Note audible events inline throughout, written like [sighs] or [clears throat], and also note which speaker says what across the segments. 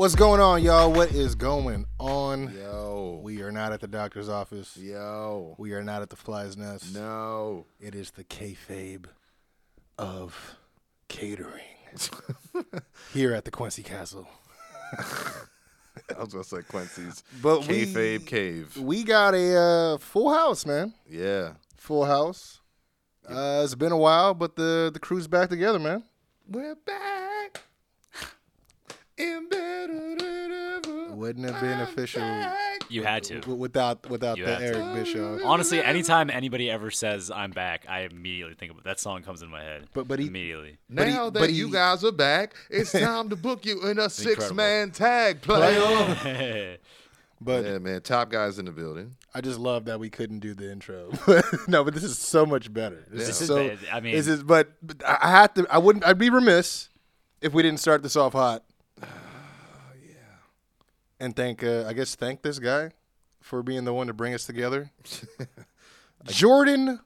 Speaker 1: What's going on, y'all? What is going on?
Speaker 2: Yo.
Speaker 1: We are not at the doctor's office.
Speaker 2: Yo.
Speaker 1: We are not at the fly's nest.
Speaker 2: No.
Speaker 1: It is the kayfabe of catering [laughs] here at the Kwency Castle. [laughs]
Speaker 2: I was gonna say Kwency's
Speaker 1: But we-
Speaker 2: kayfabe cave.
Speaker 1: We got a uh, full house, man.
Speaker 2: Yeah.
Speaker 1: Full house. Uh, it's been a while, but the the crew's back together, man.
Speaker 2: We're back. In better than ever.
Speaker 1: Wouldn't have been official.
Speaker 3: You had to.
Speaker 1: w- without without
Speaker 3: You
Speaker 1: the
Speaker 3: had to.
Speaker 1: Eric Bischoff.
Speaker 3: Honestly, anytime anybody ever says I'm back, I immediately think about that song comes in my head.
Speaker 1: But- but he-
Speaker 3: immediately.
Speaker 1: But he-
Speaker 2: Now that
Speaker 1: but
Speaker 2: you
Speaker 1: he-
Speaker 2: guys are back, it's [laughs] time to book you in a six man tag play. [laughs]
Speaker 1: But
Speaker 2: yeah, man. Top guys in the building.
Speaker 1: I just love that we couldn't do the intro. [laughs] no, but this is so much better. This,
Speaker 3: This
Speaker 1: is
Speaker 3: is
Speaker 1: so.
Speaker 3: bad. I mean-
Speaker 1: this is. But, but I I had to. I wouldn't. I'd be remiss if we didn't start this off hot. And thank. Uh, I guess thank this guy for being the one to bring us together. [laughs] Jordan,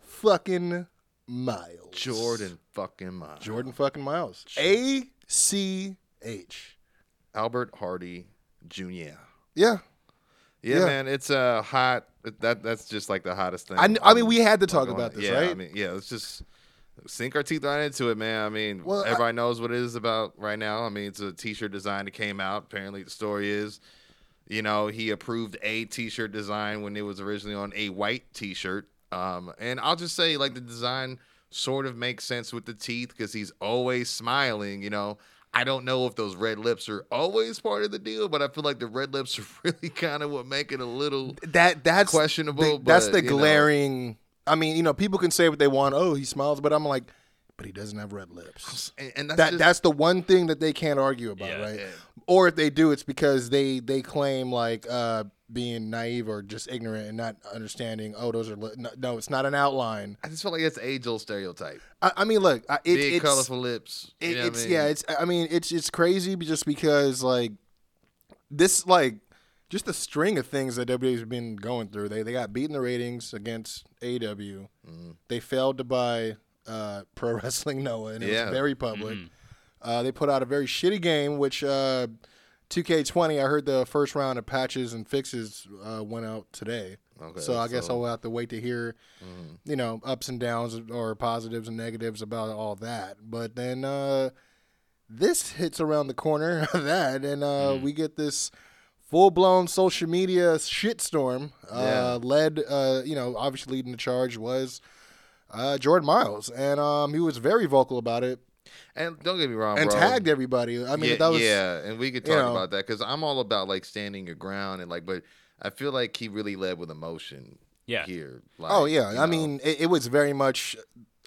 Speaker 1: fucking Myles.
Speaker 2: Jordan fucking Myles.
Speaker 1: Jordan fucking Myles. A C H.
Speaker 2: Albert Hardy Jr.
Speaker 1: Yeah.
Speaker 2: Yeah,
Speaker 1: Yeah.
Speaker 2: man, it's a uh, hot. That that's just like the hottest thing.
Speaker 1: I I mean, we had to talk about this,
Speaker 2: yeah, I
Speaker 1: right?
Speaker 2: mean, yeah, let's just sink our teeth right into it, man. I mean,
Speaker 1: Well, I-
Speaker 2: everybody knows what it is about right now. I mean, it's a T-shirt design that came out. Apparently, the story is, you know, he approved a T-shirt design when it was originally on a white T-shirt. Um, and I'll just say, like, the design sort of makes sense with the teeth because he's always smiling. You know, I don't know if those red lips are always part of the deal, but I feel like the red lips [laughs] are really kind of what make it a little.
Speaker 1: that that's
Speaker 2: questionable,
Speaker 1: the- that's the
Speaker 2: glaring. know.
Speaker 1: I mean, you know, people can say what they want. Oh, he smiles, but I'm like, but he doesn't have red lips. [laughs]
Speaker 2: And, and that's
Speaker 1: That
Speaker 2: just,
Speaker 1: that's the one thing that they can't argue about,
Speaker 3: Yeah.
Speaker 1: right?
Speaker 2: Yeah.
Speaker 1: Or if they do, it's because they they claim like uh, being naive or just ignorant and not understanding. Oh, those are li- no, no, it's not an outline.
Speaker 2: I just feel like it's age old stereotype.
Speaker 1: I, I mean, look, I- it,
Speaker 2: Big
Speaker 1: it's
Speaker 2: colorful lips.
Speaker 1: it,
Speaker 2: what I
Speaker 1: it's
Speaker 2: mean?
Speaker 1: yeah, it's I mean, it's it's crazy just because like this like just the string of things that WWE's been going through. They they got beaten the ratings against AEW.
Speaker 2: Mm-hmm.
Speaker 1: They failed to buy uh, Pro [laughs] Wrestling Noah, and it
Speaker 2: Yeah.
Speaker 1: was very public. Uh, they put out a very shitty game, which uh, 2K20. I heard the first round of patches and fixes uh, went out today.
Speaker 2: Okay,
Speaker 1: so I guess
Speaker 2: so-
Speaker 1: I'll have to wait to hear, you know, ups and downs or positives and negatives about all that. But then uh, this hits around the corner [laughs] of that, and uh, we get this full blown social media shitstorm. Uh,
Speaker 2: Yeah.
Speaker 1: Led, uh, you know, obviously leading the charge was uh, Jordan Myles, and um, he was very vocal about it
Speaker 2: And don't get me wrong,
Speaker 1: and
Speaker 2: bro.
Speaker 1: tagged everybody. I mean,
Speaker 2: yeah,
Speaker 1: that was
Speaker 2: yeah, and we could
Speaker 1: you
Speaker 2: talk
Speaker 1: know.
Speaker 2: about that because I'm all about like standing your ground and like, but I feel like he really led with emotion.
Speaker 3: Yeah.
Speaker 2: Here. Like,
Speaker 1: Oh yeah, I
Speaker 2: know.
Speaker 1: mean, it, it was very much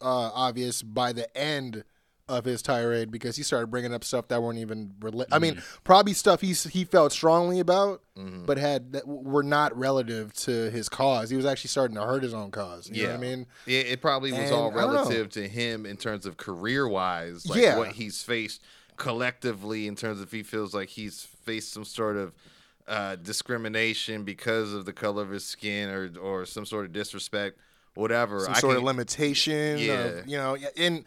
Speaker 1: uh, obvious by the end of his tirade because he started bringing up stuff that weren't even. Rela- I mean,
Speaker 2: Mm-hmm.
Speaker 1: probably stuff he he felt strongly about, but had that were not relative to his cause. He was actually starting to hurt his own cause. You
Speaker 2: yeah,
Speaker 1: know what I mean?
Speaker 2: yeah, it probably was
Speaker 1: And
Speaker 2: all
Speaker 1: I don't know.
Speaker 2: relative to him in terms of career wise, like
Speaker 1: Yeah.
Speaker 2: what he's faced collectively in terms of he feels like he's faced some sort of uh, discrimination because of the color of his skin or or some sort of disrespect, whatever.
Speaker 1: Some
Speaker 2: I
Speaker 1: sort of limitation.
Speaker 2: Yeah.
Speaker 1: Of, you know, and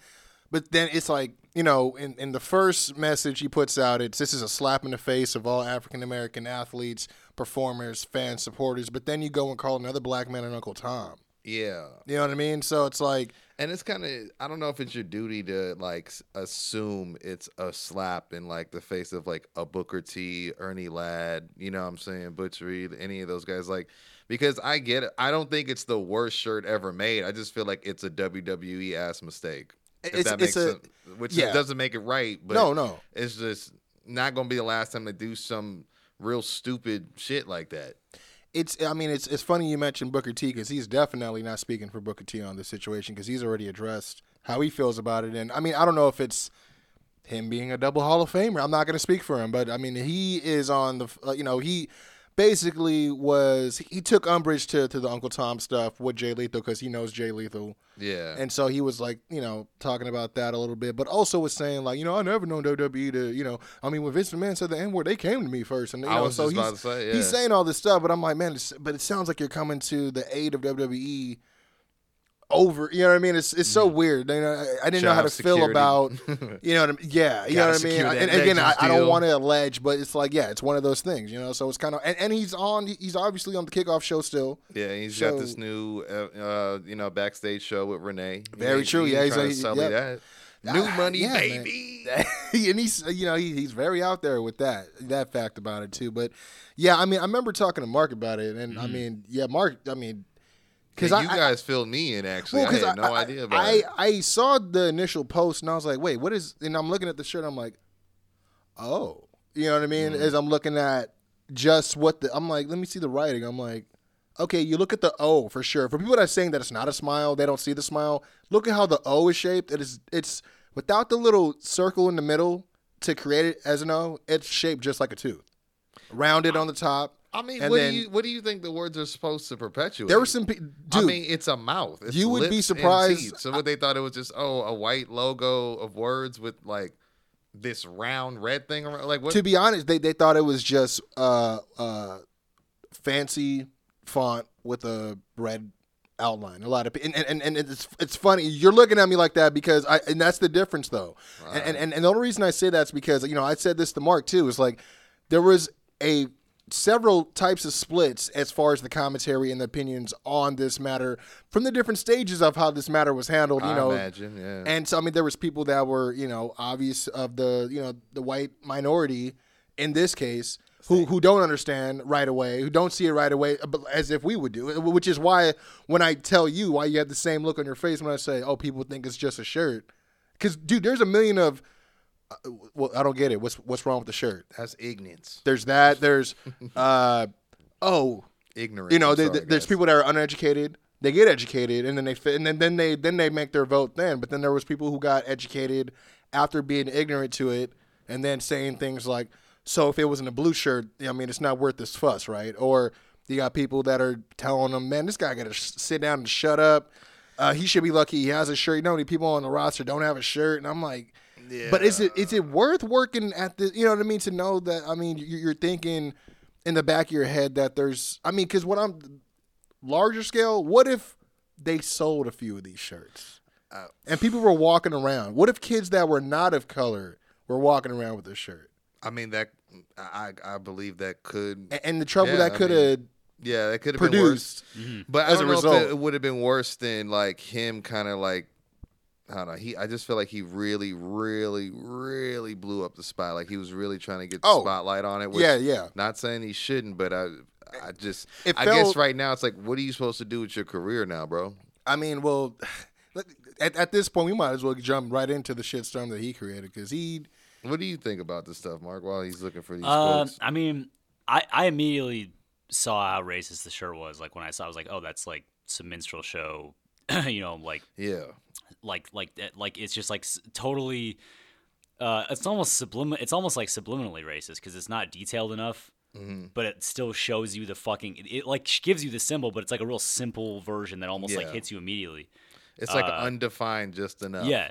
Speaker 1: but then it's like you know, in, in the first message he puts out, it's this is a slap in the face of all African American athletes, performers, fans, supporters. But then you go and call another black man an Uncle Tom.
Speaker 2: Yeah.
Speaker 1: You know what I mean? So it's like,
Speaker 2: And it's kind of I don't know if it's your duty to like assume it's a slap in like the face of like a Booker T, Ernie Ladd, you know what I'm saying, Butch Reed, any of those guys like because I get it. I don't think it's the worst shirt ever made. I just feel like it's a WWE ass mistake. If
Speaker 1: It's-
Speaker 2: that
Speaker 1: it's
Speaker 2: makes
Speaker 1: a-
Speaker 2: sense. Which
Speaker 1: yeah.
Speaker 2: doesn't make it right, but
Speaker 1: No, no.
Speaker 2: It's just not going to be the last time they do some real stupid shit like that.
Speaker 1: it's. I mean, it's it's funny you mentioned Booker T because he's definitely not speaking for Booker T on this situation because he's already addressed how he feels about it. And I mean, I don't know if it's him being a double Hall of Famer. I'm not going to speak for him, but I mean, he is on the, uh, you know, he basically was, he took umbrage to, to the Uncle Tom stuff with Jay Lethal because he knows Jay Lethal.
Speaker 2: Yeah.
Speaker 1: And so he was like, you know, talking about that a little bit, but also was saying like, you know, I never known WWE to, you know, I mean, when Vince McMahon said the N word, they came to me first, and you
Speaker 2: I
Speaker 1: know,
Speaker 2: was
Speaker 1: so he's,
Speaker 2: about to say, yeah.
Speaker 1: he's saying all this stuff, but I'm like, man, but it sounds like you're coming to the aid of WWE over. You know what I mean? It's it's so weird. You know, I, I didn't know how to
Speaker 2: Job
Speaker 1: feel about. [laughs] You know what I mean? Yeah, you know what I mean. And, again, I, I don't want to allege, but it's like, yeah, it's one of those things. You know, so it's kind of and, and he's on. He's obviously on the kickoff show still.
Speaker 2: Yeah, he's
Speaker 1: So-
Speaker 2: got this new, uh, uh, you know, backstage show with Renee.
Speaker 1: Very true. Yeah, he's
Speaker 2: to sell
Speaker 1: yep.
Speaker 2: that. New
Speaker 1: Ah,
Speaker 2: money,
Speaker 1: yeah,
Speaker 2: baby. [laughs]
Speaker 1: and he's you know he, he's very out there with that that fact about it too. But yeah, I mean, I remember talking to Mark about it, and I mean, yeah, Mark, I mean, because I,
Speaker 2: you
Speaker 1: I-
Speaker 2: guys filled me in. Actually,
Speaker 1: Well,
Speaker 2: I had no idea about
Speaker 1: I,
Speaker 2: it.
Speaker 1: I saw the initial post and I was like, wait, what is? And I'm looking at the shirt. I'm like, oh, you know what I mean?
Speaker 2: Mm-hmm.
Speaker 1: As I'm looking at just what the, I'm like, let me see the writing. I'm like, okay, you look at the O for sure. For people that are saying that it's not a smile, they don't see the smile. Look at how the O is shaped. It is, it's without the little circle in the middle to create it as an O. It's shaped just like a tooth, rounded on the top.
Speaker 2: I mean,
Speaker 1: and
Speaker 2: what
Speaker 1: then
Speaker 2: do you what do you think the words are supposed to perpetuate?
Speaker 1: there were some, pe- dude.
Speaker 2: I mean, it's a mouth. It's
Speaker 1: you would be surprised-
Speaker 2: So what they thought it was just oh a white logo of words with like this round red thing around. Like what?
Speaker 1: to be honest, they, they thought it was just uh uh fancy font with a red outline. A lot of and, and, and it's it's funny. You're looking at me like that because I and that's the difference though. And, and and and the only reason I say that's because you know I said this to Mark too. Is like there was a several types of splits as far as the commentary and the opinions on this matter from the different stages of how this matter was handled. You
Speaker 2: I
Speaker 1: know,
Speaker 2: imagine, yeah.
Speaker 1: and so I mean, there was people that were you know obvious of the you know the white minority in this case who who don't understand right away, who don't see it right away, uh, but as if we would do, which is why when I tell you why you have the same look on your face when I say, oh, people think it's just a shirt, because dude, there's a million of. Well, I don't get it. What's what's wrong with the shirt?
Speaker 2: That's ignorance.
Speaker 1: There's that. There's, [laughs] uh, oh,
Speaker 2: Ignorance.
Speaker 1: you know, they,
Speaker 2: sorry,
Speaker 1: there's people that are uneducated. They get educated, and then they fit, and then, then they then they make their vote then. But then there was people who got educated after being ignorant to it, and then saying things like, "So if it was in a blue shirt, I mean, it's not worth this fuss, right?" Or you got people that are telling them, "Man, this guy got to sh- sit down and shut up. Uh, he should be lucky he has a shirt. You know, many people on the roster don't have a shirt?" And I'm like, but is it is it worth working at this? You know what I mean? To know that I mean you- you're thinking in the back of your head that there's I mean because what I'm larger scale. What if they sold a few of these shirts
Speaker 2: Uh,
Speaker 1: and people were walking around? What if kids that were not of color were walking around with this shirt?
Speaker 2: I mean that. I I believe that could.
Speaker 1: And, and the trouble
Speaker 2: Yeah,
Speaker 1: that could have
Speaker 2: Yeah, that could have been worse.
Speaker 1: produced.
Speaker 2: But I
Speaker 1: as
Speaker 2: don't
Speaker 1: a
Speaker 2: know
Speaker 1: result.
Speaker 2: if it would have been worse than like him kind of like I don't know. He I just feel like he really, really, really blew up the spot. Like he was really trying to get the
Speaker 1: Oh.
Speaker 2: spotlight on it. Which,
Speaker 1: Yeah, yeah.
Speaker 2: Not saying he shouldn't, but I I just
Speaker 1: It
Speaker 2: I guess right now it's like, what are you supposed to do with your career now, bro?
Speaker 1: I mean, well, [sighs] at, at this point we might as well jump right into the shitstorm that he created because he
Speaker 2: What do you think about this stuff, Mark? While he's looking for these
Speaker 3: Um,
Speaker 2: quotes,
Speaker 3: I mean, I, I immediately saw how racist the shirt was. Like when I saw, it, I was like, oh, that's like some minstrel show. [clears throat] you know, like
Speaker 2: yeah,
Speaker 3: like like like it's just like totally. Uh, it's almost sublim. It's almost like subliminally racist because it's not detailed enough. But it still shows you the fucking. It, it like gives you the symbol, but it's like a real simple version that almost like hits you immediately.
Speaker 2: it's like undefined just enough.
Speaker 3: Uh, Yeah.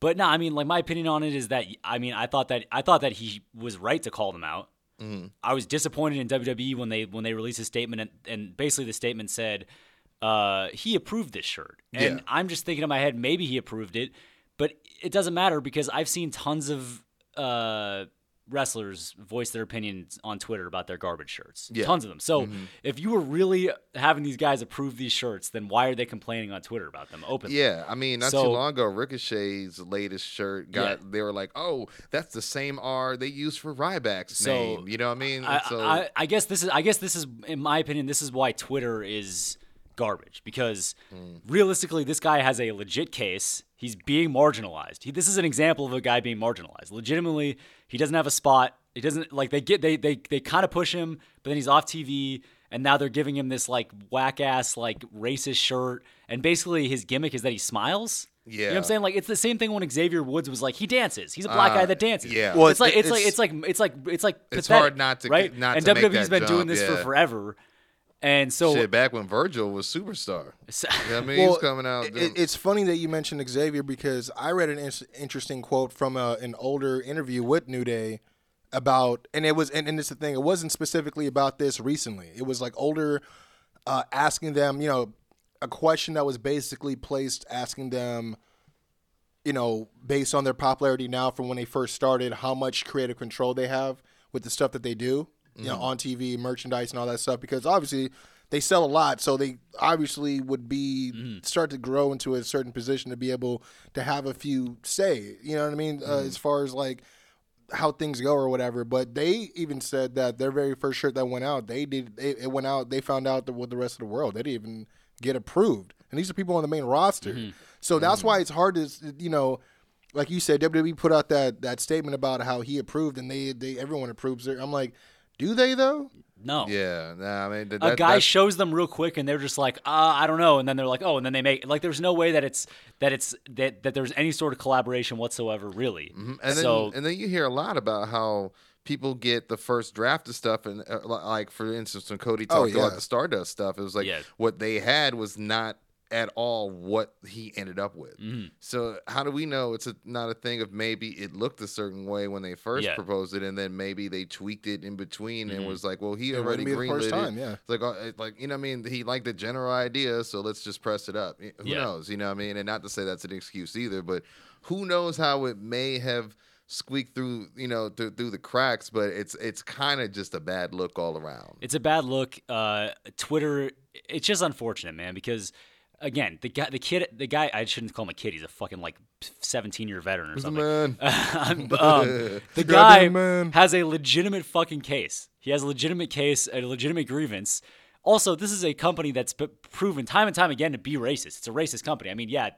Speaker 3: But no, I mean, like my opinion on it is that I mean, I thought that I thought that he was right to call them out. I was disappointed in WWE when they when they released a statement, and, and basically the statement said uh, he approved this shirt, and
Speaker 2: Yeah.
Speaker 3: I'm just thinking in my head maybe he approved it, but it doesn't matter because I've seen tons of uh, wrestlers voice their opinions on Twitter about their garbage shirts,
Speaker 2: Yeah.
Speaker 3: tons of them. So if you were really having these guys approve these shirts, then why are they complaining on Twitter about them openly?
Speaker 2: Yeah, I mean, not
Speaker 3: So-
Speaker 2: too long ago, Ricochet's latest shirt got.
Speaker 3: Yeah.
Speaker 2: They were like, "Oh, that's the same R they used for Ryback's
Speaker 3: So,
Speaker 2: name." You know what I mean?
Speaker 3: I,
Speaker 2: so,
Speaker 3: I, I guess this is I guess this is in my opinion this is why Twitter is garbage because
Speaker 2: Hmm.
Speaker 3: realistically this guy has a legit case he's being marginalized he, this is an example of a guy being marginalized legitimately he doesn't have a spot he doesn't like they get they they, they kind of push him but then he's off TV and now they're giving him this like whack ass like racist shirt and basically his gimmick is that he smiles You know what
Speaker 2: Yeah.
Speaker 3: I'm saying? Like it's the same thing when Xavier Woods was like he dances. He's a black
Speaker 2: Uh,
Speaker 3: guy that dances.
Speaker 2: yeah.
Speaker 1: Well,
Speaker 3: it's like
Speaker 1: it's-
Speaker 3: it's, like
Speaker 1: it's-
Speaker 3: it's like it's like it's like
Speaker 2: It's
Speaker 3: pathetic,
Speaker 2: hard not to-
Speaker 3: right.
Speaker 2: not
Speaker 3: and
Speaker 2: to make
Speaker 3: WWE's been doing
Speaker 2: jump,
Speaker 3: this for forever, and so
Speaker 2: Shit, back when Virgil was superstar.
Speaker 3: so-
Speaker 2: You know I mean? he was coming out.
Speaker 1: it- it's funny that you mentioned Xavier because I read an in- interesting quote from a, an older interview with New Day about, and it was, and, and it's the thing, it wasn't specifically about this recently. It was like older uh, asking them, you know, a question that was basically placed asking them, you know, based on their popularity now from when they first started, how much creative control they have with the stuff that they do, you know, mm. on TV, merchandise, and all that stuff. Because obviously they sell a lot, so they obviously would be mm. start to grow into a certain position to be able to have a few say. You know what I mean? Uh, mm. as far as like how things go or whatever. But they even said that their very first shirt that went out, they did it, it went out. They found out that with the rest of the world, they didn't even get approved. And these are people on the main roster, mm-hmm. so that's why mm-hmm. it's hard to you know. Like you said, WWE put out that, that statement about how he approved and they, they everyone approves it. I'm like, do they though?
Speaker 3: no.
Speaker 2: yeah, nah, I mean, that,
Speaker 3: a guy
Speaker 2: that's-
Speaker 3: shows them real quick and they're just like uh, i don't know and then they're like oh and then they make like there's no way that it's that it's that, that there's any sort of collaboration whatsoever really
Speaker 2: and then and then you hear a lot about how people get the first draft of stuff and uh, like for instance when Cody
Speaker 1: Oh,
Speaker 2: talked about the Stardust stuff it was like
Speaker 3: Yeah.
Speaker 2: what they had was not at all what he ended up with.
Speaker 3: Mm-hmm.
Speaker 2: So how do we know it's a, not a thing of maybe it looked a certain way when they first
Speaker 3: Yeah.
Speaker 2: proposed it and then maybe they tweaked it in between and was like well he
Speaker 1: It
Speaker 2: already
Speaker 1: wouldn't the first
Speaker 2: greenlit
Speaker 1: time,
Speaker 2: it.
Speaker 1: yeah.
Speaker 2: It's like uh, like you know what I mean he liked the general idea so let's just press it up. Who
Speaker 3: Yeah.
Speaker 2: knows, you know what I mean? And not to say that's an excuse either, but who knows how it may have squeaked through, you know, through, through the cracks, but it's it's kind of just a bad look all around.
Speaker 3: It's a bad look. Uh, Twitter, it's just unfortunate, man, because again, the guy, the kid, the guy, I shouldn't call him a kid. He's a fucking like 17 year veteran or something.
Speaker 2: Man. [laughs] [laughs]
Speaker 3: Um, the
Speaker 1: Goddamn
Speaker 3: guy
Speaker 1: man.
Speaker 3: has a legitimate fucking case. He has a legitimate case, a legitimate grievance. Also, this is a company that's proven time and time again to be racist. It's a racist company. I mean, yeah.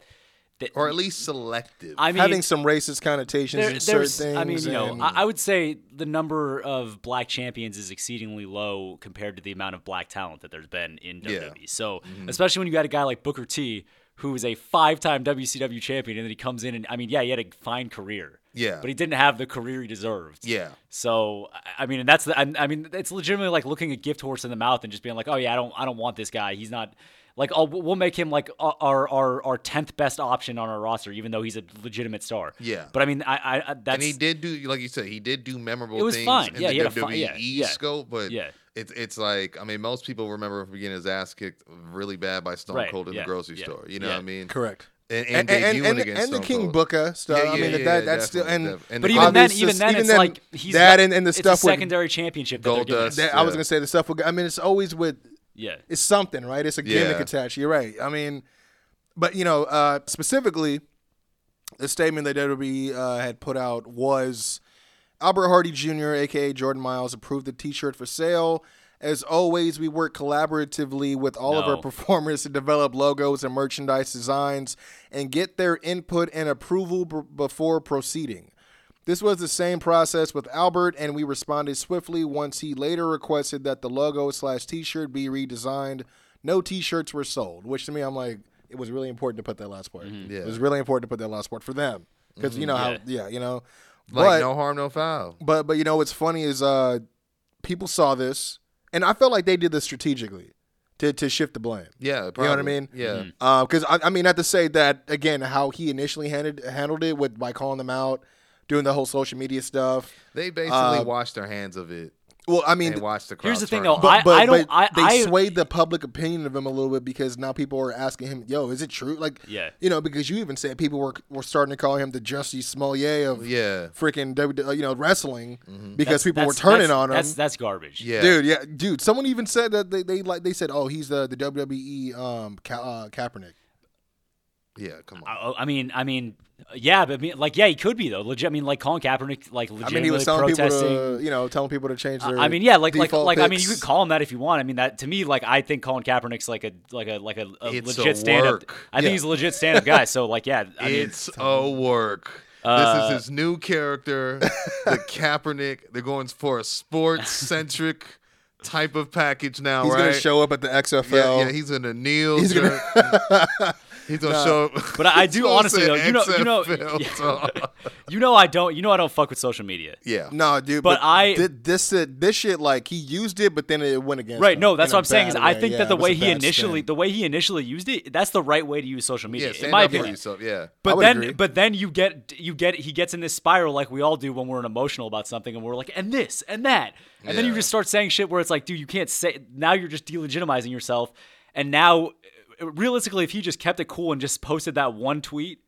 Speaker 3: Th-
Speaker 2: or at least selective.
Speaker 3: I mean,
Speaker 1: Having some racist connotations
Speaker 3: there-
Speaker 1: in certain things.
Speaker 3: I mean, you know,
Speaker 1: and-
Speaker 3: I, I would say the number of black champions is exceedingly low compared to the amount of black talent that there's been in WWE.
Speaker 2: Yeah. Mm-hmm.
Speaker 3: So, especially when you got a guy like Booker T, who is a five-time WCW champion, and then he comes in and I mean, yeah, he had a fine career.
Speaker 2: Yeah.
Speaker 3: but he didn't have the career he deserved.
Speaker 2: Yeah.
Speaker 3: So I- I mean, and that's the, I I mean, it's legitimately like looking a gift horse in the mouth and just being like, oh yeah, I don't, I don't want this guy. He's not like, oh, we'll make him like our our our tenth best option on our roster, even though he's a legitimate star.
Speaker 2: Yeah.
Speaker 3: But I mean, I, I, I that's
Speaker 2: and he did do, like you said, he did do memorable
Speaker 3: It was
Speaker 2: things
Speaker 3: fine.
Speaker 2: in
Speaker 3: Yeah,
Speaker 2: the
Speaker 3: he had
Speaker 2: WWE
Speaker 3: fi- yeah, yeah.
Speaker 2: scope, but
Speaker 3: Yeah.
Speaker 2: it's it's like I mean, most people remember him getting his ass kicked really bad by Stone
Speaker 3: Right,
Speaker 2: Cold in
Speaker 3: yeah,
Speaker 2: the grocery
Speaker 3: yeah,
Speaker 2: store. You know
Speaker 3: yeah.
Speaker 2: what I mean?
Speaker 1: correct.
Speaker 2: And,
Speaker 1: And,
Speaker 2: and,
Speaker 1: and, and,
Speaker 2: against
Speaker 1: and the King
Speaker 2: Cold.
Speaker 1: Booker stuff.
Speaker 2: Yeah,
Speaker 1: I mean,
Speaker 2: yeah,
Speaker 1: that
Speaker 2: yeah,
Speaker 1: that's still and,
Speaker 2: and
Speaker 3: But
Speaker 2: the
Speaker 3: even then, even then,
Speaker 1: even
Speaker 3: it's
Speaker 1: then,
Speaker 3: like he's
Speaker 1: that
Speaker 3: got-
Speaker 1: and, and the
Speaker 3: it's
Speaker 1: stuff
Speaker 3: a
Speaker 1: with
Speaker 3: secondary championship. That
Speaker 2: Goldust.
Speaker 3: him.
Speaker 1: that, I was gonna say the stuff with. I mean, it's always with
Speaker 3: Yeah,
Speaker 1: it's something, right? It's a gimmick
Speaker 2: Yeah.
Speaker 1: attached. You're right. I mean, but you know, uh, specifically, the statement that WWE uh, had put out was Albert Hardy Jr., aka Jordan Myles, approved the T-shirt for sale. As always, we work collaboratively with all of our performers [laughs] to develop logos and merchandise designs and get their input and approval b- before proceeding. This was the same process with Albert, and we responded swiftly once he later requested that the logo slash T-shirt be redesigned. No T-shirts were sold, which to me, I'm like, it was really important to put that last part.
Speaker 2: Yeah.
Speaker 1: It was really important to put that last part for them because you know mm-hmm. how, yeah, you know.
Speaker 2: like
Speaker 1: but,
Speaker 2: no harm, no foul.
Speaker 1: but but you know what's funny is uh, people saw this, and I felt like they did this strategically to to shift the blame.
Speaker 2: Yeah,
Speaker 1: You know what I mean?
Speaker 2: Yeah, mm-hmm.
Speaker 1: uh, Because I, I mean, not to say that again, how he initially handled handled it with by calling them out, doing the whole social media stuff.
Speaker 2: they basically
Speaker 1: Uh,
Speaker 2: washed their hands of it
Speaker 1: Well, I mean,
Speaker 2: and watched the.
Speaker 3: Here's the thing, though.
Speaker 2: on.
Speaker 1: but,
Speaker 3: I-
Speaker 1: but,
Speaker 3: don't- I-
Speaker 1: they
Speaker 3: I-
Speaker 1: swayed the public opinion of him a little bit because now people are asking him, "Yo, is it true?" Like,
Speaker 3: Yeah.
Speaker 1: you know, because you even said people were were starting to call him the Jussie Smollett of
Speaker 2: Yeah.
Speaker 1: freaking W, uh, you know wrestling because
Speaker 3: That's-
Speaker 1: people were turning
Speaker 3: that's-
Speaker 1: on him.
Speaker 3: That's that's garbage.
Speaker 2: yeah,
Speaker 1: Dude, yeah, dude. Someone even said that they, they like they said, "Oh, he's the the WWE um Ka- uh, Kaepernick."
Speaker 2: yeah. Come on.
Speaker 3: I, I mean, I mean, yeah, but I mean, like, yeah, he could be though. Legit. I mean, like Colin Kaepernick, like
Speaker 1: I
Speaker 3: legitimately
Speaker 1: mean, he was telling
Speaker 3: protesting.
Speaker 1: people to, you know, telling people to change their.
Speaker 3: I mean, yeah, like, like,
Speaker 1: default
Speaker 3: like, I mean, you
Speaker 1: picks.
Speaker 3: could call him that if you want. I mean, that to me, like, I think Colin Kaepernick's like a, like a, like a, a legit
Speaker 2: a
Speaker 3: stand-up.
Speaker 2: work.
Speaker 3: I think he's a legit stand-up guy. So, like, yeah, I mean,
Speaker 2: it's a work.
Speaker 3: Uh,
Speaker 2: this is his new character, the [laughs] Kaepernick. They're going for a sports centric [laughs] type of package now,
Speaker 1: He's
Speaker 2: right?
Speaker 1: gonna show up at the XFL.
Speaker 2: yeah, he's gonna kneel.
Speaker 1: He's
Speaker 2: dur- [laughs]
Speaker 1: gonna-
Speaker 2: He's gonna show.
Speaker 3: But I, I do [laughs] honestly though. You know, you know,
Speaker 2: XFL. [laughs]
Speaker 3: you know, I don't. You know, I don't fuck with social media.
Speaker 2: yeah.
Speaker 1: No, dude.
Speaker 3: But I-
Speaker 1: thi- this uh, this shit like he used it, but then it went against.
Speaker 3: Right.
Speaker 1: him
Speaker 3: No, that's what I'm saying. Is
Speaker 1: bad
Speaker 3: I think
Speaker 1: Yeah,
Speaker 3: that the way he initially,
Speaker 1: spin.
Speaker 3: the way he initially used it, that's the right way to use social media,
Speaker 2: Yeah,
Speaker 3: in my opinion.
Speaker 2: yourself. Yeah.
Speaker 3: But then,
Speaker 1: agree.
Speaker 3: but then you get you get he gets in this spiral like we all do when we're emotional about something, and we're like, and this and that, and then you just start saying shit where it's like, dude, you can't say. Now you're just delegitimizing yourself, and now realistically, if he just kept it cool and just posted that one tweet.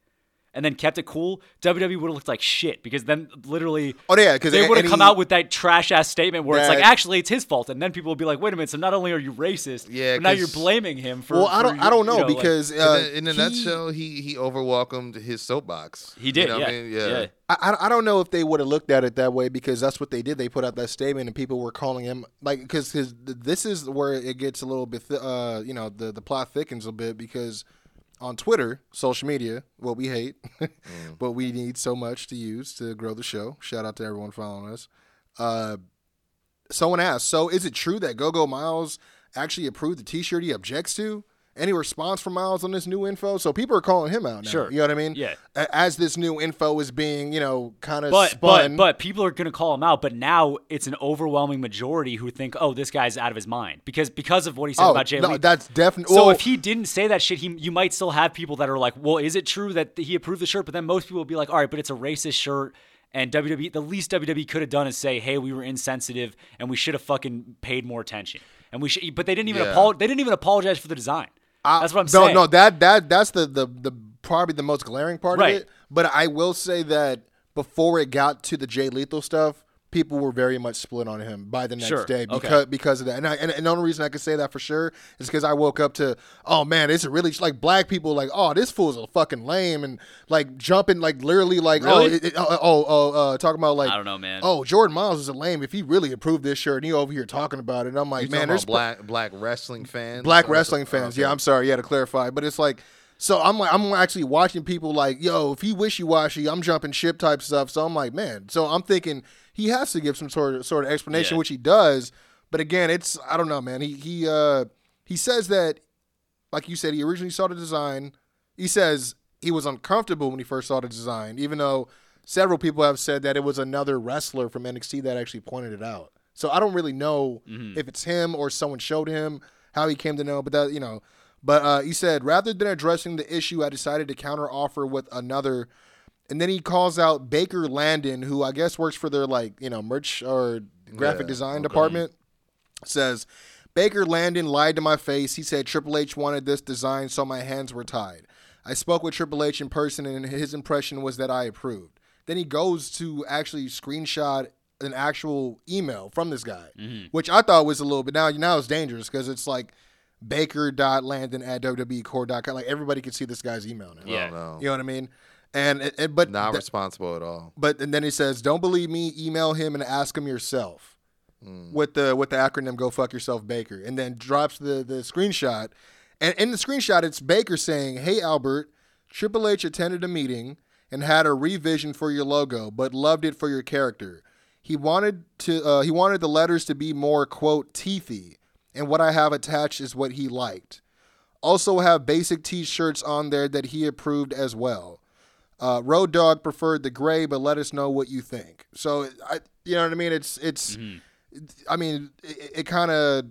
Speaker 3: And then kept it cool. WWE would have looked like shit because then literally,
Speaker 1: Oh, yeah, 'cause
Speaker 3: they would have come out with that trash ass statement where it's like, actually, it's his fault, and then people will be like, wait a minute, so not only are you racist,
Speaker 2: Yeah,
Speaker 3: but now you're blaming him for.
Speaker 1: Well, I
Speaker 3: for
Speaker 1: don't.
Speaker 3: your-
Speaker 1: I don't
Speaker 3: you
Speaker 1: know, because
Speaker 2: In
Speaker 1: uh,
Speaker 2: a, in a
Speaker 1: he-
Speaker 2: nutshell, he he overwhelmed his soapbox.
Speaker 3: he did,
Speaker 2: You know
Speaker 3: yeah,
Speaker 2: I mean?
Speaker 3: yeah.
Speaker 1: I, I- I don't know if they would have looked at it that way because that's what they did. They put out that statement and people were calling him like because his this is where it gets a little bit uh you know the the plot thickens a bit because on Twitter, social media, what we hate, [laughs] but we need so much to use to grow the show. Shout out to everyone following us. Uh, someone asked, so is it true that Gogo Myles actually approved the T-shirt he objects to? Any response from Myles on this new info? So people are calling him out now.
Speaker 3: Sure.
Speaker 1: You know what I mean?
Speaker 3: Yeah.
Speaker 1: As this new info is being, you know, kind of
Speaker 3: But
Speaker 1: spun.
Speaker 3: but but people are gonna call him out. But now it's an overwhelming majority who think, oh, this guy's out of his mind because because of what he said
Speaker 1: oh,
Speaker 3: about Jay
Speaker 1: no,
Speaker 3: Lee.
Speaker 1: that's definitely.
Speaker 3: so
Speaker 1: well,
Speaker 3: if he didn't say that shit, he you might still have people that are like, well, is it true that he approved the shirt? But then most people will be like, all right, but it's a racist shirt. And WWE, the least WWE could have done is say, "Hey, we were insensitive, and we should have fucking paid more attention." And we should, but they didn't even
Speaker 2: Yeah.
Speaker 3: apol- They didn't even apologize for the design. That's what I'm
Speaker 1: no,
Speaker 3: saying.
Speaker 1: No, that that that's the the the probably the most glaring part
Speaker 3: Right.
Speaker 1: of it. But I will say that before it got to the Jay Lethal stuff, people were very much split on him by the next
Speaker 3: Sure.
Speaker 1: day
Speaker 3: Okay.
Speaker 1: because because of that. And, I, and and the only reason I can say that for sure is because I woke up to oh man, it's really like black people like oh this fool's a fucking lame and like jumping like literally like oh it, it- oh oh, oh uh, talking about like
Speaker 3: I don't know, man.
Speaker 1: oh Jordan Myles is a lame if he really approved this shirt and he over here talking about it. And I'm like
Speaker 2: You
Speaker 1: man, there's
Speaker 2: black black wrestling fans?
Speaker 1: black wrestling fans.
Speaker 2: okay.
Speaker 1: Yeah, I'm sorry. Yeah, to clarify, but it's like, so I'm like, I'm actually watching people like, yo, if he wishy washy, I'm jumping ship type stuff. So I'm like, man. So I'm thinking he has to give some sort of sort of explanation,
Speaker 3: Yeah.
Speaker 1: which he does. But again, it's I don't know, man. He he uh he says that, like you said, he originally saw the design. He says he was uncomfortable when he first saw the design, even though several people have said that it was another wrestler from NXT that actually pointed it out. So I don't really know if it's him or someone showed him how he came to know, but that you know. But uh, he said rather than addressing the issue, I decided to counteroffer with another. And then he calls out Baker Landon, who I guess works for their like you know merch or graphic
Speaker 2: Yeah,
Speaker 1: design
Speaker 2: okay.
Speaker 1: department. Says Baker Landon lied to my face. He said Triple H wanted this design, so my hands were tied. I spoke with Triple H in person, and his impression was that I approved. Then he goes to actually screenshot an actual email from this guy, which I thought was a little bit now. Now it's dangerous because it's like Baker.Landon at WWEcore.com. Like everybody can see this guy's email now.
Speaker 3: Yeah.
Speaker 2: Oh, no.
Speaker 1: You know what I mean? And, and- and but
Speaker 2: Not
Speaker 1: th-
Speaker 2: responsible at all.
Speaker 1: but and then he says, "Don't believe me. Email him and ask him yourself." With the with the acronym "Go fuck yourself, Baker," and then drops the the screenshot. And in the screenshot, it's Baker saying, "Hey Albert, Triple H attended a meeting and had a revision for your logo, but loved it for your character. He wanted to uh, he wanted the letters to be more quote teethy, and what I have attached is what he liked. Also have basic T-shirts on there that he approved as well." Uh, Road Dog preferred the gray, but let us know what you think. So, I, you know what I mean? It's, it's, I mean, it, it kind of,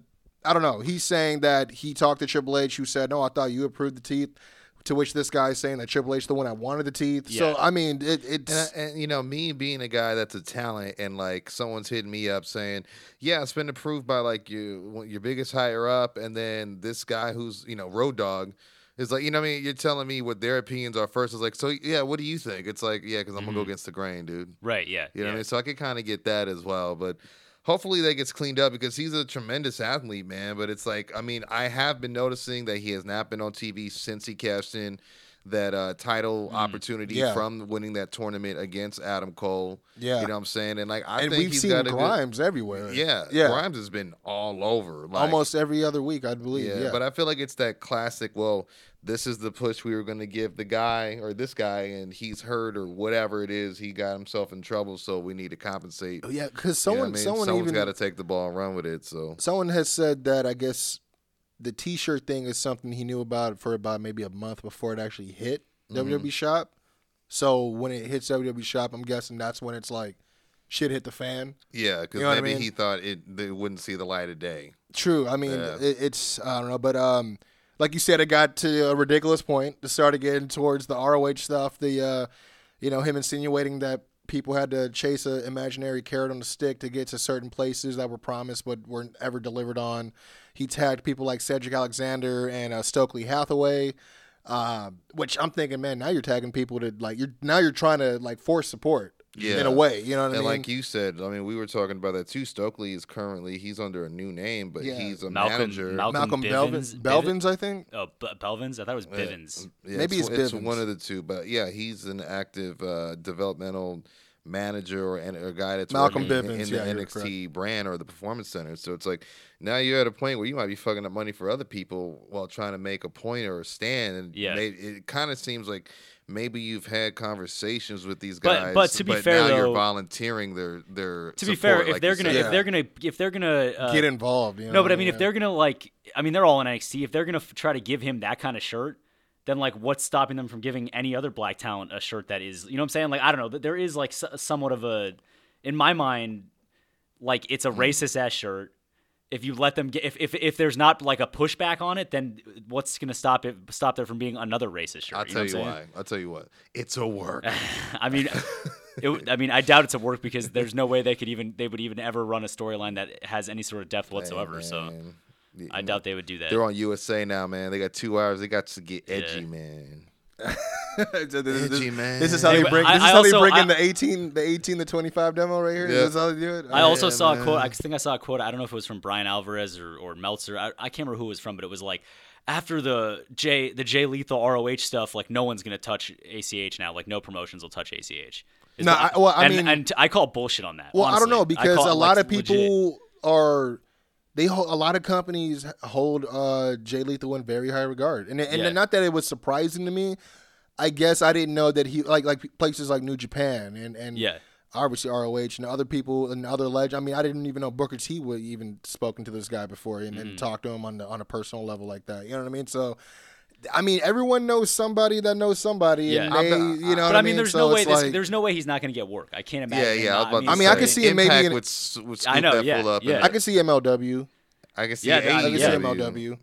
Speaker 1: I don't know. He's saying that he talked to Triple H, who said, "No, I thought you approved the teeth." To which this guy is saying that Triple H is the one that wanted the teeth. So, I mean, it, it's
Speaker 2: And, and you know, me being a guy that's a talent, and like someone's hitting me up saying, "Yeah, it's been approved by like your your biggest higher up," and then this guy who's you know Road Dog is like, you know, what I mean, you're telling me what their opinions are first. It's like, so yeah, what do you think? It's like, yeah, because I'm gonna go mm-hmm. against the grain, dude.
Speaker 3: Right? Yeah.
Speaker 2: You know
Speaker 3: yeah.
Speaker 2: what I mean? So I could kind of get that as well, but hopefully that gets cleaned up because he's a tremendous athlete, man. But it's like, I mean, I have been noticing that he has not been on TV since he cashed in that uh, title opportunity
Speaker 1: Mm. Yeah.
Speaker 2: from winning that tournament against Adam Cole.
Speaker 1: Yeah.
Speaker 2: you know what I'm saying? And like, I
Speaker 1: and
Speaker 2: think
Speaker 1: we've
Speaker 2: he's
Speaker 1: seen
Speaker 2: got a
Speaker 1: Grimes everywhere.
Speaker 2: Yeah,
Speaker 1: yeah,
Speaker 2: Grimes has been all over, like,
Speaker 1: almost every other week, I believe.
Speaker 2: yeah,
Speaker 1: Yeah,
Speaker 2: but I feel like it's that classic. Well, this is the push we were going to give the guy or this guy, and he's hurt or whatever it is. He got himself in trouble, so we need to compensate.
Speaker 1: yeah, because
Speaker 2: You know
Speaker 1: someone,
Speaker 2: I mean?
Speaker 1: someone
Speaker 2: someone's
Speaker 1: even
Speaker 2: got to take the ball and run with it. So
Speaker 1: someone has said that I guess the T-shirt thing is something he knew about for about maybe a month before it actually hit WWE Shop. So when it hits WWE Shop, I'm guessing that's when it's like shit hit the fan.
Speaker 2: Yeah, because
Speaker 1: You know what I
Speaker 2: maybe
Speaker 1: mean?
Speaker 2: he thought it they wouldn't see the light of day.
Speaker 1: True. I mean,
Speaker 2: Yeah.
Speaker 1: it, it's I don't know, but um, like you said, it got to a ridiculous point. It started getting towards the ROH stuff. The uh, you know, him insinuating that people had to chase an imaginary carrot on a stick to get to certain places that were promised but weren't ever delivered on. He tagged people like Cedric Alexander and uh, Stokely Hathaway. Uh, which I'm thinking, man, now you're tagging people to like you're now you're trying to like force support
Speaker 2: Yeah.
Speaker 1: in a way. You know what I mean?
Speaker 2: And like you said, I mean, we were talking about that too. Stokely is currently he's under a new name, but
Speaker 1: Yeah.
Speaker 2: he's a
Speaker 3: Malcolm-
Speaker 2: manager.
Speaker 3: Malcolm-
Speaker 1: Malcolm
Speaker 3: Bivens-
Speaker 1: Belvins, Belvins, I think.
Speaker 3: Oh, B- Belvins. I thought it was Bivens.
Speaker 2: Yeah,
Speaker 1: Maybe
Speaker 2: it's,
Speaker 1: it's
Speaker 2: it's
Speaker 1: Bivens.
Speaker 2: one of the two, but yeah, he's an active uh, developmental manager or and a guy that's
Speaker 1: Malcolm
Speaker 2: working in, in
Speaker 1: yeah,
Speaker 2: the
Speaker 1: you're
Speaker 2: NXT brand or the performance center. So it's like now you're at a point where you might be fucking up money for other people while trying to make a point or a stand. And
Speaker 3: Yeah.
Speaker 2: may- it kind of seems like maybe you've had conversations with these guys,
Speaker 3: but to be fair,
Speaker 2: now
Speaker 3: though-
Speaker 2: you're volunteering their their.
Speaker 3: To be fair, if
Speaker 2: like
Speaker 3: they're gonna,
Speaker 2: said.
Speaker 3: if they're gonna, if they're gonna uh,
Speaker 1: Get involved. You know
Speaker 3: No, but
Speaker 1: what
Speaker 3: I mean, if they're gonna like, I mean, they're all in NXT. If they're gonna f- try to give him that kind of shirt, then like, what's stopping them from giving any other black talent a shirt that is, you know, what I'm saying? Like, I don't know. th- There is like s- somewhat of a, in my mind, like it's a mm-hmm. racist ass shirt. If you let them get, if, if if there's not like a pushback on it, then what's gonna stop it stop there from being another racist shirt?
Speaker 2: I'll
Speaker 3: know
Speaker 2: tell you why. I'll tell you what. It's a work. [laughs]
Speaker 3: I mean, [laughs] it, I mean, I doubt it's a work because there's no way they could even they would even ever run a storyline that has any sort of depth whatsoever. so
Speaker 2: Man.
Speaker 3: I doubt they would do that.
Speaker 2: They're on USA now, man. They got two hours. They got to get edgy,
Speaker 3: Yeah.
Speaker 2: man. [laughs]
Speaker 1: this, this-
Speaker 2: Edgy, man.
Speaker 1: this is how they bring.
Speaker 3: I-
Speaker 1: This is
Speaker 3: I
Speaker 1: how they
Speaker 3: also-
Speaker 1: bring
Speaker 3: I-
Speaker 1: in the eighteen, the eighteen, the twenty-five demo right here.
Speaker 2: Yeah.
Speaker 1: This is how they do it.
Speaker 3: I oh, also
Speaker 2: Yeah,
Speaker 3: saw
Speaker 2: man.
Speaker 3: a quote. I think I saw a quote. I don't know if it was from Bryan Alvarez or, or Meltzer. I, I can't remember who it was from, but it was like after the Jay the Jay Lethal ROH stuff, like no one's gonna touch ACH now. Like no promotions will touch ACH.
Speaker 1: No,
Speaker 3: what-
Speaker 1: I- well, I
Speaker 3: and,
Speaker 1: mean-
Speaker 3: and I call bullshit on that.
Speaker 1: Well, I don't know because
Speaker 3: call
Speaker 1: a lot
Speaker 3: like,
Speaker 1: of
Speaker 3: legit.
Speaker 1: people are they hold, a lot of companies hold uh, Jay Lethal in very high regard, and and
Speaker 3: Yeah.
Speaker 1: not that it was surprising to me. I guess I didn't know that he like like places like New Japan and and
Speaker 3: Yeah.
Speaker 1: obviously ROH and other people and other legends. I mean, I didn't even know Booker T would even spoken to this guy before and,
Speaker 3: Mm-hmm.
Speaker 1: and talked to him on the, on a personal level like that. You know what I mean? So. I mean, everyone knows somebody that knows somebody,
Speaker 3: Yeah.
Speaker 1: and
Speaker 3: I
Speaker 1: they,
Speaker 2: bet-
Speaker 1: you know.
Speaker 3: But
Speaker 1: what
Speaker 3: I mean, there's
Speaker 1: so
Speaker 3: no way. This,
Speaker 1: like-
Speaker 3: there's no way he's not gonna get work. I can't imagine. him
Speaker 2: yeah. I was
Speaker 3: not-
Speaker 2: about
Speaker 1: I mean, I can see it maybe
Speaker 2: Impact
Speaker 1: in-
Speaker 2: would, would
Speaker 3: I know,
Speaker 2: that
Speaker 3: yeah,
Speaker 2: up.
Speaker 3: yeah.
Speaker 2: and
Speaker 1: I can see MLW.
Speaker 2: I can see
Speaker 3: Yeah,
Speaker 2: AEW.
Speaker 3: I-
Speaker 1: I can see MLW.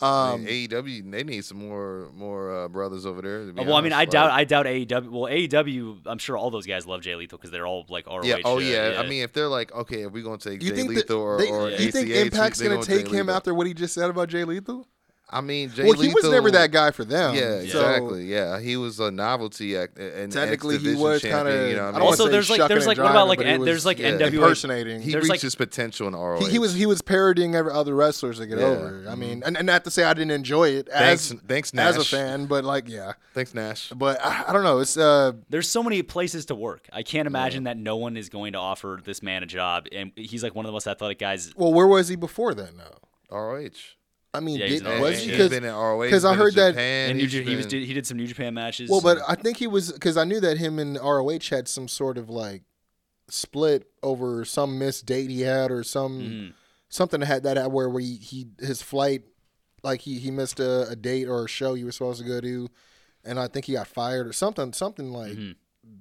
Speaker 1: Um,
Speaker 2: AEW, they need some more more uh, brothers over there. to be
Speaker 3: Well, I mean, I
Speaker 2: honest.
Speaker 3: doubt. I doubt AEW. Well, AEW. I'm sure all those guys love Jay Lethal because they're all like ROH.
Speaker 2: Yeah. Oh
Speaker 3: uh,
Speaker 2: yeah. I mean, if they're like, okay, if we're gonna take
Speaker 1: You
Speaker 2: Jay
Speaker 1: think that
Speaker 2: Lethal or,
Speaker 1: they,
Speaker 2: or
Speaker 1: you think Impact's gonna
Speaker 2: gonna
Speaker 1: take him
Speaker 2: Lethal.
Speaker 1: after what he just said about Jay Lethal?
Speaker 2: I mean, Jay
Speaker 1: well, he was never that guy for them.
Speaker 2: Yeah,
Speaker 1: so
Speaker 2: exactly. Yeah, he was a novelty act. And
Speaker 1: Technically, he was kinda-
Speaker 2: You know,
Speaker 1: I
Speaker 2: I
Speaker 1: don't
Speaker 2: mean?
Speaker 1: wanna
Speaker 3: also,
Speaker 1: say
Speaker 3: there's like, there's
Speaker 1: and
Speaker 3: like, what about like,
Speaker 1: but
Speaker 3: N-
Speaker 1: was,
Speaker 3: there's like
Speaker 2: yeah,
Speaker 3: NWA.
Speaker 1: impersonating.
Speaker 2: he
Speaker 3: there's
Speaker 2: reached
Speaker 3: like-
Speaker 2: his potential in ROH.
Speaker 1: He, he was he was parodying every other wrestlers to get
Speaker 2: Yeah. Mm-hmm.
Speaker 1: over. I mean, and, and not to say I didn't enjoy it as
Speaker 2: Thanks- thanks,
Speaker 1: as a fan, but like yeah,
Speaker 2: Thanks, Nash.
Speaker 1: but I, I don't know. It's uh
Speaker 3: There's so many places to work. I can't imagine that no one is going to offer this man a job, and he's like one of the most athletic guys.
Speaker 1: well, where was he before then? though?
Speaker 2: ROH.
Speaker 1: I mean,
Speaker 3: Yeah,
Speaker 1: did,
Speaker 3: in
Speaker 1: was he?
Speaker 2: He's
Speaker 1: Because
Speaker 2: been in ROH.
Speaker 1: because I heard that-
Speaker 3: And New
Speaker 2: he's
Speaker 3: J- he was did, he did some New Japan matches.
Speaker 1: well, but I think he was because I knew that him and ROH had some sort of like split over some missed date he had or some
Speaker 3: Mhm.
Speaker 1: something that had that had where he, he his flight like he he missed a, a date or a show he was supposed to go to and i think he got fired or something something like
Speaker 3: Mhm.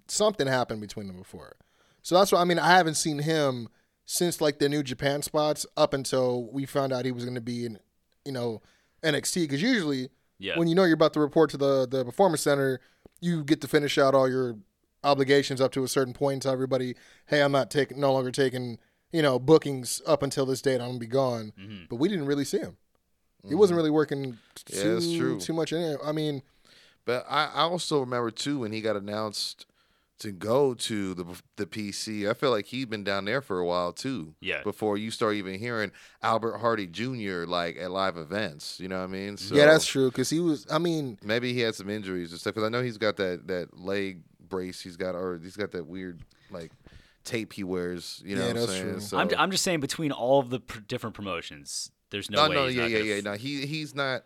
Speaker 1: something happened between them before so that's why i mean i haven't seen him since like the new japan spots up until we found out he was going to be in you know nxt because usually
Speaker 3: yeah,
Speaker 1: when you know you're about to report to the the performance center you get to finish out all your obligations up to a certain point tell everybody hey i'm not taking no longer taking you know bookings up until this date. I'm gonna be gone.
Speaker 3: Mhm.
Speaker 1: but we didn't really see him. He wasn't really working
Speaker 2: Yeah,
Speaker 1: too,
Speaker 2: true.
Speaker 1: too much in it i mean
Speaker 2: But I, I also remember too when he got announced to go to the the PC. I feel like he'd been down there for a while too.
Speaker 3: Yeah.
Speaker 2: Before you start even hearing Albert Hardy Jr. like at live events. You know what I mean? So
Speaker 1: yeah that's true because he was i mean
Speaker 2: Maybe he had some injuries and stuff. Because I know he's got that that leg brace. He's got or he's got that weird like tape he wears. You know
Speaker 1: Yeah,
Speaker 2: what I'm
Speaker 1: that's
Speaker 2: saying?
Speaker 1: true.
Speaker 2: So,
Speaker 3: I'm, I'm just saying between all of the pr- different promotions, there's no,
Speaker 2: no,
Speaker 3: way
Speaker 2: no,
Speaker 3: he's
Speaker 2: yeah,
Speaker 3: not
Speaker 2: yeah, yeah.
Speaker 3: f-
Speaker 2: No, he he's not.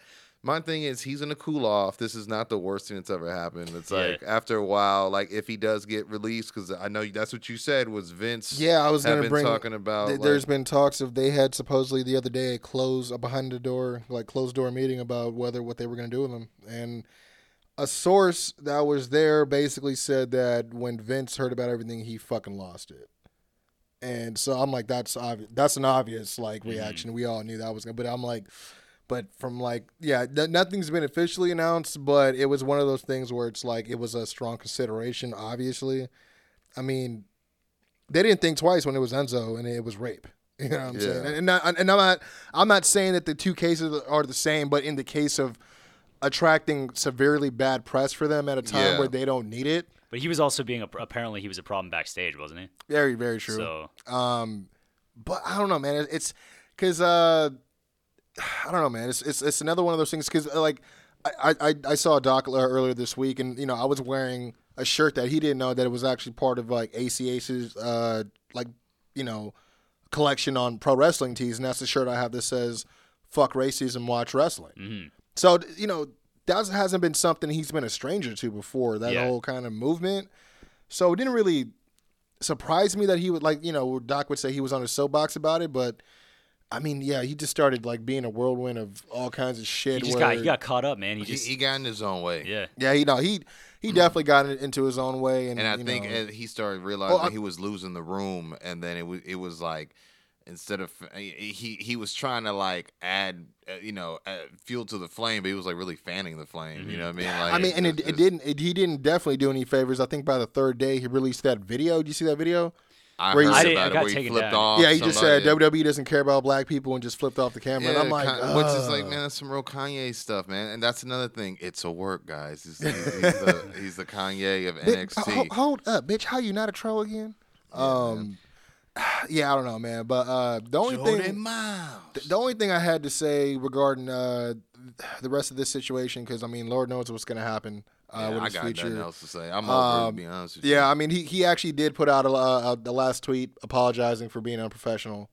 Speaker 2: My thing is, he's gonna cool off. This is not the worst thing that's ever happened. It's
Speaker 3: Yeah.
Speaker 2: like after a while, like if he does get released, because I know that's what you said was Vince.
Speaker 1: Yeah, I was gonna
Speaker 2: been
Speaker 1: bring.
Speaker 2: talking about.
Speaker 1: th-
Speaker 2: like-
Speaker 1: there's been talks of they had supposedly the other day a close a behind the door like closed door meeting about whether what they were gonna do with him, and a source that was there basically said that when Vince heard about everything, he fucking lost it. And so I'm like, that's obvious. That's an obvious like mm-hmm. reaction. We all knew that was gonna. But I'm like, but from like, yeah, n- nothing's been officially announced. But it was one of those things where it's like it was a strong consideration. Obviously, I mean, they didn't think twice when it was Enzo and it was rape. [laughs] You know what I'm saying?
Speaker 2: Yeah.
Speaker 1: And, not, and I'm not I'm not saying that the two cases are the same, but in the case of attracting severely bad press for them at a time
Speaker 2: Yeah.
Speaker 1: where they don't need it,
Speaker 3: But he was also being a, apparently he was a problem backstage, wasn't he?
Speaker 1: very very true.
Speaker 3: So
Speaker 1: Um, but I don't know, man. It- It's because uh, I don't know, man. It's it's, it's another one of those things because uh, like I, I I saw Doc uh, earlier this week, and you know I was wearing a shirt that he didn't know that it was actually part of like ACH's uh like you know collection on pro wrestling tees, and that's the shirt I have that says "fuck racism, watch wrestling." Mm-hmm. So you know that hasn't been something he's been a stranger to before. That
Speaker 3: Yeah.
Speaker 1: whole kind of movement. So it didn't really surprise me that he would like you know Doc would say he was on his soapbox about it, but I mean yeah he just started like being a whirlwind of all kinds of shit.
Speaker 3: he just
Speaker 1: where,
Speaker 3: got he got caught up, man. He
Speaker 2: he,
Speaker 3: just
Speaker 2: he got in his own way.
Speaker 3: yeah.
Speaker 1: yeah you know he he definitely got it into his own way and
Speaker 2: And I
Speaker 1: you
Speaker 2: think
Speaker 1: know,
Speaker 2: he started realizing
Speaker 1: Well, I-
Speaker 2: he was losing the room, and then it was it was like instead of he he was trying to like add uh, you know uh, fuel to the flame, but he was like really fanning the flame. You know what I mean? Like
Speaker 1: I mean and it,
Speaker 2: it's-
Speaker 1: it didn't it, he didn't definitely do any favors. I think by the third day he released that video. Did you see that video?
Speaker 2: I
Speaker 1: where he
Speaker 2: heard
Speaker 1: said-
Speaker 3: I
Speaker 2: about
Speaker 3: I
Speaker 2: it
Speaker 3: got
Speaker 2: where he flipped
Speaker 3: down.
Speaker 2: off.
Speaker 1: yeah, he just said
Speaker 2: somebody.
Speaker 1: WWE doesn't care about black people and just flipped off the camera. and I'm like,
Speaker 2: Con- which is like, man, that's some real Kanye stuff, man. And that's another thing. It's a work, guys. He's, he's, he's, [laughs] the, he's the Kanye of
Speaker 1: Bitch,
Speaker 2: NXT.
Speaker 1: ho- hold up, bitch. How you not a troll again? um, [sighs] yeah, I don't know, man. But uh, the only thing, the, the only thing I had to say regarding uh, the rest of this situation, because I mean, Lord knows what's gonna happen uh,
Speaker 2: Yeah, I
Speaker 1: his
Speaker 2: got
Speaker 1: future.
Speaker 2: nothing else to say. I'm over it, to
Speaker 1: Um,
Speaker 2: be honest with you.
Speaker 1: Yeah, I mean, he he actually did put out a, a, the last tweet apologizing for being unprofessional,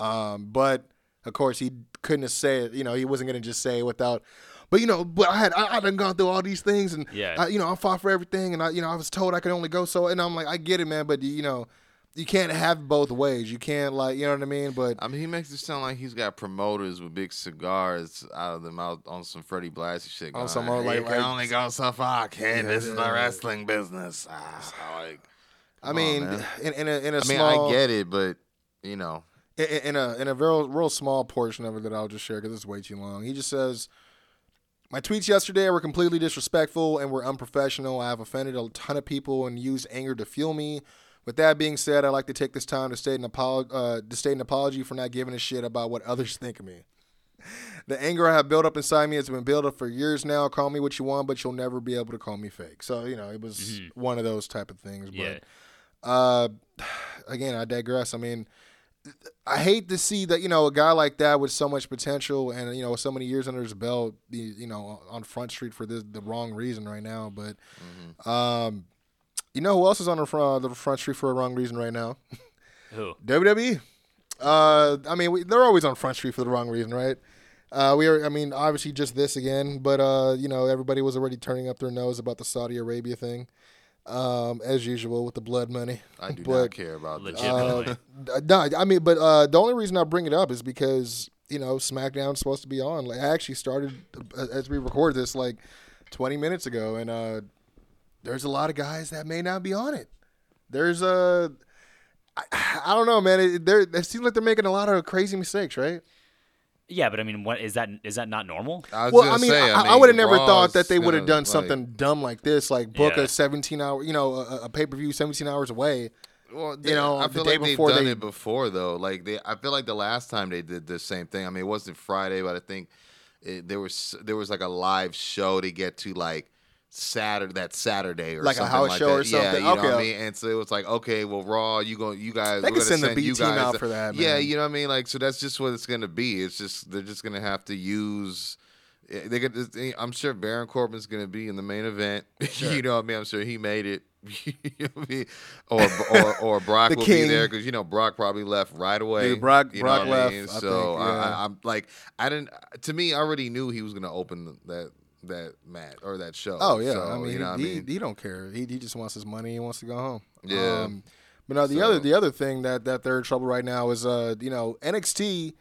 Speaker 1: um, but of course he couldn't have said it. You know, he wasn't gonna just say it without. But you know, but I had I, I done gone through all these things, and
Speaker 3: Yeah.
Speaker 1: I, you know, I fought for everything, and I you know I was told I could only go so, and I'm like, I get it, man, but you know, you can't have both ways. You can't like, you know what I mean? But
Speaker 2: I mean, he makes it sound like he's got promoters with big cigars out of the mouth on some Freddie Blassie shit.
Speaker 1: On some more, like-
Speaker 2: you can
Speaker 1: like-
Speaker 2: only go so far, kid. This is the
Speaker 1: Yeah.
Speaker 2: wrestling business. Ah, like,
Speaker 1: I
Speaker 2: come on,
Speaker 1: mean,
Speaker 2: man.
Speaker 1: in, in a in a
Speaker 2: I mean,
Speaker 1: small,
Speaker 2: I get it, but you know,
Speaker 1: in, in a in a real real small portion of it that I'll just share because it's way too long. He just says, "My tweets yesterday were completely disrespectful and were unprofessional. I have offended a ton of people and used anger to fuel me. With that being said, I'd like to take this time to state an apolo- uh, to state an apology for not giving a shit about what others think of me." The anger I have built up inside me has been built up for years now. Call me what you want, but you'll never be able to call me fake. So you know, it was one of those type of things. But uh, [sighs] again, I digress. I mean, I hate to see that you know a guy like that with so much potential and you know so many years under his belt you know on Front Street for this the wrong reason right now. But um, you know who else is on the front the Front Street for a wrong reason right now?
Speaker 3: Who? [laughs]
Speaker 1: WWE. Uh, I mean, we, they're always on Front Street for the wrong reason, right? Uh, we are. I mean, obviously just this again, but uh, you know, everybody was already turning up their nose about the Saudi Arabia thing, um, as usual with the blood money.
Speaker 2: I do [laughs]
Speaker 1: But-
Speaker 2: not care about this.
Speaker 3: Legitimately.
Speaker 1: Uh, no, I mean, but uh, the only reason I bring it up is because you know SmackDown's supposed to be on. Like, I actually started uh, as we record this like 20 minutes ago, and uh, there's a lot of guys that may not be on it. There's a, I, I don't know, man. It, they're, it seems like they're making a lot of crazy mistakes, right?
Speaker 3: yeah, but I mean, what is that? Is that not normal?
Speaker 2: I was
Speaker 1: Well, I mean,
Speaker 2: say,
Speaker 1: I, I
Speaker 2: mean,
Speaker 1: would have never thought that they would have
Speaker 2: gonna,
Speaker 1: done something
Speaker 2: Like,
Speaker 1: dumb like this, like book
Speaker 3: Yeah.
Speaker 1: a 17 hour, you know, a, a pay per view 17 hours away.
Speaker 2: well,
Speaker 1: you know,
Speaker 2: I
Speaker 1: the
Speaker 2: feel
Speaker 1: day
Speaker 2: like they've
Speaker 1: before
Speaker 2: done
Speaker 1: they-
Speaker 2: it before though. Like they, I feel like the last time they did the same thing. I mean, it wasn't Friday, but I think it, there was there was like a live show to get to like Saturday that Saturday or
Speaker 1: Like a house
Speaker 2: like
Speaker 1: show
Speaker 2: that.
Speaker 1: or
Speaker 2: Yeah,
Speaker 1: something?
Speaker 2: you know what
Speaker 1: Okay.
Speaker 2: I mean. And so it was like, okay, well, Raw, you go, you guys,
Speaker 1: They could
Speaker 2: gonna
Speaker 1: send the B team out for that,
Speaker 2: Yeah, you know what I mean. Like, so that's just what it's gonna be. It's just they're just gonna have to use. eh, They get. I'm sure Baron Corbin's gonna be in the main event. [laughs] you know what I mean. I'm sure he made it. [laughs] you know what I mean? or, or [laughs] or Brock will
Speaker 1: king.
Speaker 2: be there because you know Brock probably left right away.
Speaker 1: Dude, Brock-
Speaker 2: you
Speaker 1: Brock
Speaker 2: know I
Speaker 1: left,
Speaker 2: mean?
Speaker 1: I
Speaker 2: so
Speaker 1: think,
Speaker 2: I,
Speaker 1: yeah.
Speaker 2: I, I'm like, I didn't. To me, I already knew he was gonna open that that match or that show.
Speaker 1: Oh yeah,
Speaker 2: So,
Speaker 1: I mean,
Speaker 2: you know what I
Speaker 1: he,
Speaker 2: mean?
Speaker 1: he don't care. He, he just wants his money. He wants to go home.
Speaker 2: Yeah.
Speaker 1: Um, but no, the
Speaker 2: So-
Speaker 1: other the other thing that that they're in trouble right now is uh you know NXT.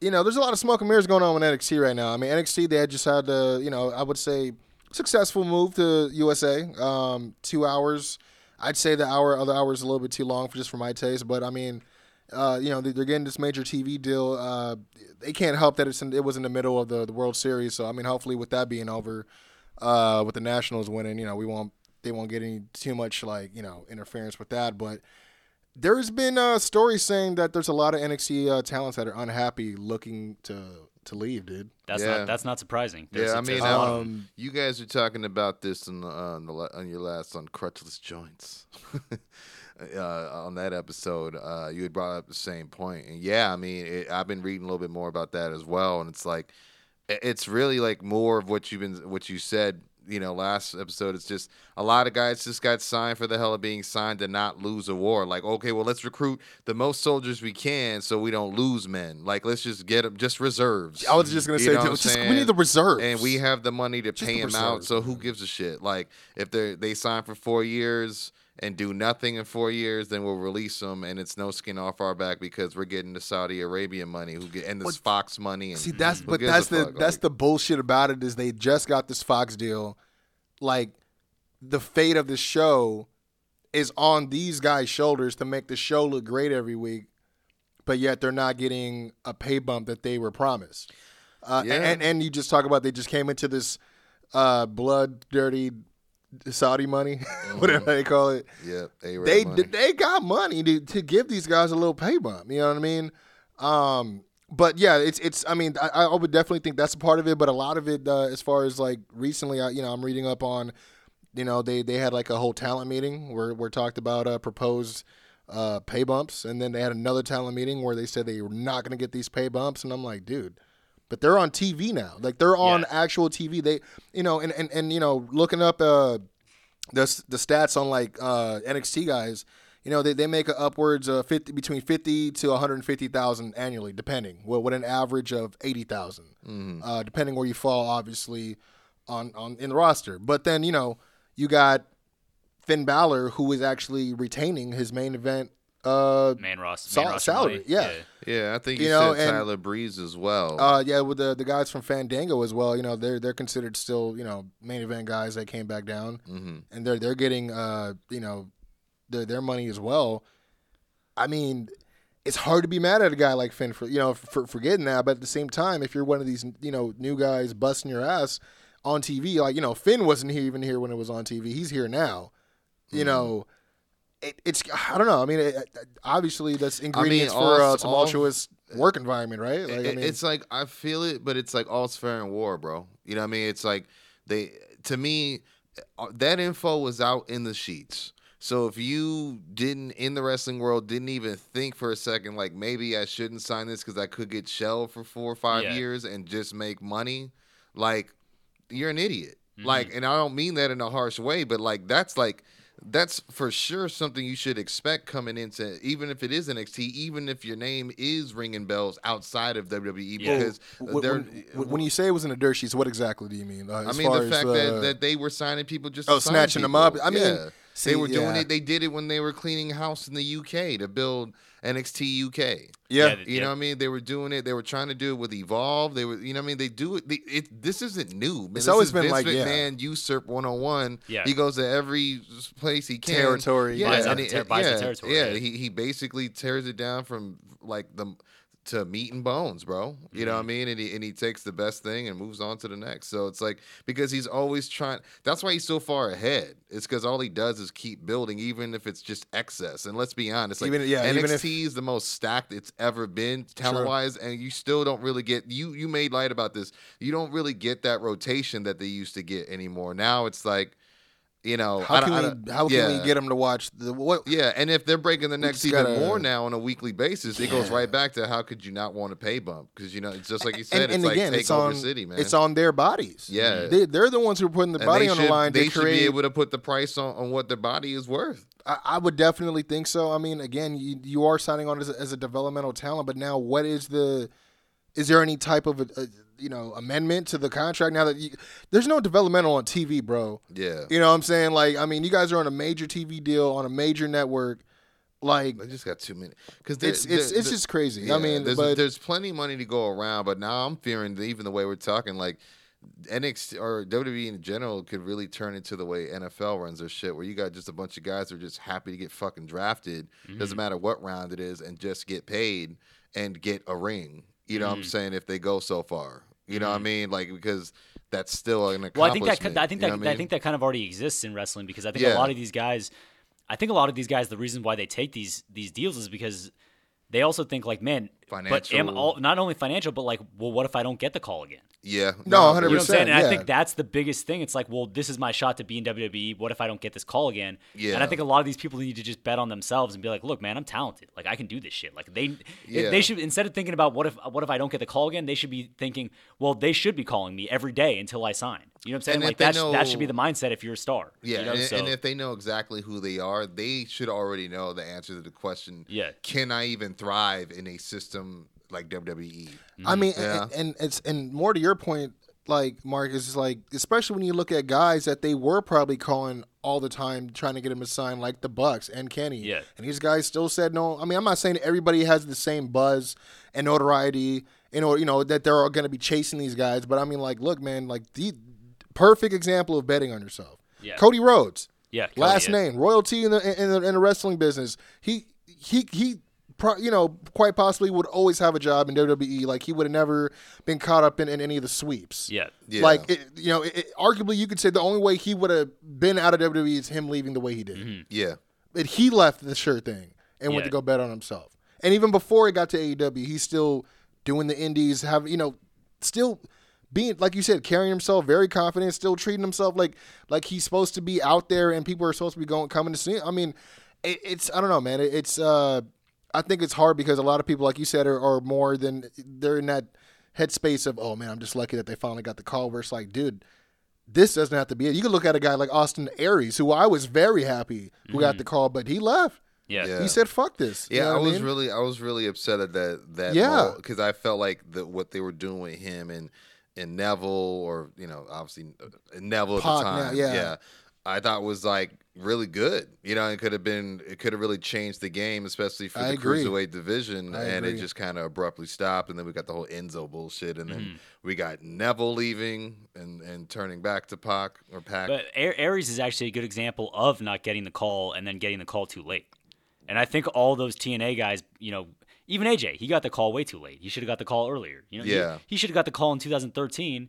Speaker 1: You know, there's a lot of smoke and mirrors going on with NXT right now. I mean, NXT they had just had uh, you know I would say successful move to USA. Um, two hours. I'd say the hour other hours a little bit too long for just for my taste, but I mean. Uh, you know they- they're getting this major TV deal. Uh, they can't help that it's in, it was in the middle of the, the World Series. So I mean, hopefully with that being over, uh, with the Nationals winning, you know, we won't they won't get any too much like you know interference with that. But there's been uh, stories saying that there's a lot of NXT uh, talents that are unhappy looking to to leave, dude.
Speaker 3: That's
Speaker 2: Yeah.
Speaker 3: not that's not surprising. There's-
Speaker 2: Yeah, I mean,
Speaker 3: a lot of-
Speaker 1: Um,
Speaker 2: You guys are talking about this on, the, on, the, on your last on crutchless joints. [laughs] uh, on that episode, uh, you had brought up the same point, and yeah, I mean, it, I've been reading a little bit more about that as well, and it's like, it's really like more of what you've been, what you said. You know, last episode, it's just a lot of guys just got signed for the hell of being signed to not lose a war. Like, okay, well, let's recruit the most soldiers we can so we don't lose men. Like, let's just get them, just reserves.
Speaker 1: I was just gonna
Speaker 2: You
Speaker 1: say,
Speaker 2: know what
Speaker 1: dude, just, we need the reserves,
Speaker 2: and we have the money to
Speaker 1: Just
Speaker 2: pay
Speaker 1: the
Speaker 2: him out. So who gives a shit? Like if they they sign for four years and do nothing in four years, then we'll release them, and it's no skin off our back because we're getting the Saudi Arabia money, who get and this Fox money. And
Speaker 1: See, that's but that's the
Speaker 2: fuck?
Speaker 1: that's
Speaker 2: Like,
Speaker 1: the bullshit about it is they just got this Fox deal. Like the fate of the show is on these guys' shoulders to make the show look great every week, but yet they're not getting a pay bump that they were promised. Uh,
Speaker 2: Yeah.
Speaker 1: and and you just talk about they just came into this uh, blood dirty Saudi money, [laughs] whatever they call it
Speaker 2: yeah, A-Rab
Speaker 1: they
Speaker 2: money.
Speaker 1: they got money to, to give these guys a little pay bump. You know what I mean? Um, but yeah, it's it's. I mean, I, I would definitely think that's a part of it. But a lot of it, uh, as far as like recently, I, you know, I'm reading up on, you know, they they had like a whole talent meeting where where talked about uh, proposed uh, pay bumps, and then they had another talent meeting where they said they were not going to get these pay bumps, and I'm like, dude. But they're on TV now. Like they're on
Speaker 3: Yeah.
Speaker 1: actual TV. They, you know, and, and, and you know, looking up uh, the the stats on like uh, NXT guys, you know, they, they make upwards of fifty between fifty to one hundred fifty thousand annually, depending. Well, with an average of eighty uh, depending where you fall, obviously, on on in the roster. But then you know, you got Finn Balor, who is actually retaining his main event. Uh,
Speaker 3: man Ross
Speaker 1: Sal-
Speaker 3: man roster
Speaker 1: salary,
Speaker 3: money.
Speaker 1: yeah.
Speaker 2: yeah, I think
Speaker 1: you
Speaker 2: you,
Speaker 1: know,
Speaker 2: said
Speaker 1: and-
Speaker 2: Tyler Breeze as well.
Speaker 1: uh, yeah, with the the guys from Fandango as well. You know, they're they're considered still you know main event guys that came back down,
Speaker 2: Mhm.
Speaker 1: and they're they're getting uh you know their their money as well. I mean, it's hard to be mad at a guy like Finn for you know for, for getting that, but at the same time, if you're one of these you know new guys busting your ass on TV, like you know Finn wasn't here even here when it was on TV. He's here now. You
Speaker 2: Mm-hmm.
Speaker 1: know. It, it's I don't know. I mean, it, it- obviously that's ingredients for
Speaker 2: all-
Speaker 1: a tumultuous work environment, right? Like, I mean,
Speaker 2: it's like I feel it, but it's like all's fair in war, bro. You know what I mean? It's like they to me uh, that info was out in the sheets. So if you didn't in the wrestling world didn't even think for a second like maybe I shouldn't sign this because I could get shelled for four or five
Speaker 3: Yeah.
Speaker 2: years and just make money, like you're an idiot.
Speaker 3: Mm-hmm.
Speaker 2: Like, and I don't mean that in a harsh way, but like that's like that's for sure something you should expect coming into even if it is NXT, even if your name is ringing bells outside of WWE
Speaker 3: Yeah.
Speaker 2: because
Speaker 1: When- when, when you say it was in the dirt sheets, what exactly do you mean? Uh,
Speaker 2: I mean, the fact
Speaker 1: uh,
Speaker 2: that, that they were signing people just
Speaker 1: Oh, snatching them up. I mean,
Speaker 2: Yeah.
Speaker 1: See,
Speaker 2: they were doing it. They did it when they were cleaning house in the UK to build NXT UK.
Speaker 1: yeah,
Speaker 3: Yeah,
Speaker 2: You
Speaker 3: Yeah.
Speaker 2: know what I mean? They were doing it. They were trying to do it with Evolve. They were, you know what I mean? They do it. They, it this isn't new. Man.
Speaker 1: It's
Speaker 2: This
Speaker 1: always been
Speaker 2: Vince
Speaker 1: like, yeah.
Speaker 2: McMahon usurp 101.
Speaker 3: Yeah.
Speaker 2: He goes to every place he can.
Speaker 1: Territory.
Speaker 2: Yeah,
Speaker 3: Buys
Speaker 2: and
Speaker 3: the ter- buys the
Speaker 2: yeah,
Speaker 3: territory,
Speaker 2: Yeah,
Speaker 3: yeah.
Speaker 2: he, he basically tears it down from like the to meat and bones, bro. You know what I
Speaker 3: Mm-hmm.
Speaker 2: mean? And he and he takes the best thing and moves on to the next. So it's like because he's always trying. That's why he's so far ahead. It's because all he does is keep building, even if it's just excess. And let's be honest, like
Speaker 1: Even- yeah,
Speaker 2: NXT
Speaker 1: if-
Speaker 2: is the most stacked it's ever been talent wise, and you still don't really get you. You made light about this. You don't really get that rotation that they used to get anymore. Now it's like You know,
Speaker 1: How can
Speaker 2: don't- I
Speaker 1: we how can
Speaker 2: yeah.
Speaker 1: we get them to watch the what?
Speaker 2: Yeah, and if they're breaking the necks
Speaker 1: just
Speaker 2: even
Speaker 1: gotta-
Speaker 2: more now on a weekly basis, it goes right back to how could you not want a pay bump? Because you know, it's just like you said,
Speaker 1: and,
Speaker 2: it's
Speaker 1: and
Speaker 2: like
Speaker 1: again,
Speaker 2: take
Speaker 1: it's
Speaker 2: over
Speaker 1: on
Speaker 2: city, man.
Speaker 1: it's on their bodies.
Speaker 2: Yeah.
Speaker 1: they, they're the ones who are putting the
Speaker 2: And
Speaker 1: body on
Speaker 2: should,
Speaker 1: the line
Speaker 2: They
Speaker 1: to
Speaker 2: should
Speaker 1: create.
Speaker 2: be able to put the price on, on what their body is worth.
Speaker 1: I, I would definitely think so. I mean, again, you, you are signing on as a, as a developmental talent, but now what is the? Is there any type of a, a, you know amendment to the contract now that you, there's no developmental on TV, bro?
Speaker 2: Yeah,
Speaker 1: You know what I'm saying? Like, I mean, you guys are on a major TV deal on a major network. Like,
Speaker 2: I just got too many. Because
Speaker 1: it's it's it's just crazy. I mean,
Speaker 2: there's,
Speaker 1: but
Speaker 2: there's plenty of money to go around, but now I'm fearing that even the way we're talking, like NXT or WWE in general, could really turn into the way NFL runs their shit, where you got just a bunch of guys who are just happy to get fucking drafted,
Speaker 1: Mm-hmm.
Speaker 2: doesn't matter what round it is, and just get paid and get a ring. You know what I'm
Speaker 3: Mm-hmm.
Speaker 2: saying? If they go so far, you know what I mm-hmm. mean? Like because that's still an accomplishment.
Speaker 3: Well, I think that. I think
Speaker 2: you
Speaker 3: that
Speaker 2: know what
Speaker 3: I think that kind of already exists in wrestling because I think
Speaker 2: Yeah.
Speaker 3: a lot of these guys, I think a lot of these guys, the reason why they take these these deals is because they also think like, man, but am all, not only financial, but like, well, what if I don't get the call again?
Speaker 2: Yeah,
Speaker 1: No, 100%.
Speaker 3: You know saying? And I think that's the biggest thing. It's like, well, this is my shot to be in WWE. What if I don't get this call again? Yeah. And I think a lot of these people need to just bet on themselves and be like, look, man, I'm talented. Like I can do this shit. Like they,
Speaker 2: Yeah.
Speaker 3: they should instead of thinking about what if what if I don't get the call again, they should be thinking, well, they should be calling me every day until I sign. You know what I'm saying?
Speaker 2: And
Speaker 3: like that, sh- that should be the mindset if you're a star.
Speaker 2: Yeah,
Speaker 3: you know?
Speaker 2: and,
Speaker 3: so,
Speaker 2: and if they know exactly who they are, they should already know the answer to the question.
Speaker 3: Yeah.
Speaker 2: can I even thrive in a system like? WWE?
Speaker 1: I mean,
Speaker 2: Yeah.
Speaker 1: and, and it's and more to your point, like Marcus is like, especially when you look at guys that they were probably calling all the time, trying to get him to sign, like the Bucks and Kenny.
Speaker 3: Yeah.
Speaker 1: and these guys still said no. I mean, I'm not saying everybody has the same buzz and notoriety, in order, you know, that they're all going to be chasing these guys. But I mean, like, look, man, like the perfect example of betting on yourself.
Speaker 3: Yeah.
Speaker 1: Cody Rhodes.
Speaker 3: Yeah, Cody,
Speaker 1: last
Speaker 3: yeah.
Speaker 1: name, royalty in the in the, in the wrestling business. He he he. Pro, you know, quite possibly would always have a job in WWE. Like he would have never been caught up in, in any of the sweeps.
Speaker 3: yeah,
Speaker 2: Yeah.
Speaker 1: Like it, you know, it, it- arguably you could say the only way he would have been out of WWE is him leaving the way he did.
Speaker 2: Yeah,
Speaker 1: But he left the sure thing and went to go bet on himself. And even before he got to AEW, he's still doing the indies, have you know, still being like you said, carrying himself very confident, still treating himself like like he's supposed to be out there, and people are supposed to be going coming to see him. I mean, it, it's I don't know, man. It, it's uh, I think it's hard because a lot of people, like you said, are, are more than they're in that headspace of oh man, I'm just lucky that they finally got the call. Where it's like, dude. This doesn't have to be it. You can look at a guy like Austin Aries, who I was very happy who got the call, but he left.
Speaker 3: yeah,
Speaker 2: Yeah.
Speaker 1: He said, "Fuck this." You
Speaker 2: yeah.
Speaker 1: know
Speaker 2: I was
Speaker 1: mean?
Speaker 2: really, I was really upset at that. That
Speaker 1: Yeah.
Speaker 2: because I felt like the what they were doing with him and and Neville, or you know, obviously uh, Neville at
Speaker 1: Pac
Speaker 2: the
Speaker 1: now,
Speaker 2: time.
Speaker 1: yeah.
Speaker 2: I thought was like really good. You know, it could have been, it could have really changed the game, especially for
Speaker 1: I
Speaker 2: the
Speaker 1: agree.
Speaker 2: cruiserweight division.
Speaker 1: I
Speaker 2: and it just kind of abruptly stopped. And then we got the whole Enzo bullshit, and then
Speaker 3: Mm-hmm.
Speaker 2: we got Neville leaving and and turning back to Pac or Pac.
Speaker 3: But A- Aries is actually a good example of not getting the call and then getting the call too late. And I think all those TNA guys, you know, even AJ, he got the call way too late. He should have got the call earlier. You know, he-
Speaker 2: Yeah.
Speaker 3: he, should have got the call in 2013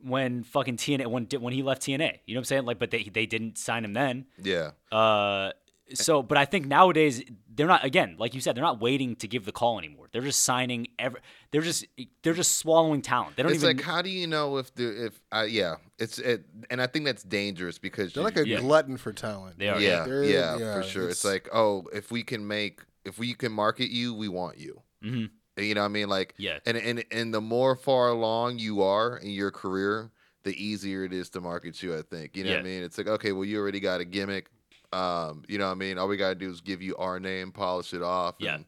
Speaker 3: when fucking TNA when when he left TNA. You know what I'm saying? Like, but they they didn't sign him then.
Speaker 2: yeah.
Speaker 3: Uh, so, but I think nowadays they're not. Again, like you said, they're not waiting to give the call anymore. They're just signing. Every, they're just they're just swallowing talent. They don't
Speaker 2: It's
Speaker 3: even.
Speaker 2: like, how do you know if the if uh, yeah, it's it, and I think that's dangerous because
Speaker 1: They're
Speaker 2: you-
Speaker 1: like a
Speaker 3: Yeah.
Speaker 1: glutton for talent.
Speaker 3: They are,
Speaker 2: yeah,
Speaker 1: They're-
Speaker 2: yeah,
Speaker 1: yeah,
Speaker 2: for sure.
Speaker 1: it's-
Speaker 2: It's, like, oh, if we can make, if we can market you, we want you.
Speaker 3: Mhm.
Speaker 2: You know what I mean? Like,
Speaker 3: Yeah.
Speaker 2: And and and the more far along you are in your career, the easier it is to market you. I think. You know what I mean? It's like, okay, well, you already got a gimmick. Um, you know what I mean? All we gotta do is give you our name, polish it off.
Speaker 3: Yeah.
Speaker 2: And,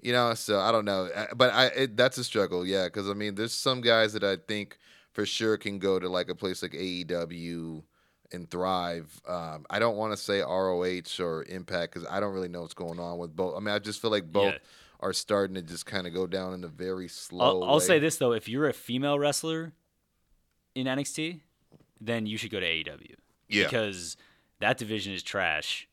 Speaker 2: you know, so I don't know, but I it, that's a struggle, yeah. Because I mean, there's some guys that I think for sure can go to like a place like AEW and thrive. Um, I don't want to say ROH or Impact because I don't really know what's going on with both. I mean, I just feel like both
Speaker 3: Yeah.
Speaker 2: Are starting to just kind of go down in a very slow.
Speaker 3: I'll, I'll say this though: if you're a female wrestler in NXT, then you should go to AEW.
Speaker 2: Yeah.
Speaker 3: Because that division is trash,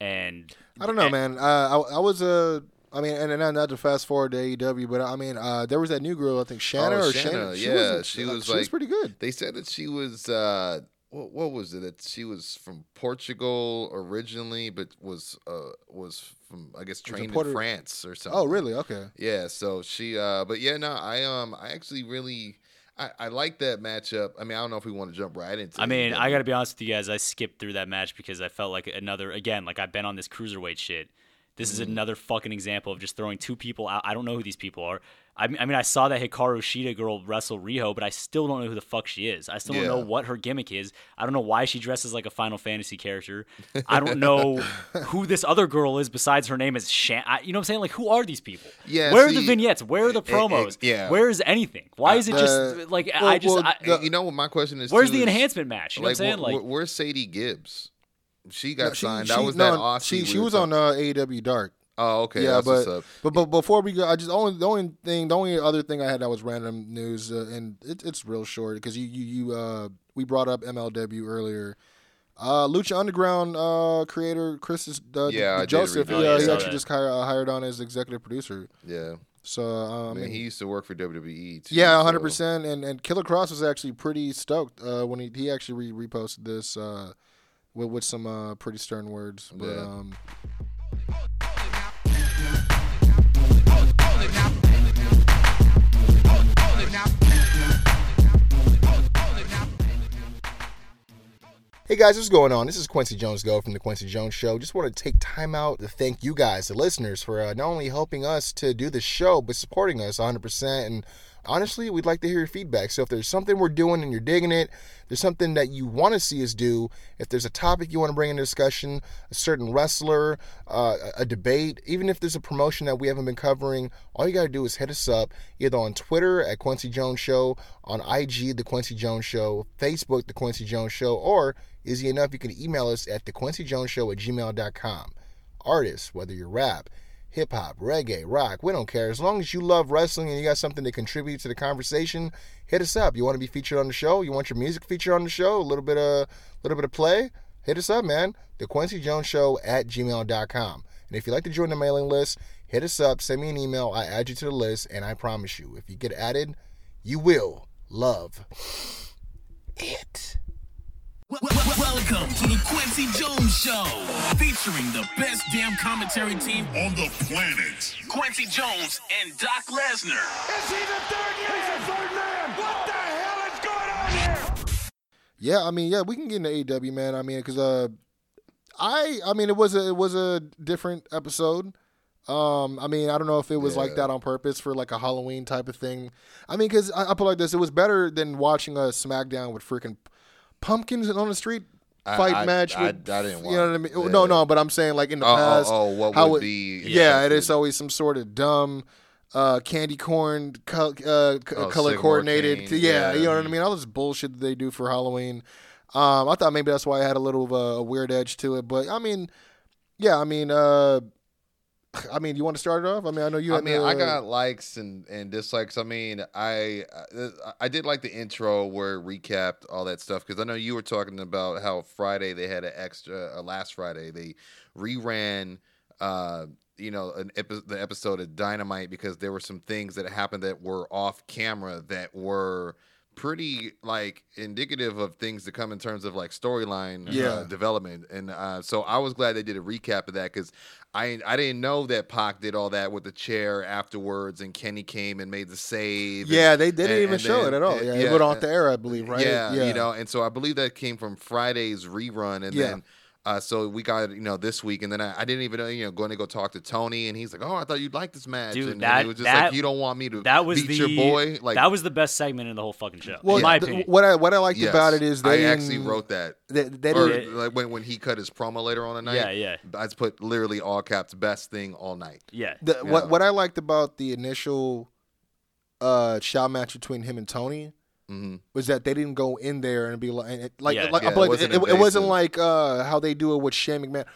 Speaker 3: and
Speaker 1: I don't know,
Speaker 3: and-
Speaker 1: man. Uh, I, I was Uh, I mean, and, and not to fast forward to AEW, but I mean, uh, there was that new girl. I think Shanna
Speaker 2: Oh,
Speaker 1: or
Speaker 2: Shanna,
Speaker 1: Shanna. She
Speaker 2: yeah,
Speaker 1: was,
Speaker 2: she was
Speaker 1: she was pretty good.
Speaker 2: They said that she was uh what, what was it? That she was from Portugal originally, but was uh was from I guess trained
Speaker 1: Puerto-
Speaker 2: in France or something.
Speaker 1: Oh, really? Okay.
Speaker 2: Yeah. So she uh but yeah, no, I um I actually really I, I like that matchup. I mean, I don't know if we want to jump right into.
Speaker 3: I mean,
Speaker 2: it,
Speaker 3: I got to be honest with you guys. I skipped through that match because I felt like another again, like I've been on this cruiserweight shit. This
Speaker 2: Mm-hmm.
Speaker 3: is another fucking example of just throwing two people out. I don't know who these people are. I mean, I mean, I saw that Hikaru Shida girl wrestle Riho, but I still don't know who the fuck she is. I still don't know what her gimmick is. I don't know why she dresses like a Final Fantasy character. I don't know [laughs] who this other girl is besides her name is Shan. I, you know what I'm saying? Like, who are these people?
Speaker 2: Yeah,
Speaker 3: Where are the vignettes? Where are the
Speaker 2: e- ex-
Speaker 3: promos?
Speaker 2: yeah.
Speaker 3: Where is anything? Why is it
Speaker 1: Uh,
Speaker 3: just like
Speaker 1: well-
Speaker 3: I just?
Speaker 1: well,
Speaker 3: I,
Speaker 2: And you know what my question is?
Speaker 3: where's
Speaker 2: too,
Speaker 3: the
Speaker 2: is,
Speaker 3: enhancement match? You know what I'm saying?
Speaker 2: wh-
Speaker 3: Like,
Speaker 2: where's Sadie Gibbs? She got
Speaker 1: No, she-
Speaker 2: signed.
Speaker 1: she-
Speaker 2: that was
Speaker 1: no,
Speaker 2: that Aussie.
Speaker 1: She, she was on uh, AEW Dark.
Speaker 2: Oh, okay.
Speaker 1: yeah,
Speaker 2: that's
Speaker 1: but,
Speaker 2: what's up.
Speaker 1: but but before we go, I just only the only thing, the only other thing I had that was random news, uh, and it, it's real short because you you you uh we brought up MLW earlier. Uh, Lucha Underground uh, creator Chris is, uh,
Speaker 2: Yeah,
Speaker 1: Joseph.
Speaker 2: read
Speaker 1: He, uh,
Speaker 3: Yeah,
Speaker 1: he actually
Speaker 3: that.
Speaker 1: just hired, uh, hired on as executive producer.
Speaker 2: Yeah,
Speaker 1: So uh,
Speaker 2: I
Speaker 1: I
Speaker 2: mean, he used to work for WWE too.
Speaker 1: yeah,
Speaker 2: so-
Speaker 1: hundred percent. And and Killer Kross was actually pretty stoked uh, when he he actually re- reposted this uh, with with some uh, pretty stern words. But
Speaker 2: Yeah.
Speaker 1: um, Hey guys, what's going on? This is Kwency Jones Go from the Kwency Jones Show. Just want to take time out to thank you guys, the listeners, for uh, not only helping us to do the show, but supporting us 100%. And honestly, we'd like to hear your feedback. So if there's something we're doing and you're digging it, there's something that you want to see us do, if there's a topic you want to bring into discussion, a certain wrestler, uh, a debate, even if there's a promotion that we haven't been covering, all you got to do is hit us up either on Twitter at Kwency Jones Show, on IG, The Kwency Jones Show, Facebook, The Kwency Jones Show, or easy enough, you can email us at thekwencyjonesshow at gmail.com. Artists, whether you're rap, hip hop, reggae, rock, we don't care. As long as you love wrestling and you got something to contribute to the conversation, hit us up. You want to be featured on the show? You want your music featured on the show? A little bit of little bit of play? Hit us up, man. The Kwency Jones Show at gmail.com. And if you'd like to join the mailing list, hit us up, send me an email, I add you to the list, and I promise you, if you get added, you will love it.
Speaker 4: Wel- wel- Welcome to the Kwency Jones Show, featuring the best damn commentary team on the planet. Kwency Jones and Doc Lesnar.
Speaker 5: Is he the third man? He's the third man. What the hell is going on here?
Speaker 1: Yeah, I mean, yeah, we can get into AEW, man. I mean, because uh, I, I mean, it was a, it was a different episode. Um, I mean, I don't know if it was like that on purpose for like a Halloween type of thing. I mean, because I, I put it like this, it was better than watching a SmackDown with freaking pumpkins on the street fight
Speaker 2: I-
Speaker 1: match.
Speaker 2: I-
Speaker 1: with,
Speaker 2: I didn't
Speaker 1: You know what I mean?
Speaker 2: yeah.
Speaker 1: No, no, but I'm saying like in the
Speaker 2: Oh, oh,
Speaker 1: past,
Speaker 2: oh, what
Speaker 1: how
Speaker 2: would
Speaker 1: it-
Speaker 2: be-
Speaker 1: Yeah,
Speaker 2: yeah,
Speaker 1: it is always some sort of dumb. Uh, candy corn, col- uh, c-
Speaker 2: Oh,
Speaker 1: color coordinated.
Speaker 2: cane,
Speaker 1: yeah, you know what I mean. All this bullshit that they do for Halloween. Um, I thought maybe that's why I had a little of a, a weird edge to it, but I mean, yeah, I mean, uh, I mean, you want to start it off? I mean, I know you.
Speaker 2: I mean,
Speaker 1: the-
Speaker 2: I got likes and, and dislikes. I mean, I I- I did like the intro where it recapped all that stuff because I know you were talking about how Friday they had an extra. Uh, last Friday they reran, uh, you know, an epi- the episode of Dynamite because there were some things that happened that were off camera that were pretty like indicative of things to come in terms of like storyline
Speaker 1: Yeah.
Speaker 2: uh, development and uh, so I was glad they did a recap of that because I I didn't know that Pac did all that with the chair afterwards and Kenny came and made the save.
Speaker 1: Yeah,
Speaker 2: and-
Speaker 1: they, they didn't
Speaker 2: and-
Speaker 1: even
Speaker 2: and
Speaker 1: show
Speaker 2: then-
Speaker 1: it at all.
Speaker 2: and-
Speaker 1: Yeah, it went off the air, I believe, right?
Speaker 2: Yeah, you know, and so I believe that came from Friday's rerun, and
Speaker 1: Yeah.
Speaker 2: then. Uh, so we got you know this week, and then I, I didn't even know you know going to go talk to Tony, and he's like, "Oh, I thought you'd like this match,"
Speaker 3: Dude,
Speaker 2: and, and
Speaker 3: that-
Speaker 2: he was just
Speaker 3: that-
Speaker 2: like, "You don't want me to
Speaker 3: That was
Speaker 2: beat
Speaker 3: the
Speaker 2: your boy." Like
Speaker 3: that was the best segment in the whole fucking show.
Speaker 1: Well,
Speaker 3: in my
Speaker 1: th-
Speaker 3: opinion.
Speaker 1: what I what I liked
Speaker 2: yes,
Speaker 1: about it is
Speaker 2: I
Speaker 1: they
Speaker 2: actually wrote that.
Speaker 1: They, they
Speaker 2: Or
Speaker 1: didn't,
Speaker 2: like when, when he cut his promo later on the night.
Speaker 3: Yeah, yeah.
Speaker 2: I just put literally all caps best thing all night.
Speaker 3: yeah,
Speaker 1: the, what
Speaker 2: Yeah.
Speaker 1: what I liked about the initial uh shot match between him and Tony
Speaker 2: hmm
Speaker 1: was that they didn't go in there and be like, and it- like,
Speaker 3: Yeah.
Speaker 1: like,
Speaker 2: Yeah,
Speaker 1: I feel
Speaker 2: it wasn't
Speaker 1: it, it, wasn't like uh how they do it with Shane McMahon.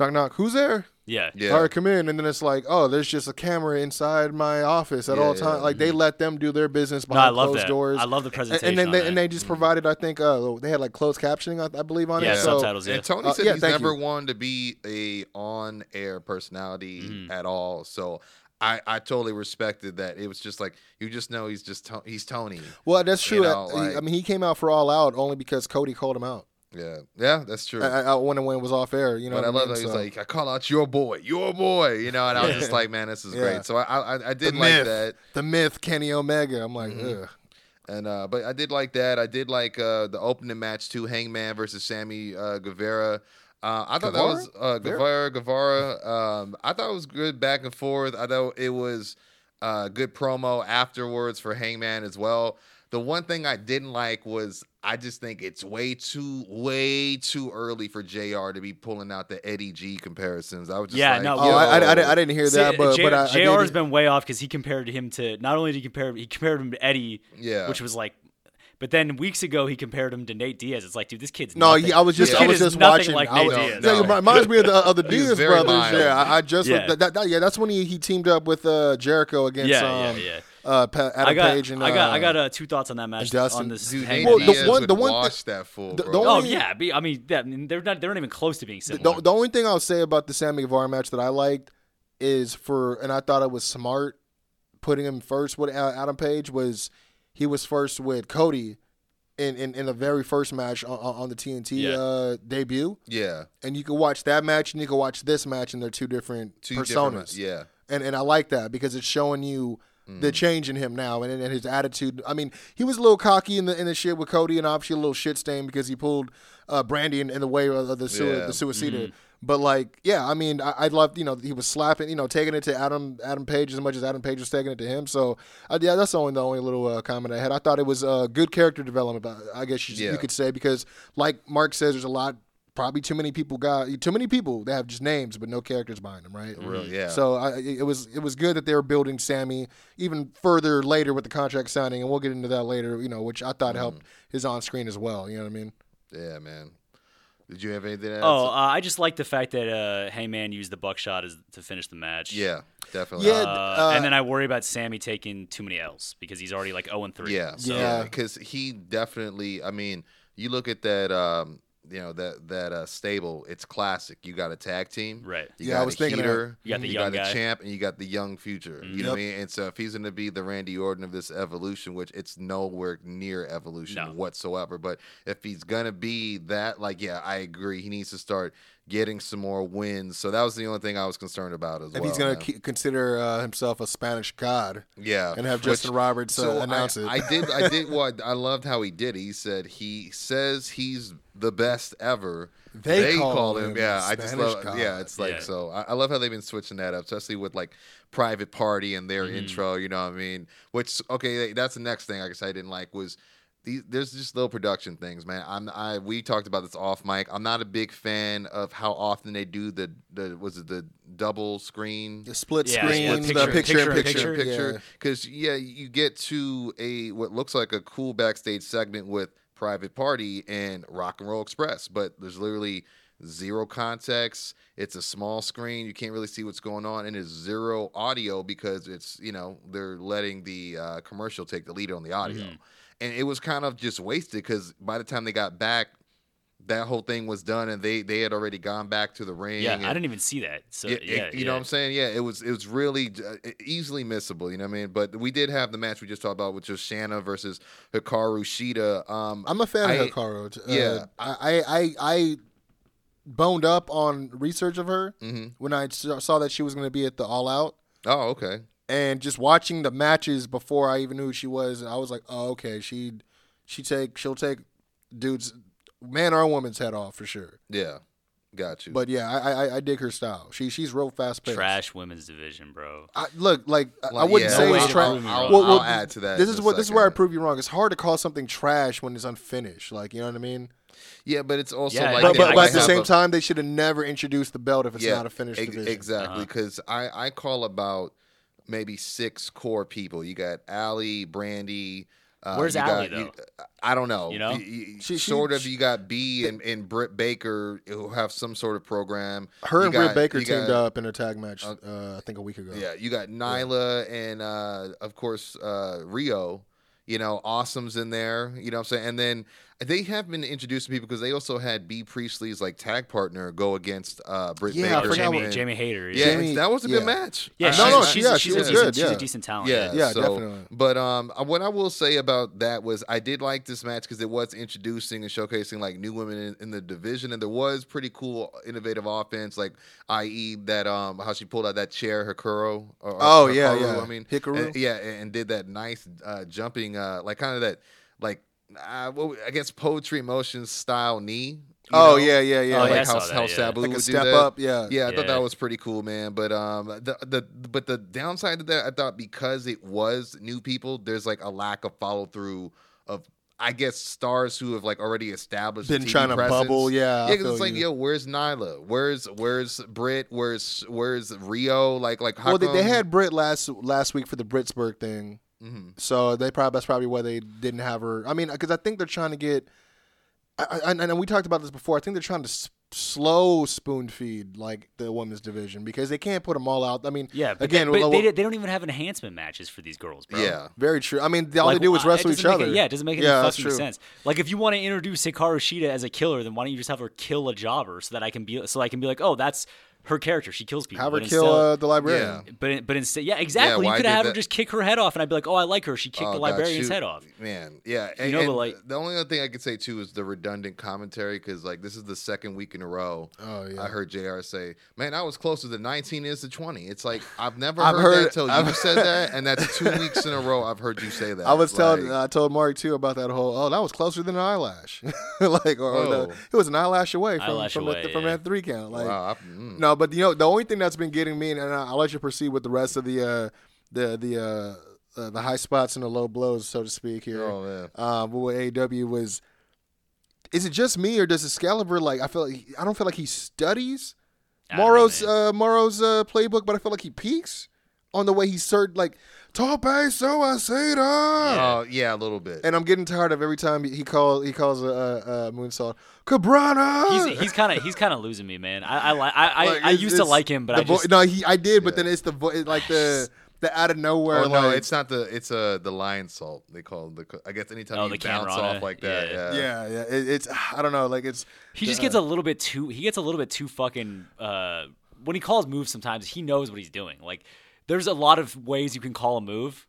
Speaker 1: Knock knock, who's there?
Speaker 3: yeah,
Speaker 2: Yeah.
Speaker 1: All right, come in, and then it's like, oh, there's just a camera inside my office at
Speaker 2: Yeah,
Speaker 1: all
Speaker 2: yeah.
Speaker 1: times. Like they let them do their business
Speaker 3: No,
Speaker 1: behind
Speaker 3: I love
Speaker 1: closed
Speaker 3: that.
Speaker 1: doors.
Speaker 3: I love the
Speaker 1: And-
Speaker 3: presentation.
Speaker 1: and then they,
Speaker 3: that.
Speaker 1: and they just provided, I think, uh, they had like closed captioning, I, I believe, on
Speaker 3: yeah,
Speaker 1: it. So,
Speaker 3: subtitles. Yeah,
Speaker 2: And Tony
Speaker 1: Uh,
Speaker 2: said
Speaker 1: yeah,
Speaker 2: he's never
Speaker 1: you.
Speaker 2: wanted to be a on air personality
Speaker 3: Mhm.
Speaker 2: at all. So I, I totally respected that. It was just like you just know he's just to- he's Tony.
Speaker 1: well, that's
Speaker 2: You
Speaker 1: true.
Speaker 2: know,
Speaker 1: I-
Speaker 2: like-
Speaker 1: I mean, he came out for all out only because Cody called him out.
Speaker 2: Yeah, yeah, that's true.
Speaker 1: I, I, when when it was off air, you know.
Speaker 2: but I
Speaker 1: what
Speaker 2: love
Speaker 1: mean?
Speaker 2: that he's
Speaker 1: So-
Speaker 2: like, I call out your boy, your boy, you know, and I was just like, man, this is
Speaker 1: Yeah.
Speaker 2: great. So I I, I did
Speaker 1: the
Speaker 2: like
Speaker 1: myth,
Speaker 2: that.
Speaker 1: the myth, Kenny Omega. I'm like,
Speaker 2: Mhm.
Speaker 1: ugh.
Speaker 2: And uh, but I did like that. I did like uh, the opening match too, Hangman versus Sammy uh, Guevara. Uh, I thought that was uh, Guevara. Guevara. Um, I thought it was good back and forth. I thought it was uh, good promo afterwards for Hangman as well. The one thing I didn't like was I just think it's way too way too early for Jr. to be pulling out the Eddie G comparisons. I was just
Speaker 3: Yeah,
Speaker 2: like,
Speaker 3: no,
Speaker 1: Oh, I, I, I, didn't, I didn't hear that,
Speaker 3: See,
Speaker 1: but
Speaker 3: J-
Speaker 1: but I, I
Speaker 3: JR
Speaker 1: did-
Speaker 3: has been way off because he compared him to not only did he compare he compared him to Eddie,
Speaker 2: Yeah.
Speaker 3: which was like, but then weeks ago he compared him to Nate Diaz. It's like, dude, this kid's
Speaker 1: No,
Speaker 3: nothing.
Speaker 1: I was just
Speaker 3: This
Speaker 1: I was
Speaker 3: is
Speaker 1: just watching.
Speaker 3: like
Speaker 1: I
Speaker 3: Nate
Speaker 1: was,
Speaker 3: Diaz.
Speaker 1: yeah, it reminds me of the other [laughs]
Speaker 2: He was
Speaker 1: Diaz brothers.
Speaker 2: mild.
Speaker 1: Yeah, I, I just
Speaker 3: Yeah.
Speaker 1: that, that, that- yeah, that's when he, he teamed up with uh, Jericho against
Speaker 3: Yeah, yeah,
Speaker 1: um,
Speaker 3: yeah.
Speaker 1: Uh, Adam
Speaker 3: I got,
Speaker 1: Page and
Speaker 3: I got, I
Speaker 1: uh,
Speaker 3: got uh, two thoughts on that match.
Speaker 1: Dustin.
Speaker 3: on this
Speaker 2: Dude, Nate
Speaker 1: Well, the.
Speaker 2: Diaz
Speaker 1: one-
Speaker 2: would
Speaker 1: the one
Speaker 2: wash that fool,
Speaker 1: the-
Speaker 2: bro.
Speaker 1: the
Speaker 3: Oh
Speaker 1: only-
Speaker 3: yeah, be- I mean, that, I mean, they're not, they're not even close to being
Speaker 1: the,
Speaker 3: similar.
Speaker 1: the, the only thing I'll say about the Sammy Guevara match that I liked is for, and I thought it was smart putting him first with uh, Adam Page was he was first with Cody in in, in the very first match on, on the TNT
Speaker 3: Yeah.
Speaker 1: uh, debut,
Speaker 2: yeah,
Speaker 1: and you can watch that match and you can watch this match, and they're two different
Speaker 2: two
Speaker 1: personas.
Speaker 2: different. Yeah,
Speaker 1: and and I like that because it's showing you
Speaker 2: Mm.
Speaker 1: the change in him now and, and his attitude. I mean, he was a little cocky in the in the shit with Cody, and obviously a little shit stain because he pulled uh, Brandi in, in the way of the sui-
Speaker 2: Yeah.
Speaker 1: the suicide.
Speaker 3: Mm-hmm.
Speaker 1: But like, yeah, I mean, I, I loved you know he was slapping, you know, taking it to Adam Adam Page as much as Adam Page was taking it to him. So uh, yeah, that's the only the only little uh, comment I had. I thought it was uh, good character development. I guess you,
Speaker 2: Yeah.
Speaker 1: you could say because like Mark says, there's a lot. Probably too many people got too many people that have just names but no characters behind them, right?
Speaker 2: real. Yeah.
Speaker 1: So I, it was it was good that they were building Sammy even further later with the contract signing, and we'll get into that later. You know, which I thought helped his on screen as well. You know what I mean?
Speaker 2: yeah, man. Did you have anything? To add?
Speaker 3: oh, uh, I just like the fact that uh, Hangman used the buckshot as to finish the match.
Speaker 2: yeah, definitely.
Speaker 1: Yeah,
Speaker 3: Uh,
Speaker 1: uh,
Speaker 3: and then I worry about Sammy taking too many L's because he's already like 0 and 3.
Speaker 2: Yeah,
Speaker 3: So,
Speaker 1: Yeah.
Speaker 2: because he definitely. I mean, you look at that. Um, you know that that uh, stable. It's classic. You got a tag team.
Speaker 3: Right.
Speaker 2: You
Speaker 1: Yeah,
Speaker 2: got
Speaker 1: I was
Speaker 2: a
Speaker 1: thinking that.
Speaker 2: heater.
Speaker 3: You got the
Speaker 2: you
Speaker 3: young
Speaker 2: got
Speaker 3: guy.
Speaker 2: a champ, and you got the young future. You know what I mean? And so if he's going to be the Randy Orton of this evolution, which it's nowhere near evolution
Speaker 3: No.
Speaker 2: whatsoever, but if he's going to be that, like, yeah, I agree. He needs to start getting some more wins. So that was the only thing I was concerned about as
Speaker 1: If
Speaker 2: well.
Speaker 1: he's gonna ke- consider uh, himself a Spanish god
Speaker 2: Yeah,
Speaker 1: and have
Speaker 2: which-
Speaker 1: Justin Roberts uh,
Speaker 2: so
Speaker 1: announce
Speaker 2: I,
Speaker 1: it,
Speaker 2: I did. I did. [laughs] Well, I loved how he did. He said he says he's the best ever.
Speaker 1: They call
Speaker 2: call
Speaker 1: him
Speaker 2: him. Yeah, I just love.
Speaker 1: God.
Speaker 2: Yeah, it's like
Speaker 3: Yeah.
Speaker 2: so. I, I love how they've been switching that up, especially with like private party and their
Speaker 3: Mm-hmm.
Speaker 2: intro. You know what I mean? Which okay, that's the next thing. I guess I didn't like was. These, there's just little production things, man. I'm I we talked about this off mic. I'm not a big fan of how often they do the the was it the double screen
Speaker 1: the split
Speaker 3: Yeah,
Speaker 1: screen,
Speaker 3: split
Speaker 1: the
Speaker 3: picture-
Speaker 1: picture, in
Speaker 3: picture in
Speaker 1: picture,
Speaker 2: picture
Speaker 1: Yeah.
Speaker 2: because yeah. you get to a what looks like a cool backstage segment with private party and rock and roll express but there's literally zero context it's a small screen you can't really see what's going on and it's zero audio because it's you know they're letting the uh, commercial take the lead on the audio
Speaker 3: Mm-hmm.
Speaker 2: And it was kind of just wasted because by the time they got back that whole thing was done and they they had already gone back to the ring
Speaker 3: Yeah,
Speaker 2: and-
Speaker 3: I didn't even see that. So,
Speaker 2: yeah,
Speaker 3: yeah,
Speaker 2: it- you know what I'm saying? Yeah, it was it was really uh, easily missable. You know what I mean? But we did have the match we just talked about, which was Shanna versus Hikaru Shida. Um,
Speaker 1: I'm a fan
Speaker 2: I-
Speaker 1: of Hikaru. Uh,
Speaker 2: yeah.
Speaker 1: I, I I I boned up on research of her
Speaker 2: mhm.
Speaker 1: when I saw saw that she was going to be at the All Out.
Speaker 2: Oh, okay.
Speaker 1: And just watching the matches before I even knew who she was, I was like, oh, okay, she she take she'll take dudes, man or woman's head off for sure.
Speaker 2: Yeah, got you.
Speaker 1: But yeah, I I, I dig her style. She she's real fast paced.
Speaker 3: Trash women's division, bro.
Speaker 1: I, look, like I- I wouldn't
Speaker 2: yeah,
Speaker 1: say
Speaker 3: No way
Speaker 1: it's trash.
Speaker 3: prove me
Speaker 2: I'll,
Speaker 3: wrong.
Speaker 1: Well,
Speaker 2: I'll add to that.
Speaker 1: This is what this is where I prove you wrong. It's hard to call something trash when it's unfinished. Like you know what I mean.
Speaker 2: Yeah, but it's also
Speaker 3: Yeah,
Speaker 2: like
Speaker 1: But, but, but at the same
Speaker 2: a-
Speaker 1: time, they should have never introduced the belt if it's
Speaker 2: yeah,
Speaker 1: not a finished
Speaker 2: ex-
Speaker 1: division.
Speaker 2: Exactly,
Speaker 3: Uh-huh.
Speaker 2: because I I call about maybe six core people. You got Allie, Brandi. Uh,
Speaker 3: Where's
Speaker 2: you
Speaker 3: Allie,
Speaker 2: got- you- I don't know.
Speaker 3: You know?
Speaker 2: You-
Speaker 1: She- she-
Speaker 2: sort of.
Speaker 1: she-
Speaker 2: You got Bea and, and Britt Baker who have some sort of program.
Speaker 1: Her
Speaker 2: You
Speaker 1: and
Speaker 2: got-
Speaker 1: Britt Baker teamed
Speaker 2: got-
Speaker 1: up in a tag match. Uh, I think a week ago.
Speaker 2: Yeah, you got Nyla and uh, of course uh, Riho. You know, Awesome's in there. You know what I'm saying? And then they have been introducing people because they also had Bea Priestley's like tag partner go against uh Britt
Speaker 1: Yeah, I
Speaker 2: Baker.
Speaker 1: forgot
Speaker 3: Jamie,
Speaker 2: and-
Speaker 3: Jamie Hayter.
Speaker 2: Yeah,
Speaker 1: Jamie-
Speaker 2: that was a
Speaker 1: yeah.
Speaker 2: good match.
Speaker 3: yeah.
Speaker 1: No, no,
Speaker 3: she's,
Speaker 1: she- yeah,
Speaker 3: she's,
Speaker 1: she
Speaker 3: a
Speaker 1: was
Speaker 3: decent,
Speaker 1: good,
Speaker 3: She's
Speaker 1: yeah.
Speaker 3: a decent talent.
Speaker 2: Yeah,
Speaker 1: Yeah,
Speaker 2: so-
Speaker 1: definitely.
Speaker 2: But um, what I will say about that was I did like this match because it was introducing and showcasing like new women in, in the division, and there was pretty cool, innovative offense, like i.e. that um how she pulled out that chair, Hikaru. Or, or
Speaker 1: Oh, yeah,
Speaker 2: Hikaru,
Speaker 1: yeah.
Speaker 2: I mean,
Speaker 1: Hikaru.
Speaker 2: and- yeah, and, and did that nice uh, jumping, uh, like kind of that, like uh, what, I guess poetry motions style knee.
Speaker 1: Oh
Speaker 2: know?
Speaker 1: yeah, yeah, yeah.
Speaker 3: Oh,
Speaker 2: like
Speaker 3: yeah,
Speaker 2: how,
Speaker 3: saw that,
Speaker 2: how
Speaker 3: yeah.
Speaker 2: Sabu
Speaker 1: like a
Speaker 2: would do
Speaker 1: step
Speaker 2: that.
Speaker 1: up. Yeah,
Speaker 2: Yeah, I thought that was pretty cool, man. But um, the the but the downside to that, I thought because it was new people, there's like a lack of follow through of. I guess stars who have like already established a
Speaker 1: Been
Speaker 2: TV
Speaker 1: trying to bubble, yeah, I
Speaker 2: yeah. 'cause
Speaker 1: feel
Speaker 2: it's like,
Speaker 1: you.
Speaker 2: yo, where's Nyla? Where's where's Britt? Where's where's Riho? Like like how
Speaker 1: Well, they, they had Britt last last week for the Britsburg thing,
Speaker 2: Mhm.
Speaker 1: so they probably that's probably why they didn't have her. I mean, because I think they're trying to get. I, I, and we talked about this before. I think they're trying to s- slow spoon feed like the women's division because they can't put them all out. I mean,
Speaker 3: Yeah, but
Speaker 1: again,
Speaker 3: they, but they, they don't even have enhancement matches for these girls, bro.
Speaker 2: Yeah.
Speaker 1: very true. I mean, all
Speaker 3: Like,
Speaker 1: they do is wrestle each other.
Speaker 3: it- yeah, it doesn't make any
Speaker 1: Yeah,
Speaker 3: fucking sense. Like if you want to introduce Hikaru Shida as a killer, then why don't you just have her kill a jobber so that I can be so I can be like, oh, that's her character. She kills people.
Speaker 1: Have her
Speaker 3: but
Speaker 1: kill
Speaker 3: instead-
Speaker 1: uh, the librarian.
Speaker 2: Yeah.
Speaker 3: But but instead, yeah, exactly.
Speaker 2: why
Speaker 3: you could have
Speaker 2: did
Speaker 3: had her just kick her head off, and I'd be like, oh, I like her. She kicked
Speaker 2: Oh,
Speaker 3: the
Speaker 2: God,
Speaker 3: librarian's
Speaker 2: shoot.
Speaker 3: head off.
Speaker 2: Man, yeah. And,
Speaker 3: know, but, like-
Speaker 2: the only other thing I could say too is the redundant commentary because like this is the second week in a row.
Speaker 1: Oh, yeah.
Speaker 2: I heard Jr. say, "Man, I was closer to 19 is to 20." It's like I've never
Speaker 1: I've
Speaker 2: heard,
Speaker 1: heard-
Speaker 2: that till
Speaker 1: I've-
Speaker 2: you said that, and that's two weeks in a row I've heard you say that.
Speaker 1: I was telling, I told Mark too about that whole. Oh, that was closer than an eyelash. [laughs] like, or, or the, it was an eyelash away from
Speaker 3: Eyelash
Speaker 1: from,
Speaker 3: away,
Speaker 1: that, from
Speaker 3: yeah.
Speaker 1: that three count. Like,
Speaker 2: wow, I- mm.
Speaker 1: No, but you know the only thing that's been getting me, and I- I'll let you proceed with the rest of the uh, the the uh, uh, the high spots and the low blows, so to speak. Here,
Speaker 2: Oh, man.
Speaker 1: um, but with AEW was, is it just me or does Excalibur like? I feel like I don't feel like he studies
Speaker 3: I don't Mauro's
Speaker 1: uh, Mauro's uh, playbook, but I feel like he peaks on the way he served like Tope Suicida.
Speaker 2: Oh yeah, a little bit.
Speaker 1: And I'm getting tired of every time he calls he calls a, a, a moonsault Cabrana.
Speaker 3: He's he's kind of he's kind of losing me, man. I I I, I,
Speaker 1: Like,
Speaker 3: I used to like him, but
Speaker 1: the
Speaker 3: I
Speaker 1: vo- no, he I did, but
Speaker 2: Yeah.
Speaker 1: then it's the vo- like the the out of nowhere.
Speaker 2: oh no,
Speaker 1: like,
Speaker 2: it's not the it's uh the Lionsault they call it. The, I guess anytime
Speaker 3: Oh,
Speaker 2: you
Speaker 3: the
Speaker 2: bounce
Speaker 3: Camerata.
Speaker 2: off like that,
Speaker 3: Yeah.
Speaker 2: yeah,
Speaker 1: yeah, yeah. It, it's I don't know, like it's
Speaker 3: he just gets a little bit too he gets a little bit too fucking uh when he calls moves sometimes he knows what he's doing. Like there's a lot of ways you can call a move.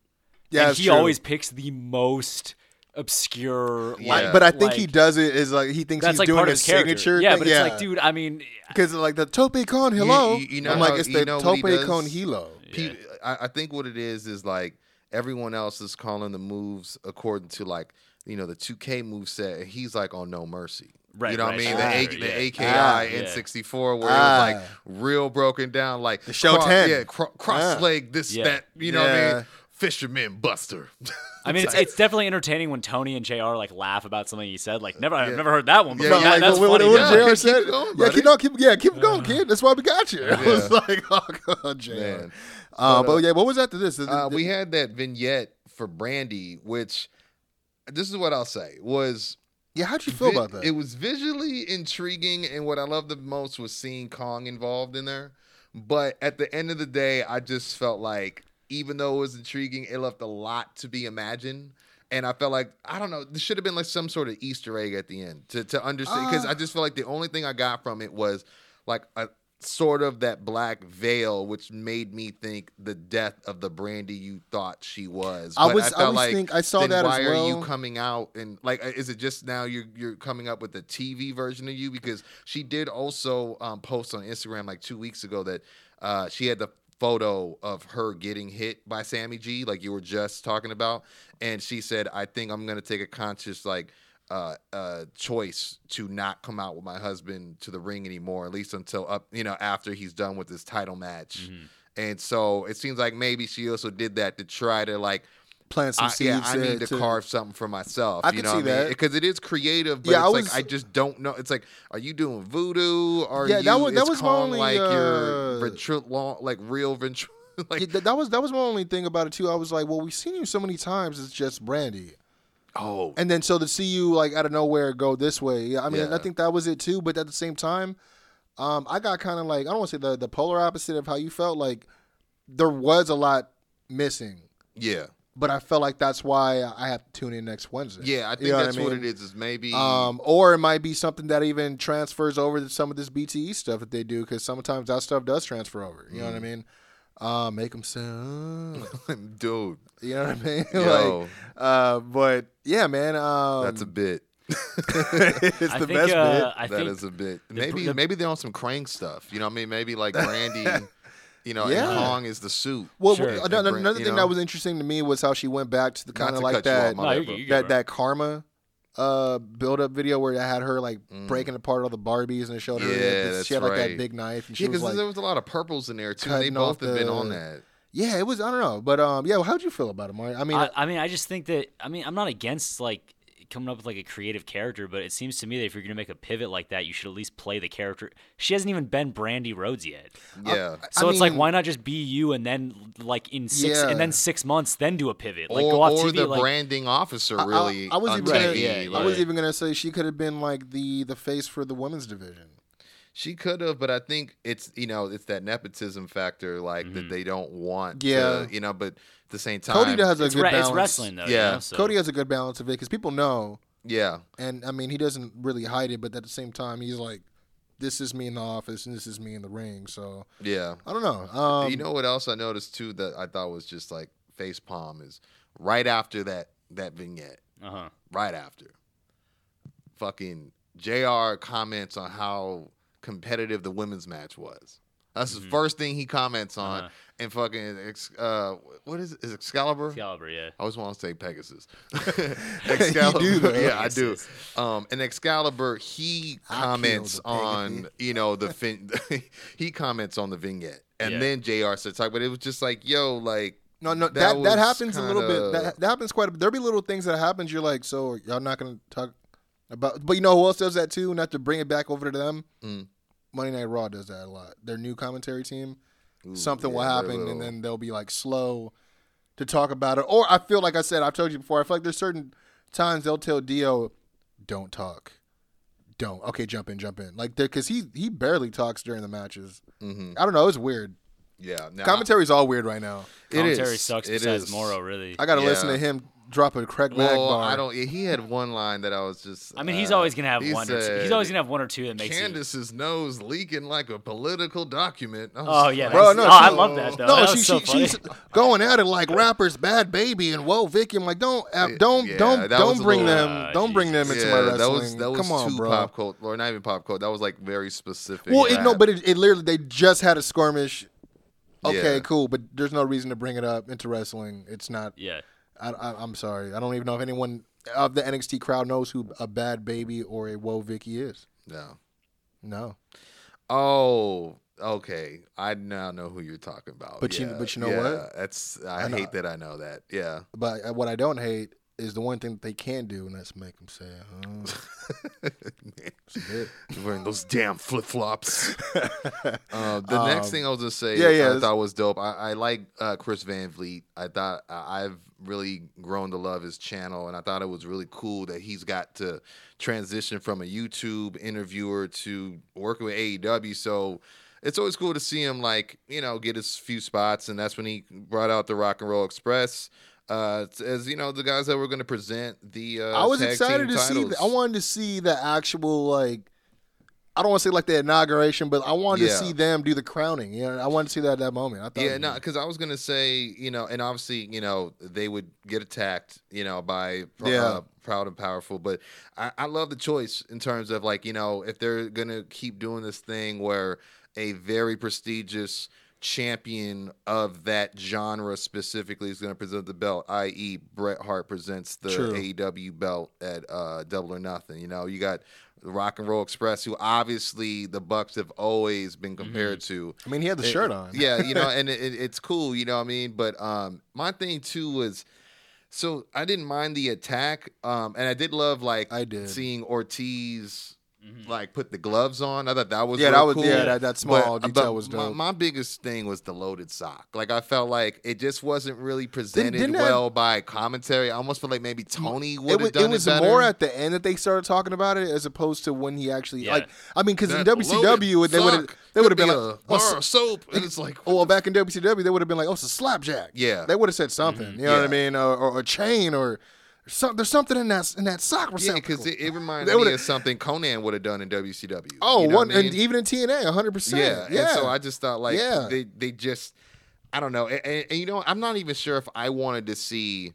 Speaker 1: yeah.
Speaker 3: and he
Speaker 1: true.
Speaker 3: always picks the most obscure
Speaker 2: Yeah.
Speaker 3: like
Speaker 1: But I think he does it is like he thinks he's
Speaker 3: like
Speaker 1: doing
Speaker 3: part
Speaker 1: a
Speaker 3: of his character.
Speaker 1: signature.
Speaker 3: Yeah,
Speaker 1: thing.
Speaker 3: but it's like, dude, I mean,
Speaker 1: because like the Tope Con Hilo.
Speaker 2: you- you know
Speaker 1: I'm like
Speaker 2: how-
Speaker 1: it's
Speaker 2: you
Speaker 1: the
Speaker 2: know
Speaker 1: Tope? Con Hilo.
Speaker 2: Pe- I, I think what it is is like everyone else is calling the moves according to like you know the 2K move set. And he's like on No Mercy.
Speaker 3: Right,
Speaker 2: you know
Speaker 3: right,
Speaker 2: what I mean?
Speaker 3: sure,
Speaker 2: the, A-
Speaker 3: sure,
Speaker 2: the. AKI
Speaker 1: Ah,
Speaker 3: yeah.
Speaker 2: N64 where
Speaker 1: Ah.
Speaker 2: it was like real broken down, like the
Speaker 1: Show 10.
Speaker 2: yeah, cro- cross
Speaker 1: Ah.
Speaker 2: leg, this
Speaker 3: Yeah.
Speaker 2: that, you know what I mean? Fisherman Buster. [laughs]
Speaker 3: I mean, it's, it's definitely entertaining when Tony and Jr. like laugh about something he said. Like, never, I've
Speaker 2: Yeah.
Speaker 3: never heard that one
Speaker 2: Yeah,
Speaker 3: before.
Speaker 2: yeah,
Speaker 3: Like, that's
Speaker 1: what, what,
Speaker 3: funny.
Speaker 1: what
Speaker 2: Yeah,
Speaker 1: JR
Speaker 2: keep-
Speaker 1: said?
Speaker 2: keep going,
Speaker 1: yeah, keep on, keep yeah, keep going, kid. That's why we got you. I was [laughs] like, oh god, JR.
Speaker 2: Man.
Speaker 1: Uh,
Speaker 2: But,
Speaker 1: but,
Speaker 2: uh,
Speaker 1: yeah, what was after this?
Speaker 2: uh, we had that vignette for Brandi, which this is what I'll say was
Speaker 1: yeah, how'd you feel
Speaker 2: vi-
Speaker 1: about that?
Speaker 2: It was visually intriguing, and what I loved the most was seeing Kong involved in there. But at the end of the day, I just felt like, even though it was intriguing, it left a lot to be imagined. And I felt like I don't know. There should have been like some sort of Easter egg at the end to to understand because
Speaker 1: Uh.
Speaker 2: I just feel like the only thing I got from it was like a sort of that black veil, which made me think the death of the Brandi you thought she was.
Speaker 1: I was- I
Speaker 2: felt
Speaker 1: was
Speaker 2: like,
Speaker 1: think- I saw that as
Speaker 2: why are you coming out and like is it just now you're you're coming up with the TV version of you? Because she did also um, post on Instagram like two weeks ago that uh, she had the photo of her getting hit by Sammy G like you were just talking about. And she said I think I'm gonna take a conscious like uh, uh, choice to not come out with my husband to the ring anymore at least until up you know after he's done with his title match
Speaker 1: Mm-hmm.
Speaker 2: and so it seems like maybe she also did that to try to like
Speaker 1: plant some
Speaker 2: I,
Speaker 1: seeds.
Speaker 2: yeah, I need to, carve something for myself.
Speaker 1: I
Speaker 2: you
Speaker 1: can
Speaker 2: know
Speaker 1: see
Speaker 2: what
Speaker 1: that.
Speaker 2: because it is creative. But
Speaker 1: Yeah, I was-
Speaker 2: like I just don't know. It's like, are you doing voodoo? Or
Speaker 1: Yeah,
Speaker 2: you,
Speaker 1: that was- that
Speaker 2: is
Speaker 1: was my only,
Speaker 2: like
Speaker 1: uh,
Speaker 2: your ventrilo- like real ventri- [laughs] like
Speaker 1: Yeah, that, that was that was my only thing about it too. I was like, well, we've seen you so many times. It's just Brandi,
Speaker 2: oh
Speaker 1: and then so to see you like out of nowhere go this way. Yeah, I mean,
Speaker 2: Yeah.
Speaker 1: I think that was it too. But at the same time, um, I got kind of like I don't want to say the the polar opposite of how you felt. Like there was a lot missing,
Speaker 2: yeah
Speaker 1: but I felt like that's why I have to tune in next Wednesday.
Speaker 2: Yeah, I think
Speaker 1: You know
Speaker 2: that's what,
Speaker 1: mean?
Speaker 2: it is. Is maybe
Speaker 1: Um, or it might be something that even transfers over to some of this BTE stuff that they do, because sometimes that stuff does transfer over. You know
Speaker 2: Mm.
Speaker 1: what I mean? Uh, make them sound. [laughs]
Speaker 2: dude.
Speaker 1: You know what I mean? [laughs]
Speaker 2: Yo.
Speaker 1: like, uh, but yeah, man. Um,
Speaker 2: That's a bit. [laughs]
Speaker 1: it's
Speaker 3: I
Speaker 1: the
Speaker 3: think,
Speaker 1: best
Speaker 3: uh,
Speaker 1: bit.
Speaker 3: I
Speaker 2: That
Speaker 3: think
Speaker 2: is a bit. Maybe
Speaker 3: the-
Speaker 2: maybe they're on some crank stuff. You know what I mean? Maybe like Brandi. you know,
Speaker 1: Yeah.
Speaker 2: and Kong is the suit.
Speaker 1: Well,
Speaker 3: Sure.
Speaker 1: another,
Speaker 2: Brent,
Speaker 1: another thing
Speaker 2: know?
Speaker 1: that was interesting to me was how she went back to the kind of like
Speaker 2: cut you
Speaker 1: that
Speaker 2: off, my
Speaker 3: No, you- you-
Speaker 1: that that karma uh build up video where I had her like
Speaker 2: Mm.
Speaker 1: breaking apart all the Barbies and it showed her
Speaker 2: Yeah,
Speaker 1: that
Speaker 2: that's
Speaker 1: she had like that big knife and she
Speaker 2: Yeah, because
Speaker 1: like
Speaker 2: there was a lot of purples in there too. They both have been on that.
Speaker 1: yeah it was I don't know but um yeah how'd you feel about it Mark? I mean
Speaker 3: I, I mean, I just think that I mean, I'm not against like coming up with like a creative character, but it seems to me that if you're gonna make a pivot like that, you should at least play the character. She hasn't even been Brandi Rhodes yet,
Speaker 2: Yeah.
Speaker 3: Uh, so
Speaker 1: I
Speaker 3: it's like why not just be you and then like in six
Speaker 1: Yeah.
Speaker 3: and then six months then do a pivot, like
Speaker 2: or
Speaker 3: go off
Speaker 2: or
Speaker 3: TV,
Speaker 2: the
Speaker 3: like
Speaker 2: branding officer
Speaker 1: I- I-
Speaker 2: really
Speaker 1: I, was
Speaker 2: on
Speaker 1: even gonna,
Speaker 2: TV.
Speaker 3: yeah,
Speaker 1: I was even gonna say she could have been like the the face for the women's division
Speaker 2: She could have, but I think it's you know it's that nepotism factor, like
Speaker 3: Mm-hmm.
Speaker 2: that they don't want.
Speaker 1: Yeah.
Speaker 2: to, you know, but at the same time,
Speaker 1: Cody has a
Speaker 3: it's,
Speaker 1: good
Speaker 3: re-
Speaker 1: balance
Speaker 3: it's wrestling though.
Speaker 2: Yeah.
Speaker 3: you know, so.
Speaker 1: Cody has a good balance of it because people know
Speaker 2: Yeah,
Speaker 1: and I mean he doesn't really hide it but at the same time he's like this is me in the office and this is me in the ring so
Speaker 2: yeah.
Speaker 1: I don't know um
Speaker 2: you know what else I noticed too that I thought was just like face palm is right after that that vignette,
Speaker 3: Uh-huh.
Speaker 2: right after, fucking Jr. comments on how competitive the women's match was. That's the first thing he comments on,
Speaker 3: Mm-hmm. Uh-huh.
Speaker 2: and fucking uh, what is it? Is Excalibur?
Speaker 3: Excalibur, yeah.
Speaker 2: I always want to say Pegasus. Excalibur. [laughs] [laughs]
Speaker 1: You do, though. [laughs]
Speaker 2: yeah, I do. Um, and Excalibur, he comments on you know the fin- he comments on the vignette, and
Speaker 3: Yeah.
Speaker 2: then Jr. said talk, but it was just like yo, like
Speaker 1: No, no, that
Speaker 2: That
Speaker 1: that,
Speaker 2: was
Speaker 1: happens a little bit. That, that happens quite a bit. There'll be little things that happens. You're like, so y'all not gonna talk about? But you know who else does that too? Not to bring it back over to them.
Speaker 2: Mm.
Speaker 1: Monday Night Raw does that a lot. Their new commentary team.
Speaker 2: ooh,
Speaker 1: something will happen,
Speaker 2: they're
Speaker 1: and then they'll be like slow to talk about it. Or I feel like I said, I've told you before. I feel like there's certain times they'll tell Dio, "Don't talk." Don't. Okay, jump in, jump in. Like, because he he barely talks during the matches.
Speaker 2: Mhm.
Speaker 1: I don't know. It's weird.
Speaker 2: yeah, now,
Speaker 1: Commentary's all weird right now.
Speaker 2: it
Speaker 3: Commentary
Speaker 2: is,
Speaker 3: sucks
Speaker 2: it
Speaker 3: besides
Speaker 2: is.
Speaker 3: Mauro, really.
Speaker 1: I got to
Speaker 2: Yeah.
Speaker 1: listen to him drop a Craig Mack
Speaker 2: Well,
Speaker 1: bar.
Speaker 2: I don't. yeah, He had one line that I was just.
Speaker 3: I mean, he's
Speaker 2: uh,
Speaker 3: always gonna have
Speaker 2: he
Speaker 3: one. Or two. He's always gonna have one or two that makes you.
Speaker 2: Candace's nose leaking like a political document.
Speaker 3: Oh yeah,
Speaker 1: Bro, no,
Speaker 3: oh, I love that though.
Speaker 1: No,
Speaker 3: that
Speaker 1: she,
Speaker 3: so
Speaker 1: she she's [laughs] going at it like rappers, Bhad Bhabie, and whoa, Vicky. I'm like, don't, uh, don't,
Speaker 2: Yeah,
Speaker 1: don't,
Speaker 2: that was
Speaker 1: don't bring
Speaker 2: little-
Speaker 1: them,
Speaker 3: Ah,
Speaker 1: don't bring them into
Speaker 2: yeah,
Speaker 1: my wrestling.
Speaker 2: that was that was
Speaker 1: Come on,
Speaker 2: too
Speaker 1: bro.
Speaker 2: pop cult, or not even pop cult. That was like very specific.
Speaker 1: Well, it, no, but it, it literally they just had a skirmish. Okay,
Speaker 2: Yeah.
Speaker 1: cool, but there's no reason to bring it up into wrestling. It's not.
Speaker 3: yeah.
Speaker 1: I, I, I'm sorry. I don't even know if anyone of the NXT crowd knows who a Bhad Bhabie or a Woah Vicky is.
Speaker 2: no.
Speaker 1: No,
Speaker 2: Oh, okay. I now know who you're talking about.
Speaker 1: But you- but you know
Speaker 2: yeah,
Speaker 1: what?
Speaker 2: That's I,
Speaker 1: I
Speaker 2: hate that I know that. Yeah.
Speaker 1: but uh, what I don't hate is the one thing that they can do, and that's make them say, oh,
Speaker 2: wearing those damn flip flops. [laughs] uh, the next
Speaker 1: Um,
Speaker 2: thing I was gonna say,
Speaker 1: yeah, yeah,
Speaker 2: I
Speaker 1: it's-
Speaker 2: thought was dope. I, I like uh, Chris Van Vliet. I thought I- I've really grown to love his channel, and I thought it was really cool that he's got to transition from a YouTube interviewer to working with AEW. So it's always cool to see him like you know get his few spots, and that's when he brought out the Rock and Roll Express. Uh, as you know, the guys that were going to present the uh,
Speaker 1: I was excited to see. The, I wanted to see the actual like. I don't want to say like the inauguration, but I wanted
Speaker 2: Yeah.
Speaker 1: to see them do the crowning. You know, I wanted to see that at that moment. I thought,
Speaker 2: Yeah, no, because I was gonna say, you know, and obviously, you know, they would get attacked, you know, by
Speaker 1: Yeah.
Speaker 2: uh, proud and powerful. But I, I love the choice in terms of like, you know, if they're gonna keep doing this thing where a very prestigious champion of that genre specifically is going to present the belt, i.e., Bret Hart presents the
Speaker 1: True.
Speaker 2: AEW belt at uh, Double or Nothing. You know, you got the Rock and Roll Express, who obviously the Bucks have always been compared to.
Speaker 1: I mean, he had the
Speaker 2: It-
Speaker 1: shirt on.
Speaker 2: Yeah, you know, [laughs] and it, it- it's cool, you know what I mean? But um my thing too was so I didn't mind the attack. Um and I did love like
Speaker 1: I did.
Speaker 2: seeing Ortiz Mm-hmm. like put the gloves on. I thought that was
Speaker 1: Yeah, that was-
Speaker 2: cool.
Speaker 1: yeah, that- that small uh,
Speaker 2: But-
Speaker 1: detail
Speaker 2: but
Speaker 1: was
Speaker 2: my-
Speaker 1: dope.
Speaker 2: My, biggest thing was the loaded sock. Like I felt like it just wasn't really presented
Speaker 1: didn't that-
Speaker 2: well by commentary. I almost feel like maybe Tony would have
Speaker 1: was,
Speaker 2: done
Speaker 1: it was
Speaker 2: better.
Speaker 1: more at the end that they started talking about it as opposed to when he actually
Speaker 3: Yeah.
Speaker 1: like. I mean, because in WCW they would have they would have been
Speaker 2: be
Speaker 1: like,
Speaker 2: a
Speaker 1: oh,
Speaker 2: bar
Speaker 1: so-
Speaker 2: soap, and it's like,
Speaker 1: oh, well, back in WCW they would have been like, oh, it's a slapjack.
Speaker 2: Yeah.
Speaker 1: they would have said something. Mm-hmm. You know what I mean, or, or a chain, or some, there's something in that in that sock
Speaker 2: yeah, because it, it reminded me of something Konnan would have done in WCW.
Speaker 1: oh,
Speaker 2: you know
Speaker 1: one
Speaker 2: I mean?
Speaker 1: and even in TNA, 100. percent
Speaker 2: Yeah,
Speaker 1: yeah.
Speaker 2: And so I just thought like
Speaker 1: Yeah.
Speaker 2: they they just I don't know, and, and, and you know I'm not even sure if I wanted to see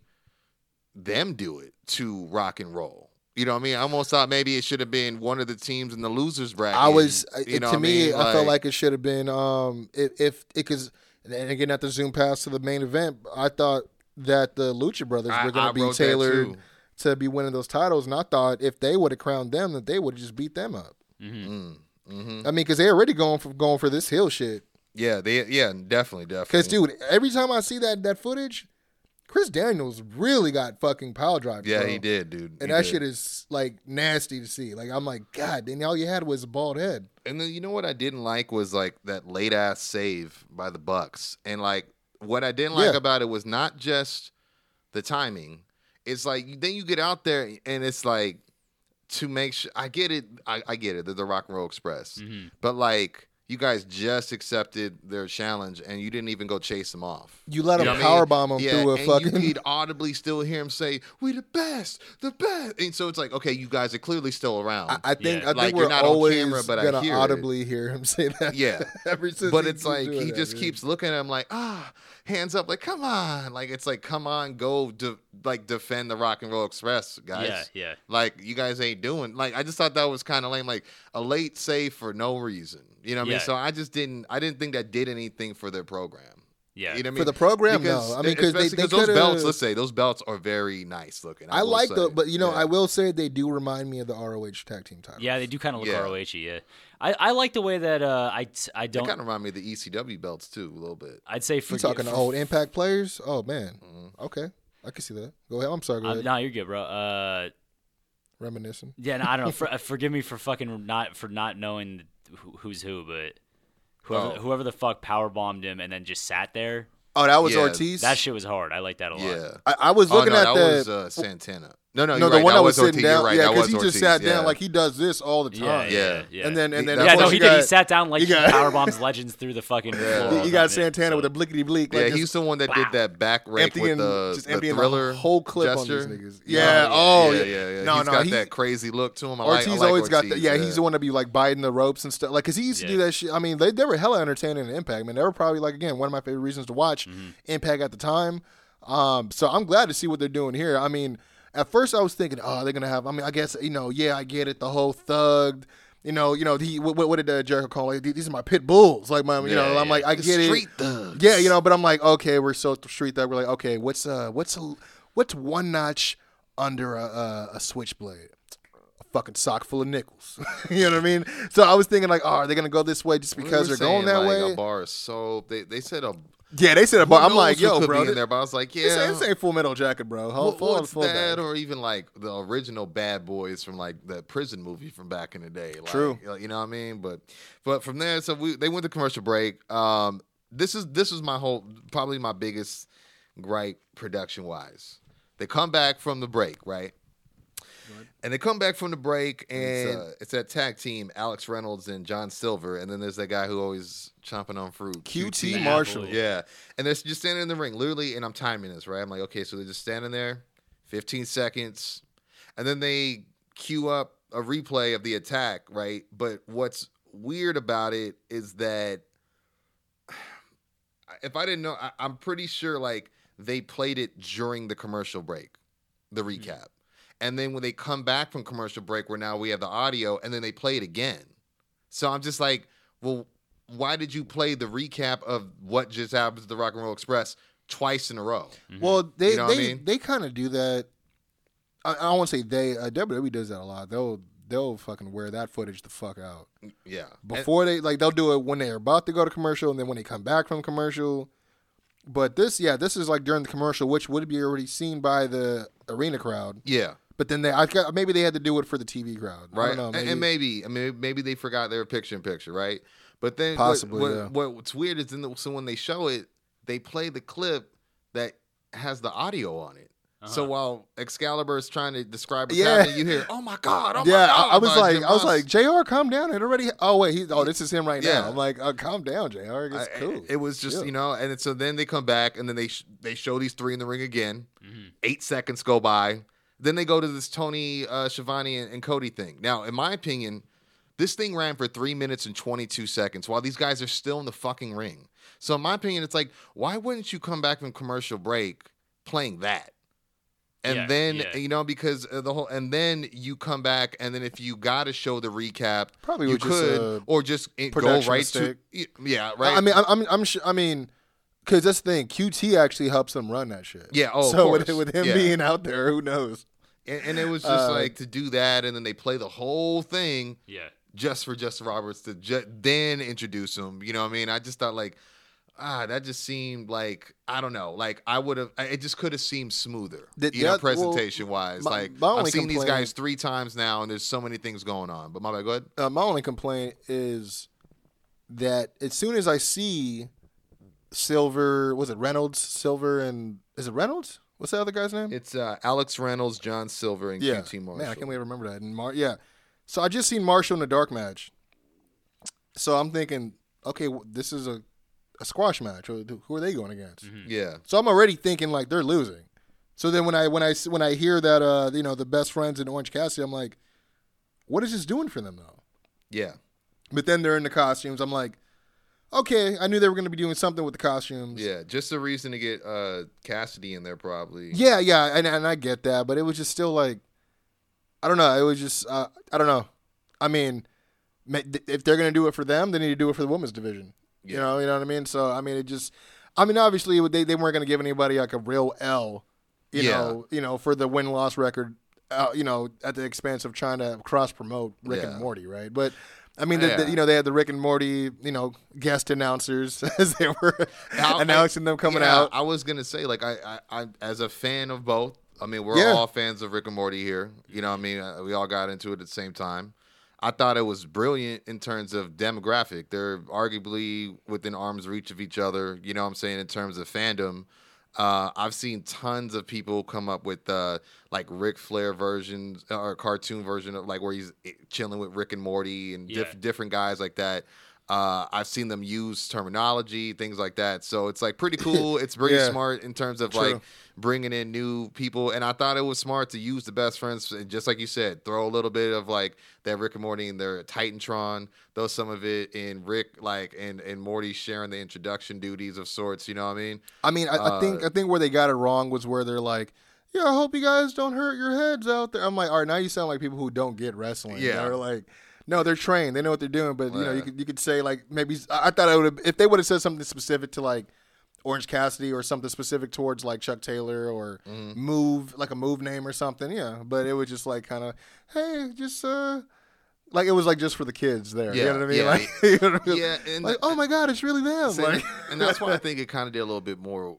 Speaker 2: them do it to rock and roll. You know what I mean? I almost thought maybe it should have been one of the teams in the losers bracket.
Speaker 1: I was
Speaker 2: you
Speaker 1: it-
Speaker 2: know
Speaker 1: to me.
Speaker 2: mean?
Speaker 1: I felt like it should have been um if if it because and again at the zoom pass to the main event. I thought that the Lucha Brothers
Speaker 2: I-
Speaker 1: were going to be tailored to be winning those titles, and I thought if they would have crowned them, that they would have just beat them up.
Speaker 2: Mm, mhm.
Speaker 1: I mean, because they're already going for going for this hill shit.
Speaker 2: yeah, they yeah definitely definitely.
Speaker 1: Because dude, every time I see that that footage, Chris Daniels really got fucking power drive.
Speaker 2: yeah,
Speaker 1: bro.
Speaker 2: he did, dude.
Speaker 1: And
Speaker 2: He
Speaker 1: that
Speaker 2: did.
Speaker 1: shit is like nasty to see. Like I'm like, God, then all you had was a bald head.
Speaker 2: And then you know what I didn't like was like that late ass save by the Bucks. And like what I didn't like
Speaker 1: Yeah.
Speaker 2: about it was not just the timing. It's like then you get out there and it's like to make sure I get it. I, I get it. They're the Rock and Roll Express.
Speaker 3: Mm-hmm.
Speaker 2: But like you guys just accepted their challenge and you didn't even go chase them off.
Speaker 1: You let
Speaker 2: You know
Speaker 1: him
Speaker 2: what I mean?
Speaker 1: powerbomb him
Speaker 2: yeah,
Speaker 1: through a
Speaker 2: and
Speaker 1: fucking.
Speaker 2: You could audibly still hear him say, "We the best, the best," and so it's like, okay, you guys are clearly still around.
Speaker 1: I, I think
Speaker 3: Yeah.
Speaker 1: I
Speaker 2: Like,
Speaker 1: think
Speaker 2: you're
Speaker 1: we're
Speaker 2: not on
Speaker 1: always
Speaker 2: camera, but I
Speaker 1: gonna
Speaker 2: hear it.
Speaker 1: audibly hear him say that.
Speaker 2: Yeah. [laughs]
Speaker 1: every since
Speaker 2: but it's like
Speaker 1: doing
Speaker 2: he
Speaker 1: that,
Speaker 2: just
Speaker 1: dude.
Speaker 2: keeps looking at him like ah hands up like come on like it's like come on go de- like defend the rock and roll express guys
Speaker 3: Yeah, yeah.
Speaker 2: like you guys ain't doing like i just thought that was kind of lame like a late save for no reason you know what i mean so i just didn't i didn't think that did anything for their program
Speaker 3: Yeah.
Speaker 2: you know what I mean?
Speaker 1: For the program, no.
Speaker 2: Because-
Speaker 1: I mean, 'cause they- they
Speaker 2: those belts. Let's say those belts are very nice looking.
Speaker 1: I
Speaker 2: will
Speaker 1: like
Speaker 2: say.
Speaker 1: the, but you know,
Speaker 2: Yeah.
Speaker 1: I will say they do remind me of the ROH tag team titles.
Speaker 3: Yeah, they do kind of look
Speaker 2: Yeah.
Speaker 3: ROH. Yeah, I, I like the way that uh, I I don't.
Speaker 2: kind of remind me of the ECW belts too, a little bit.
Speaker 3: I'd say for
Speaker 1: You talking to old Impact players? Oh man,
Speaker 2: Mm-hmm.
Speaker 1: okay, I can see that. Go ahead. I'm sorry. Go
Speaker 3: Uh,
Speaker 1: ahead.
Speaker 3: no, you're good, bro. Uh,
Speaker 1: Reminiscing.
Speaker 3: yeah, no, I don't know. For, uh, forgive me for fucking not for not knowing who, who's who, but whoever
Speaker 2: Oh.
Speaker 3: whoever the fuck power bombed him and then just sat there.
Speaker 1: Oh, that was
Speaker 2: Yeah,
Speaker 1: Ortiz.
Speaker 3: That shit was hard. I like that a lot.
Speaker 2: Yeah.
Speaker 1: I, I was
Speaker 2: Oh
Speaker 1: looking
Speaker 2: no,
Speaker 1: at
Speaker 2: that
Speaker 1: the.
Speaker 2: was uh, Santana. No, no,
Speaker 1: no, the
Speaker 2: right.
Speaker 1: one that, was
Speaker 2: Ortiz.
Speaker 1: sitting
Speaker 2: You're
Speaker 1: down.
Speaker 2: right.
Speaker 1: yeah, because
Speaker 2: was
Speaker 1: he just
Speaker 2: Ortiz.
Speaker 1: sat
Speaker 2: yeah.
Speaker 1: down like he does this all the time.
Speaker 3: yeah,
Speaker 2: Yeah.
Speaker 3: yeah.
Speaker 1: And then and then
Speaker 2: Yeah,
Speaker 3: Yeah, no, he
Speaker 1: you
Speaker 3: did. He sat down like he
Speaker 1: got-
Speaker 3: power bombs legends through the fucking [laughs] floor.
Speaker 1: You got
Speaker 3: something.
Speaker 1: Santana
Speaker 3: So-
Speaker 1: with a blickety bleak.
Speaker 2: Yeah,
Speaker 1: Like
Speaker 2: he's the one that
Speaker 3: Wow.
Speaker 2: did that back rake
Speaker 1: emptying,
Speaker 2: with the,
Speaker 1: just
Speaker 2: the
Speaker 1: emptying
Speaker 2: thriller
Speaker 1: the whole clip
Speaker 2: gesture.
Speaker 1: on these niggas.
Speaker 2: You
Speaker 1: Yeah. Oh,
Speaker 2: yeah,
Speaker 1: yeah.
Speaker 2: yeah, yeah.
Speaker 1: No,
Speaker 2: He's
Speaker 1: no,
Speaker 2: got that crazy look to him. I
Speaker 1: Ortiz
Speaker 2: like, I like
Speaker 1: always got that. Yeah, he's the one to be like biting the ropes and stuff. Like, cause he used to do that shit. I mean, they, they were hella entertaining in Impact, man. They were probably like again one of my favorite reasons to watch
Speaker 2: Mm-hmm.
Speaker 1: Impact at the time. Um, so I'm glad to see what they're doing here. I mean, at first I was thinking, oh, they're gonna have. I mean, I guess you know, yeah, I get it. The whole thugged. You know, you know, he what, what did uh, Jericho call it? These are my pit bulls. Like my, you know,
Speaker 3: Yeah,
Speaker 1: I'm like, I
Speaker 2: The
Speaker 1: get
Speaker 2: street
Speaker 1: it.
Speaker 2: thugs.
Speaker 1: Yeah, you know, but I'm like, okay, we're so street thug. We're like, okay, what's uh, what's a, what's one notch under a, a, a switchblade? A fucking sock full of nickels. [laughs] you know what I mean? So I was thinking like, oh, are they gonna go this way just because
Speaker 2: were
Speaker 1: they're going that
Speaker 2: like,
Speaker 1: way?
Speaker 2: A bar of soap. They they said a.
Speaker 1: yeah, they said a
Speaker 2: who
Speaker 1: bar. I'm like, yo, bro,
Speaker 2: in there, but I was like, yeah.
Speaker 1: this ain't Full Metal Jacket, bro. Hold,
Speaker 2: What,
Speaker 1: full,
Speaker 2: what's
Speaker 1: full
Speaker 2: that? Or even like the original Bad Boys from like the prison movie from back in the day. Like,
Speaker 1: True.
Speaker 2: You know, what I mean? But but from there, so we they went to commercial break. Um, this is this is my whole probably my biggest gripe production wise. They come back from the break, right? And they come back from the break, and
Speaker 1: It's, uh,
Speaker 2: it's that tag team, Alex Reynolds and John Silver, and then there's that guy who always chomping on fruit,
Speaker 1: QT
Speaker 3: Apple,
Speaker 1: Marshall.
Speaker 2: yeah. And they're just standing in the ring, literally, and I'm timing this, right? I'm like, okay, so they're just standing there, 15 seconds, and then they cue up a replay of the attack, right? But what's weird about it is that [sighs] if I didn't know, I, I'm pretty sure like they played it during the commercial break, the recap. And then when they come back from commercial break, where now we have the audio, and then they play it again. So I'm just like, well, why did you play the recap of what just happened to the Rock and Roll Express twice in a row?
Speaker 1: Well, they
Speaker 2: You know what I
Speaker 1: they
Speaker 2: mean?
Speaker 1: they kind of do that. I, I don't want to say they. Uh, WWE does that a lot. They'll they'll fucking wear that footage the fuck out
Speaker 2: Yeah. And-
Speaker 1: before they like they'll do it when they're about to go to commercial and then when they come back from commercial. But this, yeah, this is like during the commercial, which would be already seen by the arena crowd.
Speaker 2: yeah.
Speaker 1: But then they, I got, maybe they had to do it for the TV crowd, I
Speaker 2: right?
Speaker 1: don't know,
Speaker 2: And- and maybe I mean maybe they forgot they were picture in picture, right? But then
Speaker 1: Possibly,
Speaker 2: what,
Speaker 1: yeah.
Speaker 2: what- what's weird is in the, so when they show it, they play the clip that has the audio on it. So
Speaker 3: Uh-huh.
Speaker 2: while Excalibur is trying to describe what's
Speaker 1: Yeah.
Speaker 2: happening, you hear, "Oh my god!" Oh my
Speaker 1: yeah,
Speaker 2: god,
Speaker 1: I, I was like,
Speaker 2: Jim
Speaker 1: I was like, Jr. Calm down. It already. Oh wait, he. Oh, this is him right
Speaker 2: Yeah.
Speaker 1: now. I'm like, oh, calm down, Jr. It's
Speaker 2: I-
Speaker 1: cool.
Speaker 2: It was just
Speaker 1: Yeah.
Speaker 2: you know, and so then they come back and then they sh- they show these three in the ring again.
Speaker 3: Mhm.
Speaker 2: Eight seconds go by. Then they go to this Tony uh, Schiavone and, and Cody thing. Now, in my opinion, this thing ran for three minutes and twenty two seconds while these guys are still in the fucking ring. So, in my opinion, it's like, why wouldn't you come back from commercial break playing that? And
Speaker 3: Yeah,
Speaker 2: then
Speaker 3: yeah.
Speaker 2: you know because uh, the whole and then you come back and then if you got to show the recap
Speaker 1: Probably
Speaker 2: you
Speaker 1: was just
Speaker 2: could or just it- go
Speaker 1: production
Speaker 2: right
Speaker 1: mistake.
Speaker 2: to yeah right
Speaker 1: I mean, I'm, I'm, I'm sure. I mean, because that's the thing. QT actually helps them run that shit.
Speaker 2: Yeah, oh, of
Speaker 1: so with, with him
Speaker 2: Yeah.
Speaker 1: being out there, who knows?
Speaker 2: And, and it was just
Speaker 1: Uh,
Speaker 2: like to do that, and then they play the whole thing
Speaker 3: Yeah.
Speaker 2: just for Justin Roberts to ju- then introduce him. You know what I mean? I just thought like, ah, that just seemed like I don't know. Like I would have, it just could have seemed smoother.
Speaker 1: The-
Speaker 2: you know,
Speaker 1: that- well,
Speaker 2: presentation wise.
Speaker 1: my-
Speaker 2: like
Speaker 1: my
Speaker 2: I've
Speaker 1: only
Speaker 2: seen these guys three times now, and there's so many things going on. But my bad. Go ahead.
Speaker 1: Uh, my only complaint is that as soon as I see Silver, was it Reynolds, Silver, and is it Reynolds? What's the other guy's name?
Speaker 2: It's uh, Alex Reynolds, John Silver, and
Speaker 1: yeah,
Speaker 2: QT Marshall.
Speaker 1: man, I can't believe I remember that. And Mar- yeah, so I just seen Marshall in the dark match. So I'm thinking, okay, w- this is a, a squash match. Who who are they going against?
Speaker 2: Yeah,
Speaker 1: So I'm already thinking like they're losing. So then when I when I when I hear that uh you know the best friends in Orange Cassidy, I'm like, what is this doing for them though?
Speaker 2: yeah,
Speaker 1: But then they're in the costumes. I'm like, okay, I knew they were going to be doing something with the costumes.
Speaker 2: yeah. Just a reason to get uh, Cassidy in there, probably.
Speaker 1: yeah, yeah, and, and I get that, but it was just still like, I don't know. It was just uh, I don't know. I mean, if they're going to do it for them, they need to do it for the women's division.
Speaker 2: Yeah.
Speaker 1: You know, you know what I mean. So I mean, it just, I mean, obviously they they weren't going to give anybody like a real L, you
Speaker 2: Yeah.
Speaker 1: know, you know, for the win loss record, uh, you know, at the expense of trying to cross promote Rick
Speaker 2: Yeah.
Speaker 1: and Morty, right? But. I mean, the, the- you know, they had the Rick and Morty, you know, guest announcers [laughs] as they were
Speaker 2: I-
Speaker 1: announcing them coming
Speaker 2: yeah,
Speaker 1: out.
Speaker 2: I was gonna say, like, I, I, I, as a fan of both. I mean, we're
Speaker 1: Yeah.
Speaker 2: all fans of Rick and Morty here. You know, what I mean, Uh, we all got into it at the same time. I thought it was brilliant in terms of demographic. They're arguably within arm's reach of each other. You know, what I'm saying in terms of fandom. Uh, I've seen tons of people come up with uh, like Ric Flair versions uh, or cartoon version of like where he's eh, chilling with Rick and Morty and diff-
Speaker 3: Yeah.
Speaker 2: different guys like that. Uh, I've seen them use terminology, things like that. So it's like pretty cool. It's pretty
Speaker 1: Yeah.
Speaker 2: smart in terms of
Speaker 1: True.
Speaker 2: like bringing in new people. And I thought it was smart to use the best friends, and just like you said, throw a little bit of like that Rick and Morty and their Titantron, throw some of it in Rick, like and and Morty sharing the introduction duties of sorts. You know what I mean?
Speaker 1: I mean, I, I think
Speaker 2: Uh,
Speaker 1: I think where they got it wrong was where they're like, "Yeah, I hope you guys don't hurt your heads out there." I'm like, "All right, now you sound like people who don't get wrestling."
Speaker 2: Yeah.
Speaker 1: they're like, "No, they're trained. They know what they're doing." But you know, you could you could say like maybe I I thought I would have if they would have said something specific to like Orange Cassidy or something specific towards like Chuck Taylor or
Speaker 2: Mm-hmm.
Speaker 1: move like a move name or something. Yeah, but it was just like kind of, hey, just uh. Like it was like just for the kids there. you
Speaker 2: Yeah, [laughs]
Speaker 1: know what I mean?
Speaker 2: yeah,
Speaker 1: like, you know I mean?
Speaker 2: yeah, and
Speaker 1: like oh my god, it's really them.
Speaker 2: So-
Speaker 1: like,
Speaker 2: and that's why I think it kind of did a little bit more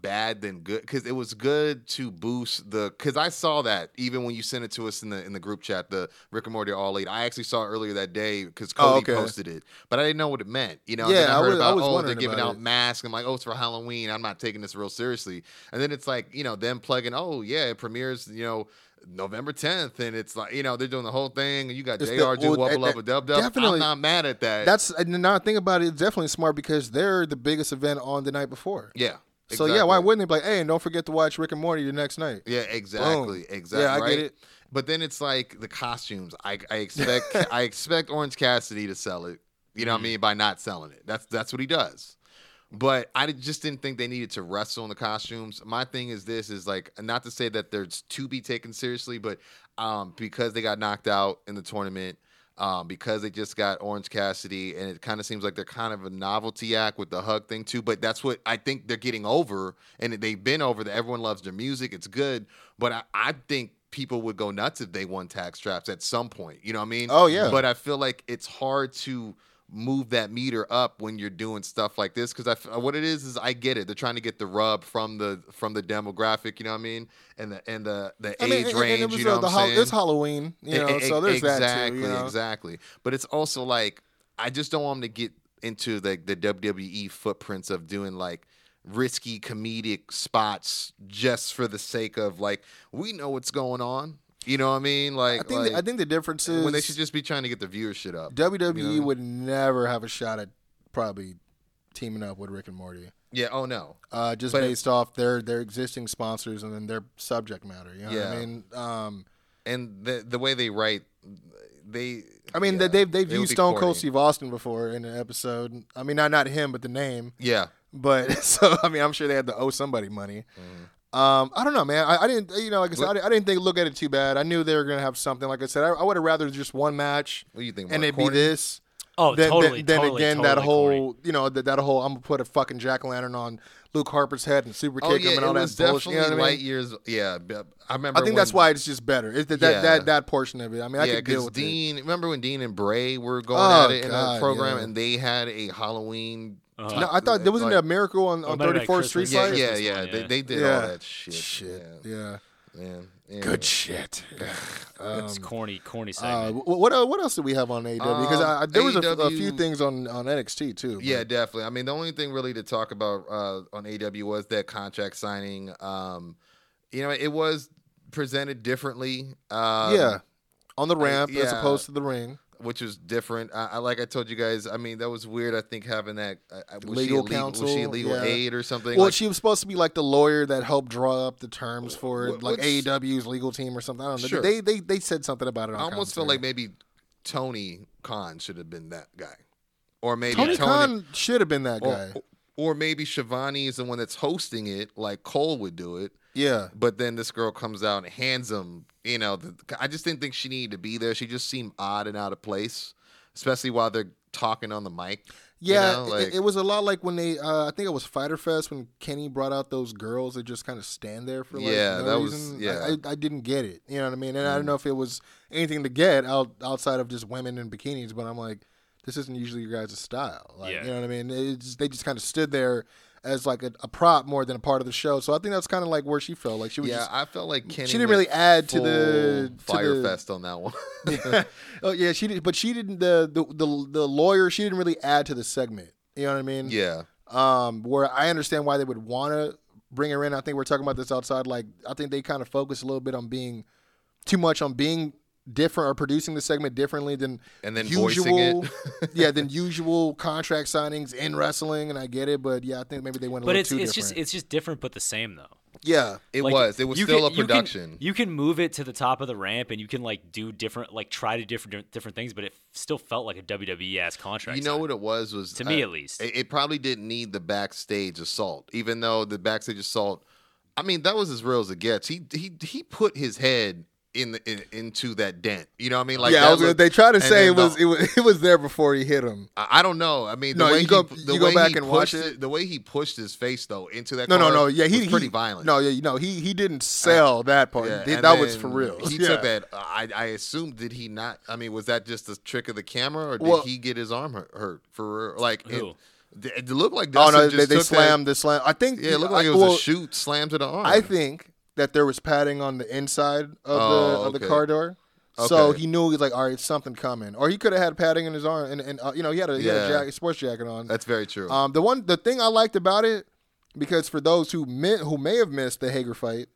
Speaker 2: bad than good because it was good to boost the because I saw that even when you sent it to us in the in the group chat the Rick and Morty All Eight I actually saw it earlier that day because Cody
Speaker 1: Oh, okay.
Speaker 2: posted it but I didn't know what it meant you know and
Speaker 1: Yeah,
Speaker 2: then I
Speaker 1: I
Speaker 2: heard
Speaker 1: was- I
Speaker 2: about
Speaker 1: was
Speaker 2: oh they're giving out
Speaker 1: it.
Speaker 2: masks I'm like oh it's for Halloween I'm not taking this real seriously and then it's like you know them plugging oh yeah it premieres you know November 10th and it's like you know they're doing the whole thing and you got
Speaker 1: It's
Speaker 2: JR do
Speaker 1: eh,
Speaker 2: lubba dub dub I'm
Speaker 1: definitely-
Speaker 2: not mad at that
Speaker 1: That's and now I think about it, it's definitely smart because they're the biggest event on the night before.
Speaker 2: yeah
Speaker 1: So yeah, why wouldn't they be like, hey, and don't forget to watch Rick and Morty the next night?
Speaker 2: Yeah, exactly, exactly.
Speaker 1: Yeah, I get it.
Speaker 2: But then it's like the costumes. I, I expect [laughs] I expect Orange Cassidy to sell it. You know what I mean by not selling it. That's that's what he does. But I just didn't think they needed to wrestle in the costumes. My thing is this is like not to say that they're to be taken seriously, but um, because they got knocked out in the tournament, um, because they just got Orange Cassidy, and it kind of seems like they're kind of a novelty act with the hug thing too. But that's what I think they're getting over, and they've been over. That everyone loves their music; it's good. But I, I think people would go nuts if they won tag straps at some point. You know what I mean?
Speaker 1: Oh, yeah.
Speaker 2: But I feel like it's hard to move that meter up when you're doing stuff like this because I what it is is I get it. They're trying to get the rub from the from the demographic, you know what I mean, and the and the the
Speaker 1: I
Speaker 2: age range.
Speaker 1: it was,
Speaker 2: you know
Speaker 1: uh,
Speaker 2: what I'm saying?
Speaker 1: It's Halloween, you know,
Speaker 2: E- e-
Speaker 1: so there's
Speaker 2: exactly,
Speaker 1: that too. You know?
Speaker 2: Exactly. But it's also like I just don't want them to get into the the WWE footprints of doing like risky comedic spots just for the sake of like we know what's going on. You know what I mean? Like
Speaker 1: I think
Speaker 2: like,
Speaker 1: the, I think the difference is
Speaker 2: when they should just be trying to get the viewership up.
Speaker 1: WWE
Speaker 2: you know?
Speaker 1: would never have a shot at probably teaming up with Rick and Morty,
Speaker 2: Yeah. Oh no.
Speaker 1: uh, just
Speaker 2: But-
Speaker 1: based off their their existing sponsors and then their subject matter. You know
Speaker 2: Yeah.
Speaker 1: I mean? Um,
Speaker 2: And the the way they write, they.
Speaker 1: I mean,
Speaker 2: yeah,
Speaker 1: they, they've they've used Stone Cold. Steve Austin before in an episode. I mean, not not him, but the name.
Speaker 2: Yeah.
Speaker 1: But [laughs] so I mean, I'm sure they had to owe somebody money. Um, I don't know, man. I, I didn't, you know, like I said, I, didn't- I didn't think look at it too bad. I knew they were gonna have something. Like I said, I, I would have rather just one match
Speaker 2: What do you think?
Speaker 1: and
Speaker 2: Mark?
Speaker 1: it be this.
Speaker 3: Oh,
Speaker 1: then,
Speaker 3: totally.
Speaker 1: then, then
Speaker 3: totally,
Speaker 1: again, that whole,
Speaker 3: corny.
Speaker 1: you know, that, that whole I'm gonna put a fucking jack o' lantern on Luke Harper's head and super kick
Speaker 2: Oh
Speaker 1: him
Speaker 2: yeah,
Speaker 1: and all that bullshit.
Speaker 2: definitely
Speaker 1: You know what I mean?
Speaker 2: light years. Yeah, b- I remember.
Speaker 1: I think that's why it's just better. It's that that,
Speaker 2: Yeah.
Speaker 1: that that portion of it. I mean, I
Speaker 2: yeah,
Speaker 1: could deal
Speaker 2: because
Speaker 1: with it.
Speaker 2: Dean. Remember when Dean and Bray were going
Speaker 1: Oh,
Speaker 2: at it in
Speaker 1: God,
Speaker 2: a program,
Speaker 1: yeah.
Speaker 2: and they had a Halloween.
Speaker 3: Uh-huh.
Speaker 1: No, I thought there wasn't
Speaker 2: like-
Speaker 1: a miracle on, on
Speaker 3: might have
Speaker 1: 34th Street
Speaker 2: Yeah,
Speaker 1: side.
Speaker 2: yeah,
Speaker 3: Christmas
Speaker 2: yeah.
Speaker 3: one,
Speaker 2: They,
Speaker 3: yeah.
Speaker 2: they did
Speaker 1: Yeah.
Speaker 2: all that shit.
Speaker 1: Shit.
Speaker 2: Yeah,
Speaker 1: Yeah.
Speaker 2: man. Yeah.
Speaker 1: Good shit. [laughs]
Speaker 3: it's corny, corny
Speaker 1: Uh,
Speaker 3: segment.
Speaker 1: wh- what uh, what else do we have on AEW? Because I, I, there was a few things on, on NXT too. but-
Speaker 2: Yeah, definitely. I mean, the only thing really to talk about uh, on AW was that contract signing. Um, you know, it was presented differently. Um,
Speaker 1: yeah, on the ramp as
Speaker 2: yeah.
Speaker 1: opposed to the ring.
Speaker 2: Which was different. I, I like I told you guys. I mean, that was weird. I think having that uh, was she
Speaker 1: Legal
Speaker 2: a legal, was she a
Speaker 1: counsel,
Speaker 2: legal
Speaker 1: yeah.
Speaker 2: aid or something?
Speaker 1: Well,
Speaker 2: Like,
Speaker 1: she was supposed to be like the lawyer that helped draw up the terms for it, like AEW's legal team or something. I don't know.
Speaker 2: Sure.
Speaker 1: They they they said something about it. On
Speaker 2: I almost felt
Speaker 1: commentary.
Speaker 2: like maybe Tony Khan should have been that guy, or maybe
Speaker 1: Tony
Speaker 2: Tony,
Speaker 1: Khan should have been that guy.
Speaker 2: or, or maybe Schiavone is the one that's hosting it, like Cole would do it.
Speaker 1: yeah,
Speaker 2: But then this girl comes out and hands him. You know, the, I just didn't think she needed to be there. She just seemed odd and out of place, especially while they're talking on the mic. you
Speaker 1: yeah.
Speaker 2: know,
Speaker 1: it-
Speaker 2: like-
Speaker 1: it, was a lot like when they. Uh, I think it was Fyter Fest when Kenny brought out those girls that just kind of stand there for like
Speaker 2: Yeah,
Speaker 1: no
Speaker 2: that was- yeah. Mm.
Speaker 1: I, I, I didn't get it. You know what I mean? And I don't know if it was anything to get out outside of just women in bikinis, but I'm like, this isn't usually your guys' style. Like,
Speaker 3: Yeah.
Speaker 1: you know what I mean? It's, they just kind of stood there as like a, a prop more than a part of the show. So I think that's kind of like where she felt like she was
Speaker 2: yeah,
Speaker 1: just
Speaker 2: I felt like Kenny.
Speaker 1: didn't really add to the- to the-
Speaker 2: Firefest on that one. [laughs]
Speaker 1: oh yeah, she did, but she didn't. The, the the the lawyer, she didn't really add to the segment. You know what I mean?
Speaker 2: yeah,
Speaker 1: Um, where I understand why they would want to bring her in. I think we're talking about this outside. Like, I think they kind of focus a little bit on being too much on being different or producing the segment differently than
Speaker 2: And then voicing
Speaker 1: usual.
Speaker 2: it. [laughs]
Speaker 1: yeah, than [laughs] usual contract signings in wrestling, and I get it, but yeah, I think maybe they went a
Speaker 3: But
Speaker 1: little
Speaker 3: it's
Speaker 1: too
Speaker 3: it's
Speaker 1: different.
Speaker 3: just it's just different but the same though.
Speaker 1: yeah,
Speaker 2: it
Speaker 3: Like,
Speaker 2: was. It was still
Speaker 3: can-
Speaker 2: a
Speaker 3: you can-
Speaker 2: production.
Speaker 3: You can, move it to the top of the ramp and you can like do different like try to different different things, but it still felt like a WWE ass contract.
Speaker 2: You know
Speaker 3: sign.
Speaker 2: what it was? Was
Speaker 3: To me, at least.
Speaker 2: it, it probably didn't need the backstage assault, even though the backstage assault. I mean, that was as real as it gets. He he he put his head in, the, in into that dent. You know what I mean? Like
Speaker 1: yeah.
Speaker 2: that
Speaker 1: was
Speaker 2: looked-
Speaker 1: they try to say it was,
Speaker 2: the-
Speaker 1: it was it was there before he hit him.
Speaker 2: I I don't know. I mean, the
Speaker 1: No,
Speaker 2: way
Speaker 1: you go-
Speaker 2: he, the
Speaker 1: you go
Speaker 2: way
Speaker 1: back and watch
Speaker 2: pushed
Speaker 1: it.
Speaker 2: The way he pushed his face though into that.
Speaker 1: No, no,
Speaker 2: car
Speaker 1: no. Yeah, he
Speaker 2: was pretty
Speaker 1: he,
Speaker 2: violent.
Speaker 1: No, yeah, no. He he didn't sell that part.
Speaker 2: Yeah,
Speaker 1: He- that was for real.
Speaker 2: He
Speaker 1: Yeah.
Speaker 2: took that. I I assume did he not? I mean, was that just a trick of the camera, or did
Speaker 1: Well-
Speaker 2: he get his arm hurt, hurt for real? Like
Speaker 3: Who?
Speaker 2: It, it looked like
Speaker 1: Oh no, they,
Speaker 2: just
Speaker 1: they
Speaker 2: took
Speaker 1: slammed the slam. I think.
Speaker 2: Yeah, it looked like
Speaker 1: I-
Speaker 2: it was
Speaker 1: well,
Speaker 2: a shoot slam to the arm.
Speaker 1: I think that there was padding on the inside of
Speaker 2: Oh,
Speaker 1: the of the car door. So
Speaker 2: Okay.
Speaker 1: he knew he's like, all right, something coming, or he could have had padding in his arm, and, and uh, you know he had a, he had a
Speaker 2: Yeah.
Speaker 1: jacket, sports jacket on.
Speaker 2: that's very true.
Speaker 1: Um, the one, the thing I liked about it, because for those who mi- who may have missed the Hager fight,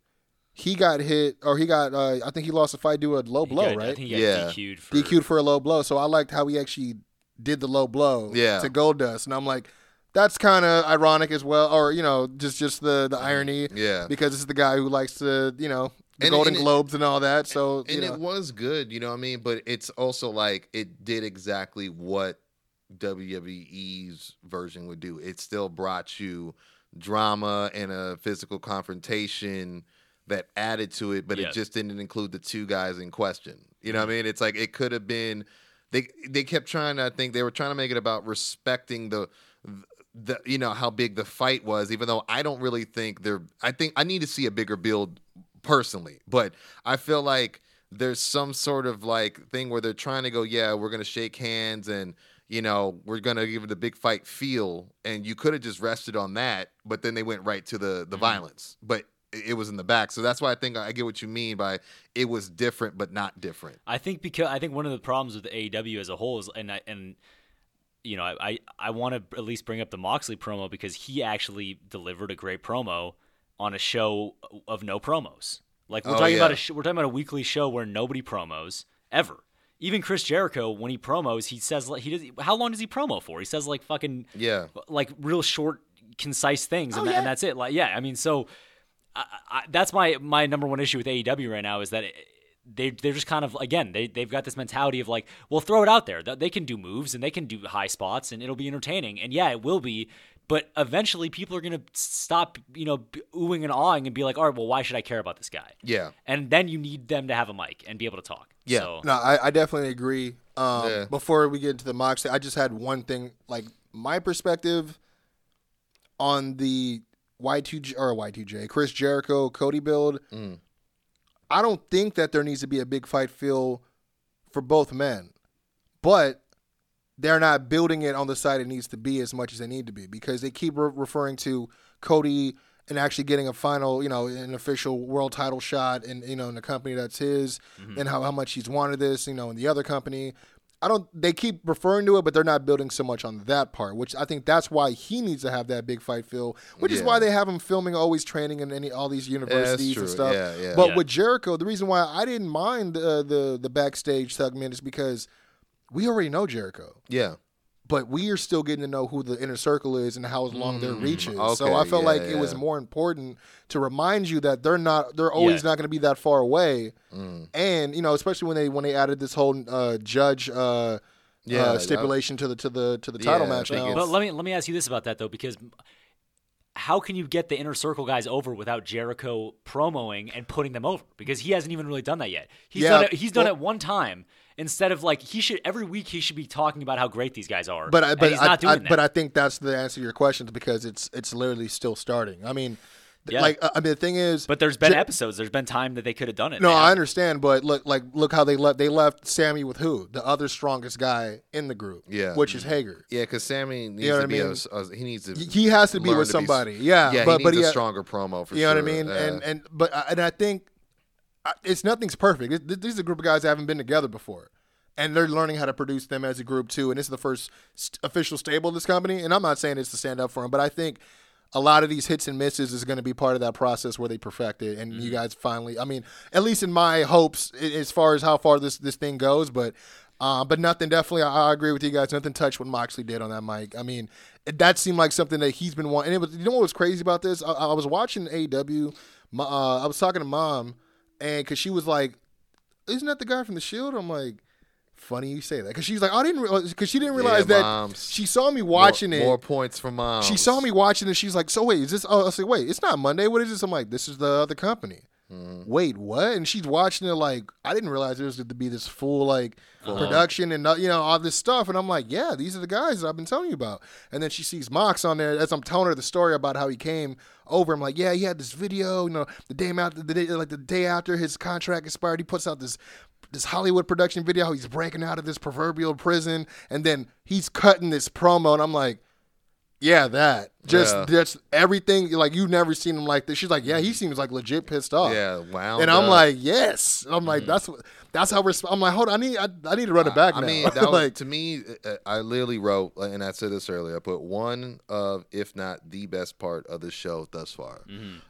Speaker 1: he got hit, or he got, uh, I think he lost a fight due a low
Speaker 3: He
Speaker 1: blow,
Speaker 3: got- I
Speaker 1: right?
Speaker 3: think he got
Speaker 2: Yeah.
Speaker 3: DQ'd for
Speaker 1: DQ'd for a low blow. So I liked how he actually did the low blow
Speaker 2: Yeah.
Speaker 1: to Goldust, and I'm like, that's kind of ironic as well, or you know, just just the the mm, irony,
Speaker 2: yeah,
Speaker 1: because this is the guy who likes to, you know, the
Speaker 2: And-
Speaker 1: Golden
Speaker 2: and it-
Speaker 1: Globes and all that. So you
Speaker 2: and
Speaker 1: know,
Speaker 2: it was good. You know what I mean? But it's also like it did exactly what WWE's version would do. It still brought you drama and a physical confrontation that added to it, but
Speaker 3: Yeah.
Speaker 2: it just didn't include the two guys in question. You know what I mm-hmm. mean? It's like it could have been. They they kept trying. to I think they were trying to make it about respecting the. The, you know how big the fight was, even though I don't really think they're. I think I need to see a bigger build personally, but I feel like there's some sort of like thing where they're trying to go, yeah, we're gonna shake hands and you know, we're gonna give it a big fight feel, and you could have just rested on that, but then they went right to the the mm-hmm. violence, but it it was in the back. So that's why I think I get what you mean by it was different, but not different.
Speaker 3: I think because I think one of the problems with AEW as a whole is, and I, and you know, I I, I want to at least bring up the Moxley promo because he actually delivered a great promo on a show of no promos. Like we're
Speaker 2: Oh,
Speaker 3: talking about a sh- we're talking about a weekly show where nobody promos ever. Even Chris Jericho, when he promos, he says like he does. How long does he promo for? He says like fucking
Speaker 2: Yeah.
Speaker 3: like real short, concise things, and,
Speaker 2: Oh, yeah.
Speaker 3: and that's it. Like, yeah, I mean, so I, I, that's my my number one issue with AEW right now is that it, they they're just kind of again they they've got this mentality of like, well, throw it out there. They can do moves and they can do high spots and it'll be entertaining. And yeah, it will be. But eventually, people are gonna stop, you know, b- oohing and awing and be like, "All right, well, why should I care about this guy?"
Speaker 2: Yeah.
Speaker 3: And then you need them to have a mic and be able to talk.
Speaker 2: Yeah.
Speaker 3: So,
Speaker 1: No, I, I definitely agree. Um,
Speaker 2: Yeah.
Speaker 1: Before we get into the Moxley, I just had one thing, like my perspective on the Y2J or Y2J, Chris Jericho, Cody build.
Speaker 2: Mm.
Speaker 1: I don't think that there needs to be a big fight feel for both men, but they're not building it on the side it needs to be as much as they need to be because they keep re- referring to Cody and actually getting a final, you know, an official world title shot and you know in the company that's his, mm-hmm. and how, how much he's wanted this, you know, in the other company. I don't. They keep referring to it, but they're not building so much on that part, which I think that's why he needs to have that big fight feel, which is why they have him filming, always training in any all these universities
Speaker 2: true.
Speaker 1: and stuff.
Speaker 2: Yeah, yeah.
Speaker 1: But
Speaker 3: Yeah.
Speaker 1: with Jericho, the reason why I didn't mind uh, the the backstage segment is because we already know Jericho
Speaker 2: Yeah.
Speaker 1: But we are still getting to know who the inner circle is and how long their reach is. so
Speaker 2: Mm,
Speaker 1: I felt
Speaker 2: yeah,
Speaker 1: like it was more important to remind you that they're not they're always
Speaker 3: Yeah.
Speaker 1: not going to be that far away.
Speaker 2: Mm.
Speaker 1: And you know, especially when they when they added this whole uh, judge uh,
Speaker 2: Yeah,
Speaker 1: uh, stipulation to the to the to the title
Speaker 2: Yeah,
Speaker 1: match
Speaker 2: think
Speaker 1: now.
Speaker 3: But let me let me ask you this about that though, because how can you get the inner circle guys over without Jericho promoing and putting them over? Because he hasn't even really done that yet. He's
Speaker 1: Yeah,
Speaker 3: done it. He's done
Speaker 1: well-
Speaker 3: it one time instead of like he should every week he should be talking about how great these guys are.
Speaker 1: But I, but
Speaker 3: he's
Speaker 1: I,
Speaker 3: not doing
Speaker 1: I-
Speaker 3: that.
Speaker 1: but I think that's the answer to your questions because it's it's literally still starting. I mean,
Speaker 3: Yeah.
Speaker 1: like uh, I mean the thing is,
Speaker 3: But there's been
Speaker 1: Je-
Speaker 3: episodes. There's been time that they could have done it.
Speaker 1: No,
Speaker 3: They
Speaker 1: I understand, but look, like, look how they left. They left Sammy with who? The other strongest guy in the group.
Speaker 2: Yeah.
Speaker 1: which is Hager.
Speaker 2: Yeah, because Sammy needs
Speaker 1: know what
Speaker 2: to
Speaker 1: I
Speaker 2: be a,
Speaker 1: mean?
Speaker 2: a- he needs to
Speaker 1: He has to be with
Speaker 2: s-
Speaker 1: somebody. Yeah,
Speaker 2: yeah,
Speaker 1: but
Speaker 2: he
Speaker 1: but he
Speaker 2: a
Speaker 1: ha-
Speaker 2: stronger promo for
Speaker 1: you
Speaker 2: sure.
Speaker 1: know what I mean?
Speaker 2: Yeah.
Speaker 1: And and but I- and I think I- it's nothing's perfect. It, these are a group of guys that haven't been together before, and they're learning how to produce them as a group too. And this is the first st- official stable of this company. And I'm not saying it's to stand up for them, but I think a lot of these hits and misses is going to be part of that process where they perfect it, and you guys finally. I mean, at least in my hopes, as far as how far this this thing goes, but. Uh, but nothing. Definitely, I, I agree with you guys. Nothing touched what Moxley did on that mic. I mean, it, that seemed like something that he's been wanting. And it was, you know what was crazy about this? I, I was watching AEW. My, uh, I was talking to mom, and because she was like, "Isn't that the guy from the Shield?" I'm like, "Funny you say that," because she's like, "I didn't," realize because she didn't realize that
Speaker 2: moms.
Speaker 1: she saw me
Speaker 2: More-
Speaker 1: watching it.
Speaker 2: More points for mom.
Speaker 1: She saw me watching it. She's like, "So wait, is this?" Oh, I said, "Wait, it's not Monday. What is this?" I'm like, "This is the other company." Wait, what? And she's watching it like I didn't realize there was going to be this full like production and uh, you know all this stuff. And I'm like, "Yeah, these are the guys that I've been telling you about." And then she sees Mox on there as I'm telling her the story about how he came over. I'm like, "Yeah, he had this video. You know, the day after the day, like the day after his contract expired, he puts out this." This Hollywood production video, he's breaking out of this proverbial prison, and then he's cutting this promo, and I'm like, yeah, that. Just
Speaker 2: Yeah.
Speaker 1: just everything like you've never seen him like this. She's like, yeah, he seems like legit pissed off.
Speaker 2: Yeah, wow.
Speaker 1: And I'm
Speaker 2: up.
Speaker 1: like, yes. I'm like, that's what that's how we're. I'm like, hold on, I need I, I need to run it back
Speaker 2: I
Speaker 1: now.
Speaker 2: mean, that [laughs] was, to me, uh, I literally wrote, and I said this earlier. I put one of, if not the best part of the show thus far.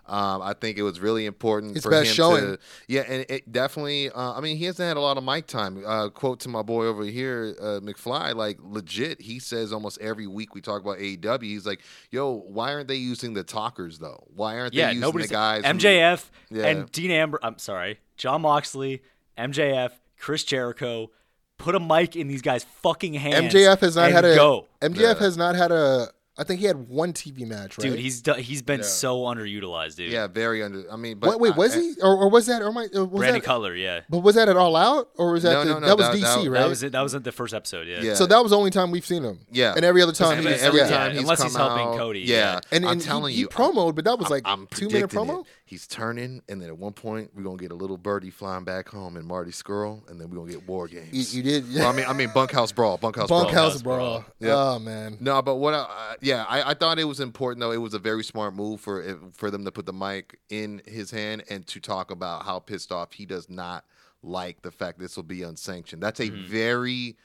Speaker 2: Um, I think it was really important
Speaker 1: It's
Speaker 2: for
Speaker 1: best
Speaker 2: him
Speaker 1: showing.
Speaker 2: to, yeah, and it definitely. Uh, I mean, he hasn't had a lot of mic time. Uh, quote to my boy over here, uh, McFly, like legit. He says almost every week we talk about AEW. He's like, "Yo, why aren't they using the talkers though? Why aren't
Speaker 3: yeah,
Speaker 2: they using
Speaker 3: nobody's
Speaker 2: the guys?" who-
Speaker 3: MJF
Speaker 2: Yeah.
Speaker 3: and Dean Ambrose. I'm sorry, Jon Moxley, MJF, Chris Jericho. Put a mic in these guys' fucking hands.
Speaker 1: MJF has not
Speaker 3: and
Speaker 1: had a
Speaker 3: go.
Speaker 1: MJF
Speaker 2: Yeah.
Speaker 1: has not had a. I think he had one TV match, right?
Speaker 3: Dude, he's do- he's been
Speaker 1: Yeah.
Speaker 3: so underutilized, dude.
Speaker 2: Yeah, very under. I mean, but
Speaker 1: Wait, wait,
Speaker 2: I-
Speaker 1: was
Speaker 2: I-
Speaker 1: he, or, or was that, or my, or uh, was
Speaker 3: Randy
Speaker 1: that,
Speaker 3: Cutler, yeah.
Speaker 1: but was that at All Out, or was that
Speaker 2: No,
Speaker 1: the,
Speaker 2: no, no,
Speaker 1: that was
Speaker 2: that-
Speaker 1: DC,
Speaker 2: that-
Speaker 1: right?
Speaker 3: That was it. That was the first episode, yeah.
Speaker 2: Yeah.
Speaker 1: So that was the only time we've seen him.
Speaker 2: Yeah.
Speaker 1: and every other time,
Speaker 2: Every,
Speaker 1: he's,
Speaker 2: every
Speaker 1: yeah.
Speaker 2: time he's
Speaker 3: unless
Speaker 2: come
Speaker 3: he's helping
Speaker 2: out-
Speaker 3: Cody,
Speaker 2: Yeah,
Speaker 3: yeah.
Speaker 1: And,
Speaker 2: I'm telling
Speaker 1: he,
Speaker 2: you,
Speaker 1: he promoed, but that was like
Speaker 2: I'm
Speaker 1: two minute promo.
Speaker 2: it. He's turning, and then at one point we're gonna get a little birdie flying back home and Marty Scurll, and then we're gonna get war games.
Speaker 1: You, you did.
Speaker 2: Well, I mean, I mean bunkhouse brawl, bunkhouse, brawl.
Speaker 1: Bunkhouse
Speaker 3: Bunkhouse
Speaker 1: brawl.
Speaker 3: brawl.
Speaker 2: Yep.
Speaker 1: Oh man.
Speaker 2: No, but what? I, uh, yeah, I, I thought it was important though. It was a very smart move for for them to put the mic in his hand and to talk about how pissed off he does not like the fact this will be unsanctioned. That's a very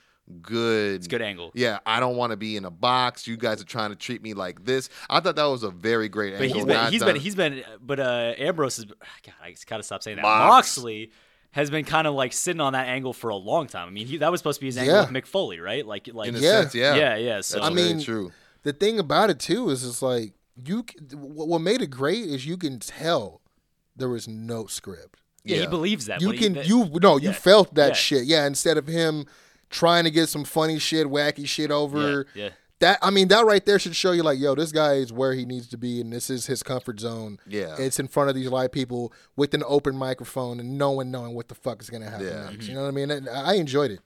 Speaker 2: good.
Speaker 3: It's good angle.
Speaker 2: Yeah, I don't want to be in a box. You guys are trying to treat me like this. I thought that was a very great
Speaker 3: But
Speaker 2: angle.
Speaker 3: he's been,
Speaker 2: not
Speaker 3: he's
Speaker 2: done-
Speaker 3: been, he's been, but uh, Ambrose has. [sighs] God, I gotta stop saying that.
Speaker 2: Mox.
Speaker 3: Moxley has been kind of like sitting on that angle for a long time. I mean, he, that was supposed to be his angle
Speaker 1: Yeah.
Speaker 3: with Mick Foley, right? Like, like,
Speaker 2: in a
Speaker 1: Yeah.
Speaker 2: sense, yeah,
Speaker 3: yeah, yeah. So
Speaker 2: That's
Speaker 1: I mean,
Speaker 2: true.
Speaker 1: The thing about it too is it's like you. What what made it great is you can tell there was no script.
Speaker 3: yeah, he believes that.
Speaker 1: you
Speaker 3: but he-
Speaker 1: can
Speaker 3: that-
Speaker 1: you no you
Speaker 3: yeah.
Speaker 1: felt that
Speaker 3: Yeah.
Speaker 1: shit yeah instead of him trying to get some funny shit wacky shit over
Speaker 3: Yeah, yeah.
Speaker 1: that i mean that right there should show you like yo this guy is where he needs to be and this is his comfort zone
Speaker 2: Yeah.
Speaker 1: it's in front of these live people with an open microphone and no one knowing what the fuck is gonna happen
Speaker 2: Yeah.
Speaker 1: next mm-hmm. you know what i mean And i enjoyed it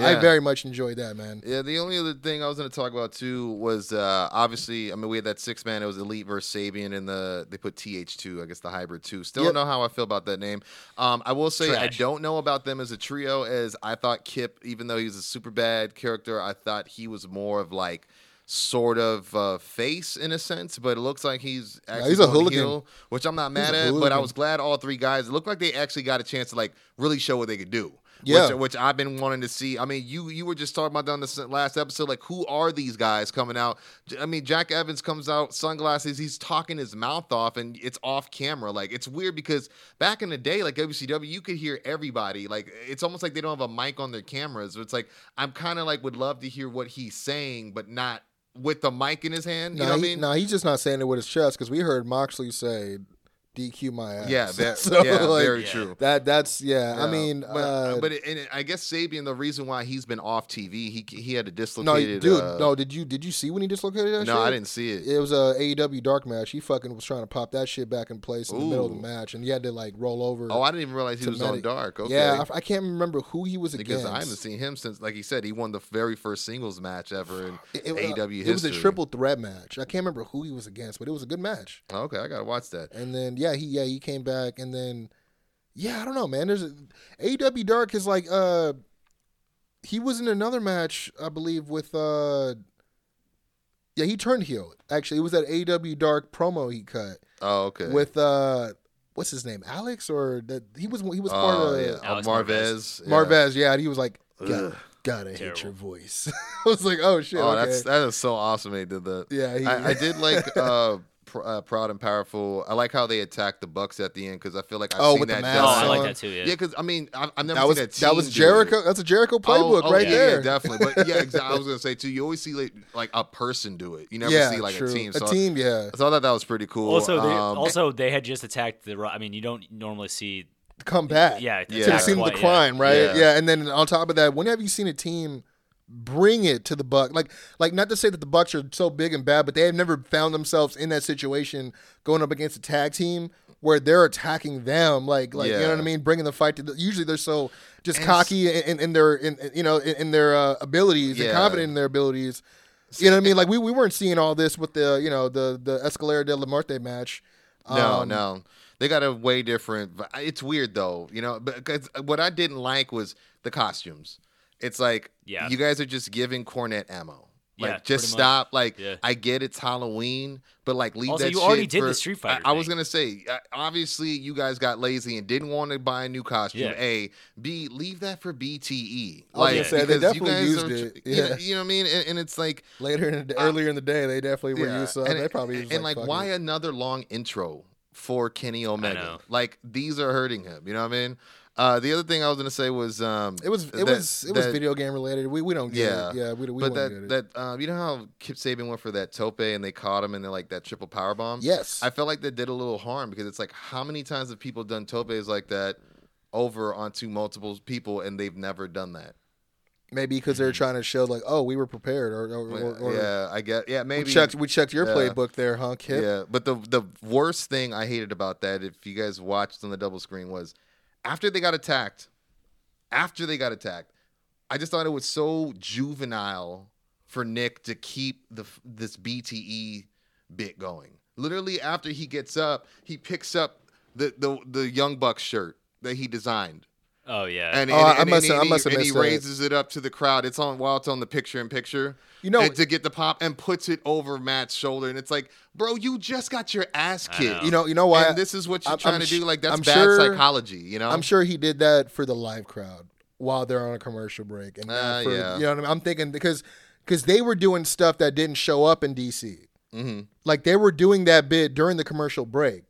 Speaker 1: i very much enjoyed that man
Speaker 2: Yeah, the only other thing I was going to talk about too was uh, obviously, I mean, we had that six man. It was Elite versus Sabian, and the they put TH2, I guess the hybrid two. Still
Speaker 1: Yep.
Speaker 2: don't know how I feel about that name. Um, I will say I don't know about them as a trio. As I thought Kip, even though he's a super bad character, I thought he was more of like sort of uh, face in a sense, but it looks like he's actually
Speaker 1: he's a hooligan.
Speaker 2: heel, which I'm not mad
Speaker 1: a
Speaker 2: at. But I was glad all three guys. It looked like they actually got a chance to like really show what they could do.
Speaker 1: Yeah.
Speaker 2: Which, which I've been wanting to see. I mean, you you were just talking about that on the last episode. Like, who are these guys coming out? I mean, Jack Evans comes out, sunglasses. He's talking his mouth off, and it's off camera. Like, it's weird because back in the day, like WCW, you could hear everybody. Like, it's almost like they don't have a mic on their cameras. It's like I'm kind of like would love to hear what he's saying, but not with the mic in his hand. You
Speaker 1: no,
Speaker 2: know what I mean?
Speaker 1: no, he's just not saying it with his chest because we heard Moxley say, "DQ my ass."
Speaker 2: Yeah, that, [laughs]
Speaker 1: So,
Speaker 2: yeah,
Speaker 1: like,
Speaker 2: very true.
Speaker 1: That that's yeah. I mean,
Speaker 2: but,
Speaker 1: uh,
Speaker 2: but it, and it- I guess Sabian, the reason why he's been off TV, he he had a dislocated.
Speaker 1: no, dude,
Speaker 2: uh,
Speaker 1: no. Did you did you see when he dislocated that? Shit?
Speaker 2: No,
Speaker 1: shit?
Speaker 2: I didn't see it.
Speaker 1: It was a AEW dark match. He fucking was trying to pop that shit back in place in the middle of the match, and he had to like roll over.
Speaker 2: Oh, I didn't even realize he was
Speaker 1: the
Speaker 2: on
Speaker 1: medic.
Speaker 2: dark. Okay.
Speaker 1: Yeah, I, I can't remember who he was
Speaker 2: because
Speaker 1: against.
Speaker 2: I haven't seen him since, like he said, he won the very first singles match ever in [sighs]
Speaker 1: It, it, uh,
Speaker 2: AEW
Speaker 1: it was a triple threat match. I can't remember who he was against, but it was a good match.
Speaker 2: Okay, I gotta watch that.
Speaker 1: And then yeah, he yeah he came back, and then yeah, I don't know, man. There's a, AEW Dark is like uh, he was in another match, I believe, with uh, yeah, he turned heel. Actually, it was that AEW Dark promo he cut
Speaker 2: Oh, okay.
Speaker 1: with uh, what's his name, Alex, or that he was he was part of
Speaker 2: yeah.
Speaker 3: Alex
Speaker 2: oh,
Speaker 3: Marvez.
Speaker 2: Marvez. yeah.
Speaker 1: Marvez, yeah, and he was like, God, gotta hate
Speaker 3: Terrible.
Speaker 1: your voice. [laughs] I was like, oh shit,
Speaker 2: Oh,
Speaker 1: okay.
Speaker 2: that's that is so awesome. He did that.
Speaker 1: yeah. He,
Speaker 2: I, I did like [laughs] uh, pr- uh, proud and powerful. I like how they attacked the Bucks at the end because I feel like I've
Speaker 1: Oh,
Speaker 2: seen
Speaker 1: with the
Speaker 2: that
Speaker 1: mask
Speaker 3: Oh. I like that too. Yeah.
Speaker 2: Yeah, because I mean, I've, I've never
Speaker 1: that
Speaker 2: seen
Speaker 1: was
Speaker 2: that.
Speaker 1: that was
Speaker 2: team do it.
Speaker 1: Jericho. That's a Jericho playbook
Speaker 2: oh,
Speaker 1: right
Speaker 2: yeah,
Speaker 1: there.
Speaker 2: Yeah, definitely. But yeah, exactly. I was gonna [laughs] say too. You always see like, like a person do it. You never
Speaker 1: yeah,
Speaker 2: see like
Speaker 1: true.
Speaker 2: a team. So,
Speaker 1: a team, yeah.
Speaker 2: so I thought that was pretty cool.
Speaker 3: Also, they,
Speaker 2: Um,
Speaker 3: also they had just attacked the. I mean, you don't normally see.
Speaker 1: Come back.
Speaker 3: Yeah,
Speaker 2: Yeah.
Speaker 1: to the scene of the
Speaker 3: twice,
Speaker 1: crime, right?
Speaker 2: Yeah.
Speaker 1: Yeah. and then on top of that, when have you seen a team bring it to the Buck? Like, like not to say that the Bucks are so big and bad, but they have never found themselves in that situation going up against a tag team where they're attacking them, like, like you know what I mean, bringing the fight to. The, usually, they're so just
Speaker 2: And
Speaker 1: cocky in, in, in their, in, you know, in, in their uh, abilities and
Speaker 2: Yeah.
Speaker 1: confident in their abilities. You know what I mean? Like we, we weren't seeing all this with the you know the the Escalera de la Muerte match.
Speaker 2: No,
Speaker 1: Um,
Speaker 2: no. They got a way different. It's weird though, you know. Because what I didn't like was the costumes. It's like,
Speaker 3: Yeah.
Speaker 2: you guys are just giving Cornette ammo. Like,
Speaker 3: Yeah,
Speaker 2: just
Speaker 3: pretty much.
Speaker 2: stop. Like,
Speaker 3: Yeah.
Speaker 2: I get it's Halloween, but like, leave that.
Speaker 3: Also,
Speaker 2: that.
Speaker 3: you already
Speaker 2: shit
Speaker 3: did the Street Fighter
Speaker 2: I, I was gonna say, uh, obviously, you guys got lazy and didn't want to buy a new costume.
Speaker 3: Yeah.
Speaker 2: A, B, leave that for BTE.
Speaker 1: I was gonna say, they
Speaker 2: you
Speaker 1: definitely
Speaker 2: guys
Speaker 1: used
Speaker 2: are-
Speaker 1: it.
Speaker 2: You, know,
Speaker 1: Yeah.
Speaker 2: you know what I mean? And, and it's like,
Speaker 1: Later in the,
Speaker 2: Uh,
Speaker 1: earlier in the day, they definitely were
Speaker 2: yeah,
Speaker 1: used. So
Speaker 2: and,
Speaker 1: they probably was
Speaker 2: and like,
Speaker 1: fuck
Speaker 2: why
Speaker 1: it.
Speaker 2: another long intro for Kenny Omega? Like these are hurting him. You know what I mean? Uh, the other thing I was gonna say was um,
Speaker 1: It was it
Speaker 2: that-
Speaker 1: was it was
Speaker 2: that-
Speaker 1: video game related. We we don't get
Speaker 2: Yeah.
Speaker 1: it. Yeah, we we
Speaker 2: but
Speaker 1: don't get
Speaker 2: that
Speaker 1: it.
Speaker 2: that um, you know how Kip Sabian went for that tope and they caught him and then like that triple power bomb.
Speaker 1: yes,
Speaker 2: I felt like that did a little harm because it's like how many times have people done topes like that over onto multiple people and they've never done that.
Speaker 1: maybe because they're trying to show like, oh, we were prepared, or or, or, or
Speaker 2: yeah, I get. Yeah, maybe
Speaker 1: we checked we checked your
Speaker 2: Yeah.
Speaker 1: playbook there, huh, Kip?
Speaker 2: Yeah, but the the worst thing I hated about that, if you guys watched on the double screen, was after they got attacked. After they got attacked, I just thought it was so juvenile for Nick to keep the this BTE bit going. Literally, after he gets up, he picks up the the the Young Buck shirt that he designed.
Speaker 3: Oh yeah.
Speaker 2: And,
Speaker 1: Oh,
Speaker 2: and,
Speaker 1: I
Speaker 2: and-
Speaker 1: must
Speaker 2: and
Speaker 1: have- I
Speaker 2: he-
Speaker 1: must have
Speaker 2: and he
Speaker 1: missed that.
Speaker 2: raises it up to the crowd. It's on while it's on the picture in picture.
Speaker 1: You know-
Speaker 2: to get the pop and puts it over Matt's shoulder, and it's like, bro, you just got your ass kicked.
Speaker 3: know.
Speaker 1: You know, you know why?
Speaker 2: And this is what you're
Speaker 1: I'm-
Speaker 2: trying
Speaker 1: I'm
Speaker 2: to
Speaker 1: sh-
Speaker 2: do. Like that's
Speaker 1: I'm
Speaker 2: bad
Speaker 1: sure-
Speaker 2: psychology. You know.
Speaker 1: I'm sure he did that for the live crowd while they're on a commercial break, and
Speaker 2: Uh,
Speaker 1: for,
Speaker 2: yeah.
Speaker 1: you know what I mean. I'm thinking because because they were doing stuff that didn't show up in DC.
Speaker 2: Mm-hmm.
Speaker 1: Like they were doing that bit during the commercial break.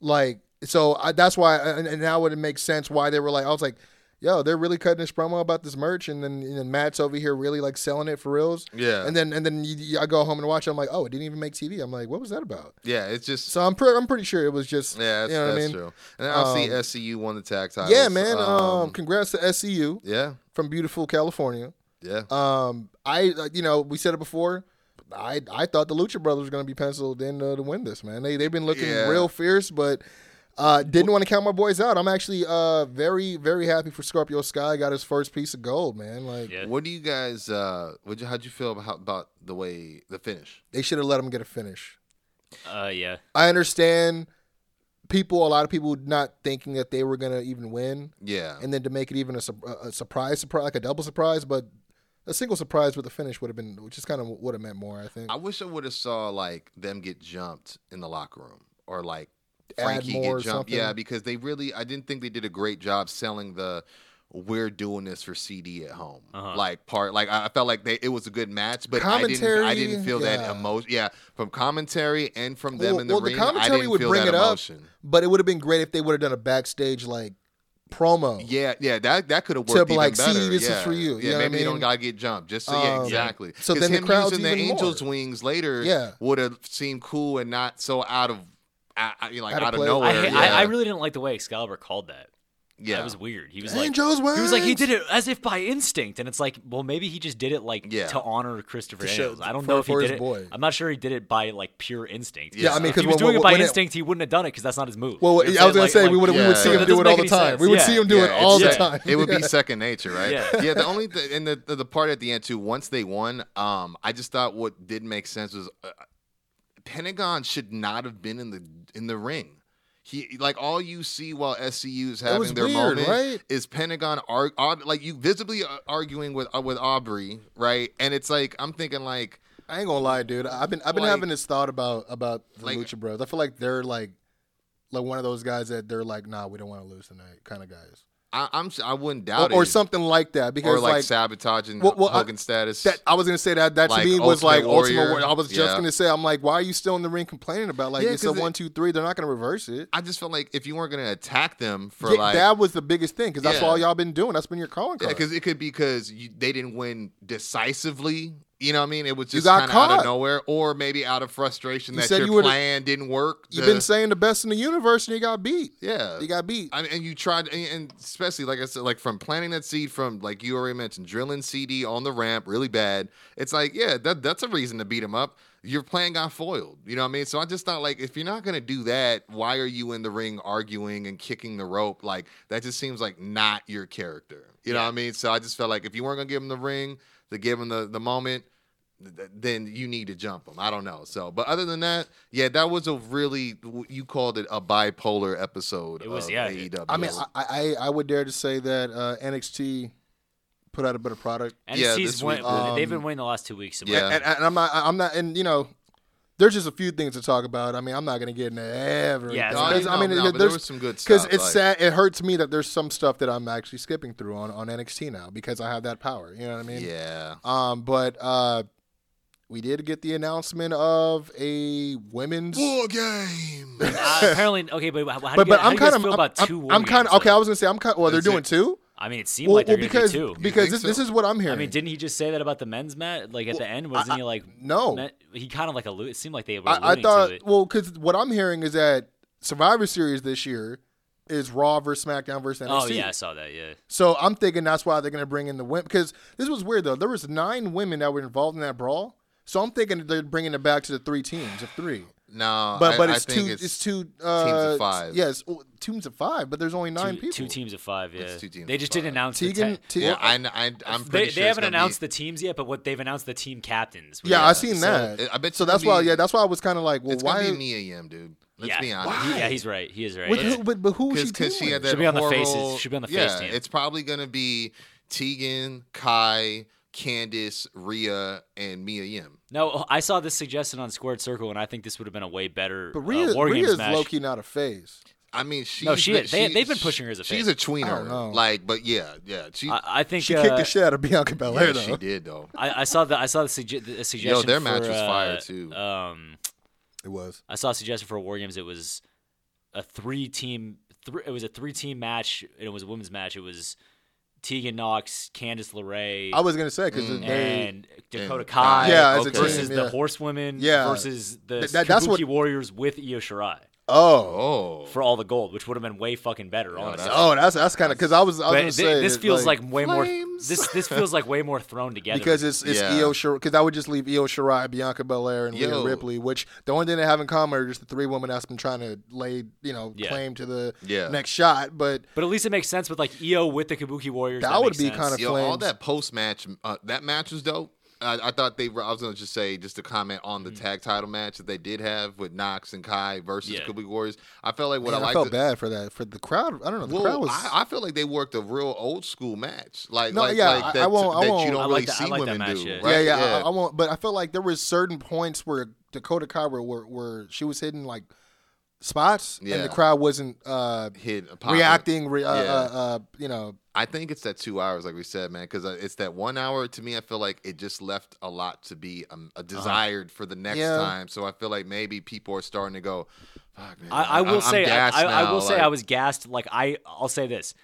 Speaker 1: Like so, I, that's why, and, and now it makes sense why they were like. I was like, yo, they're really cutting this promo about this merch, and then and then Matt's over here really like selling it for reals.
Speaker 2: Yeah.
Speaker 1: And then and then you, you- I go home and watch. it. I'm like, oh, it didn't even make TV. I'm like, what was that about?
Speaker 2: Yeah, it's just.
Speaker 1: So I'm pretty I'm pretty sure it was just
Speaker 2: yeah, that's,
Speaker 1: you know
Speaker 2: that's
Speaker 1: I mean.
Speaker 2: true. And obviously,
Speaker 1: Um,
Speaker 2: SCU won the tag titles.
Speaker 1: Yeah, man. Um,
Speaker 2: Um,
Speaker 1: congrats to SCU
Speaker 2: yeah,
Speaker 1: from beautiful California.
Speaker 2: yeah.
Speaker 1: Um, I uh, you know we said it before. I I thought the Lucha Brothers were going to be penciled in uh, to win this. Man, they they've been looking
Speaker 2: Yeah.
Speaker 1: real fierce, but uh, didn't want to count my boys out. I'm actually uh very very happy for Scorpio Sky. Got his first piece of gold, man. Like
Speaker 3: Yeah.
Speaker 2: What do you guys? Uh, what you, how'd you feel about about the way the finish?
Speaker 1: they should have let him get a finish.
Speaker 3: Uh yeah.
Speaker 1: I understand people, a lot of people not thinking that they were going to even win,
Speaker 2: Yeah,
Speaker 1: and then to make it even a, a surprise, surprise like a double surprise, but. A single surprise with a finish would have been, which is kind of would have meant more, I think.
Speaker 2: I wish I would have saw like them get jumped in the locker room or like
Speaker 1: Add
Speaker 2: Frankie
Speaker 1: more
Speaker 2: get jumped. Yeah, because they really, I didn't think they did a great job selling the. We're doing this for CD at home,
Speaker 3: Uh-huh.
Speaker 2: like part. Like I I felt like they, it was a good match, but I didn't. I didn't feel that emotion. Yeah, from commentary and from them
Speaker 1: Well-
Speaker 2: in the
Speaker 1: well, the
Speaker 2: ring, I
Speaker 1: commentary
Speaker 2: didn't
Speaker 1: would
Speaker 2: feel
Speaker 1: bring
Speaker 2: that
Speaker 1: it up. But it would have been great if they would have done a backstage like promo.
Speaker 2: Yeah, yeah, that that could have worked
Speaker 1: be
Speaker 2: even
Speaker 1: like, "See,
Speaker 2: better.
Speaker 1: this is for you," you
Speaker 2: Yeah,
Speaker 1: know what I
Speaker 2: maybe you don't gotta get jumped. Just so, yeah,
Speaker 1: Um,
Speaker 2: exactly.
Speaker 1: So then the crowd's
Speaker 2: using the
Speaker 1: even
Speaker 2: Angels
Speaker 1: more.
Speaker 2: wings later,
Speaker 1: Yeah.
Speaker 2: would have seemed cool and not so out of, uh, uh, like
Speaker 1: Out
Speaker 2: out of
Speaker 1: place.
Speaker 2: nowhere.
Speaker 3: I, ha-
Speaker 2: yeah.
Speaker 3: I I really didn't like the way Excalibur called that.
Speaker 2: yeah.
Speaker 3: That was weird. He was like
Speaker 1: Angels
Speaker 3: he was like he did it as if by instinct, and it's like, well, maybe he just did it like
Speaker 2: Yeah.
Speaker 3: to honor Christopher
Speaker 1: To show-
Speaker 3: I don't
Speaker 1: for-
Speaker 3: know if he
Speaker 1: for
Speaker 3: did
Speaker 1: his
Speaker 3: it.
Speaker 1: boy.
Speaker 3: I'm not sure he did it by like pure instinct.
Speaker 2: Yeah, I mean,
Speaker 3: if
Speaker 1: 'cause
Speaker 3: he was
Speaker 1: when-
Speaker 3: doing
Speaker 1: when-
Speaker 3: it by
Speaker 1: when it-
Speaker 3: instinct, he wouldn't have done it because that's not his move.
Speaker 1: Well,
Speaker 3: You know
Speaker 1: I was
Speaker 3: saying?
Speaker 1: gonna
Speaker 3: Like-
Speaker 1: say
Speaker 3: like-
Speaker 1: we would we would see
Speaker 2: Yeah,
Speaker 1: him do it all the time.
Speaker 3: sense.
Speaker 1: We would see him do it all the time.
Speaker 2: It would be second nature, right?
Speaker 3: Yeah.
Speaker 2: Yeah. The only th- and the, the the part at the end too. Once they won, um, I just thought what did make sense was uh, Pentagon should not have been in the in the ring. He like all you see while SCU is having their
Speaker 1: weird,
Speaker 2: moment
Speaker 1: right?
Speaker 2: is Pentagon ar- ar- like you visibly arguing with uh, with Aubrey, right? And it's like I'm thinking like
Speaker 1: I ain't gonna lie, dude. I've been I've been
Speaker 2: Like-
Speaker 1: having this thought about about the
Speaker 2: Like-
Speaker 1: Lucha Bros. I feel like they're like like one of those guys that they're like, nah, we don't want to lose tonight, kind of guys,
Speaker 2: I, I'm I wouldn't doubt
Speaker 1: or
Speaker 2: it, or
Speaker 1: something like that. Because
Speaker 2: or like,
Speaker 1: like,
Speaker 2: sabotaging
Speaker 1: Well, well, uh,
Speaker 2: I- status.
Speaker 1: that, I was gonna say that that to me was like Ultimate
Speaker 2: Warrior.
Speaker 1: Warrior. I was just
Speaker 2: Yeah.
Speaker 1: gonna say, I'm like, why are you still in the ring complaining about like
Speaker 2: Yeah,
Speaker 1: it's a
Speaker 2: it-
Speaker 1: one, two, three? They're not gonna reverse it.
Speaker 2: I just felt like if you weren't going to attack them for
Speaker 1: Yeah,
Speaker 2: like
Speaker 1: that was the biggest thing because that's
Speaker 2: Yeah.
Speaker 1: all y'all been doing. That's been your calling
Speaker 2: Yeah,
Speaker 1: card.
Speaker 2: because it could be because they didn't win decisively. You know what I mean? It was just kind of out of nowhere, or maybe out of frustration
Speaker 1: You
Speaker 2: that
Speaker 1: said
Speaker 2: your
Speaker 1: you
Speaker 2: plan didn't work.
Speaker 1: You've
Speaker 2: The-
Speaker 1: been saying the best in the universe, and you got beat.
Speaker 2: yeah,
Speaker 1: You got beat.
Speaker 2: I mean, and you tried, and, and especially like I said, like from planting that seed from like you already mentioned, drilling CD on the ramp really bad. It's like, yeah, that that's a reason to beat him up. Your plan got foiled. You know what I mean? So I just thought like, if you're not gonna do that, why are you in the ring arguing and kicking the rope? Like that just seems like not your character. You know what I mean? So I just felt like if you weren't gonna give him the ring, to give him the the moment. th- Then you need to jump him. I don't know. So, but other than that, yeah, that was a really you called it a bipolar episode.
Speaker 3: It was,
Speaker 2: of
Speaker 3: yeah, dude.
Speaker 2: AEW.
Speaker 1: I mean, I, I I would dare to say that uh, NXT put out a better product.
Speaker 3: And
Speaker 2: Yeah, this
Speaker 3: win-
Speaker 2: week-
Speaker 3: they've
Speaker 1: Um,
Speaker 3: been winning the last two weeks. so
Speaker 2: Yeah.
Speaker 1: and, and I'm not I'm not and you know there's just a few things to talk about. I mean, I'm not going to get into everything.
Speaker 3: Yeah,
Speaker 2: No,
Speaker 1: I mean,
Speaker 2: no,
Speaker 1: there-
Speaker 2: there
Speaker 1: there's
Speaker 2: was some good
Speaker 1: because
Speaker 2: stuff.
Speaker 1: it's
Speaker 2: like-
Speaker 1: sad. It hurts me that there's some stuff that I'm actually skipping through on on NXT now because I have that power. You know what I mean?
Speaker 2: Yeah.
Speaker 1: Um, but uh, we did get the announcement of a women's.
Speaker 2: War game.
Speaker 3: Uh, apparently, okay, but how, how
Speaker 1: but
Speaker 3: do you,
Speaker 1: but
Speaker 3: how
Speaker 1: I'm
Speaker 3: do you guys
Speaker 1: kind of
Speaker 3: feel
Speaker 1: I'm,
Speaker 3: about
Speaker 1: I'm-
Speaker 3: two?
Speaker 1: I'm kind of
Speaker 3: Wargames,
Speaker 1: okay. I was gonna say I'm kind. Well, they're doing
Speaker 2: it-
Speaker 1: two.
Speaker 3: I mean, it seemed
Speaker 1: Well,
Speaker 3: like they're
Speaker 1: well,
Speaker 3: going
Speaker 1: because
Speaker 3: to do two.
Speaker 1: because this,
Speaker 2: so?
Speaker 1: this is what I'm hearing.
Speaker 3: I mean, didn't he just say that about the men's mat? Like at the end, wasn't
Speaker 1: I-
Speaker 3: he like
Speaker 1: no.
Speaker 3: me- he kind of like allu- It seemed like they were.
Speaker 1: I, I thought
Speaker 3: to it.
Speaker 1: well because what I'm hearing is that Survivor Series this year is Raw versus SmackDown versus NXT.
Speaker 3: Oh yeah, I saw that. Yeah.
Speaker 1: So I'm thinking that's why they're gonna bring in the women because this was weird though. There was nine women that were involved in that brawl. So I'm thinking they're bringing it back to the three teams of three.
Speaker 2: No,
Speaker 1: But
Speaker 2: I,
Speaker 1: but it's
Speaker 2: think
Speaker 1: two.
Speaker 2: It's,
Speaker 1: It's, two uh,
Speaker 2: teams of five.
Speaker 1: Yes, well, teams of five. But there's only nine
Speaker 3: two,
Speaker 1: people.
Speaker 3: two teams of five. Yeah.
Speaker 2: It's two teams
Speaker 3: they just
Speaker 2: five.
Speaker 3: didn't announce the
Speaker 1: Tegan.
Speaker 3: te-
Speaker 2: Yeah, I, I, I'm
Speaker 3: they,
Speaker 2: pretty
Speaker 3: they
Speaker 2: sure
Speaker 3: haven't
Speaker 2: it's gonna
Speaker 3: announced
Speaker 2: be,
Speaker 3: the teams yet, but what they've announced the team captains.
Speaker 1: yeah,
Speaker 3: Yeah,
Speaker 1: I seen
Speaker 3: so-
Speaker 1: that.
Speaker 2: I bet
Speaker 1: so that's
Speaker 2: gonna
Speaker 1: why. Yeah, that's why I was kind of like, well,
Speaker 2: It's
Speaker 1: why?
Speaker 2: gonna be Mia Yim, dude. Let's
Speaker 3: yeah.
Speaker 2: be honest.
Speaker 3: He- yeah, he's right. He is right.
Speaker 1: Who, but, but who was she
Speaker 2: because she had that
Speaker 3: She'll be on the
Speaker 2: horrible,
Speaker 3: faces- she'll be on the face
Speaker 2: yeah,
Speaker 3: team.
Speaker 2: it's probably gonna be Tegan, Kai, Candice, Rhea, and Mia Yim.
Speaker 3: No, I saw this suggested on Squared Circle, and I think this would have been a way better
Speaker 1: But
Speaker 3: uh,
Speaker 1: Rhea,
Speaker 3: War Games
Speaker 1: Rhea's
Speaker 3: match.
Speaker 1: low key not a phase.
Speaker 2: I mean, she's
Speaker 3: No, she
Speaker 2: been-
Speaker 3: is. They-
Speaker 2: she-
Speaker 3: they've been pushing her as a face.
Speaker 2: She's a tweener,
Speaker 1: I don't know.
Speaker 2: like, but yeah, yeah, she,
Speaker 3: I, I think
Speaker 1: She
Speaker 3: uh,
Speaker 1: kicked the shit out of Bianca Belair
Speaker 2: yeah,
Speaker 1: though.
Speaker 2: she did though.
Speaker 3: I, I saw the I saw the, sugge- the suggestion.
Speaker 2: their match
Speaker 3: for,
Speaker 2: was
Speaker 3: uh,
Speaker 2: fire, too.
Speaker 3: Um,
Speaker 1: It was.
Speaker 3: I saw a suggestion for War Games. It was a three team. Three, it was a three team match. And it was a women's match. It was Tegan Nox, Candice LeRae,
Speaker 1: I was gonna say because
Speaker 2: Mm.
Speaker 3: and Dakota
Speaker 2: And
Speaker 3: Kai.
Speaker 2: Kai.
Speaker 1: Yeah, as a
Speaker 2: okay.
Speaker 3: versus
Speaker 1: team,
Speaker 3: the. Horsewomen.
Speaker 1: Yeah.
Speaker 3: versus the
Speaker 1: Th- that- that's
Speaker 3: Kabuki
Speaker 1: what-
Speaker 3: Warriors with Io Shirai
Speaker 1: Oh.
Speaker 2: Oh,
Speaker 3: for all the gold, which would have been way fucking better. honestly.
Speaker 2: that's-
Speaker 1: Oh, that's that's kind of because I was I was
Speaker 3: But
Speaker 1: gonna
Speaker 3: thi-
Speaker 1: say
Speaker 3: this feels like, way more.
Speaker 2: flames.
Speaker 3: This this feels like way more thrown together
Speaker 1: because it's it's
Speaker 2: Yeah.
Speaker 1: Io Shirai because I would just leave Io Shirai, Bianca Belair, and Rhea
Speaker 2: Yo.
Speaker 1: Ripley. Which the only thing they have in common are just the three women that's been trying to lay you know
Speaker 3: Yeah.
Speaker 1: claim to the
Speaker 2: Yeah.
Speaker 1: next shot. But
Speaker 3: But at least it makes sense with like Io with the Kabuki Warriors.
Speaker 1: That
Speaker 3: That,
Speaker 1: would
Speaker 3: makes
Speaker 1: be
Speaker 3: sense.
Speaker 1: kinda
Speaker 2: Yo, all
Speaker 1: flames.
Speaker 2: that post match, uh, that match was dope. I, I thought they were. I was gonna just say, just to comment on the mm. tag title match that they did have with Nox and Kai versus
Speaker 3: Yeah.
Speaker 2: Kabuki Warriors. I felt like what
Speaker 1: man,
Speaker 2: I
Speaker 1: I,
Speaker 2: liked.
Speaker 1: felt bad for that for the crowd. I don't know. The crowd was.
Speaker 2: I, I feel like they worked a real old school match, like
Speaker 1: No,
Speaker 2: like,
Speaker 1: yeah,
Speaker 2: like
Speaker 1: I-
Speaker 2: that,
Speaker 1: I won't- I won't-
Speaker 2: you don't
Speaker 3: I
Speaker 2: really
Speaker 3: like that- I
Speaker 2: see
Speaker 3: like
Speaker 2: women
Speaker 3: match,
Speaker 2: do.
Speaker 3: yeah.
Speaker 2: Right?
Speaker 1: yeah, yeah, I, I won't. But I felt like there was certain points where Dakota Kai were where, where she was hitting like spots,
Speaker 2: Yeah.
Speaker 1: and the crowd wasn't uh,
Speaker 2: Hit a
Speaker 1: reacting. Re, uh,
Speaker 2: Yeah.
Speaker 1: uh, uh, you know,
Speaker 2: I think it's that two hours, like we said, man, because it's that one hour. To me, I feel like it just left a lot to be um, a desired for the next
Speaker 1: Yeah.
Speaker 2: time. So I feel like maybe people are starting to go. Fuck, man,
Speaker 3: I, I will
Speaker 2: I'm
Speaker 3: say, I, I, I
Speaker 2: now,"
Speaker 3: will say, I was gassed. Like I, I'll say this,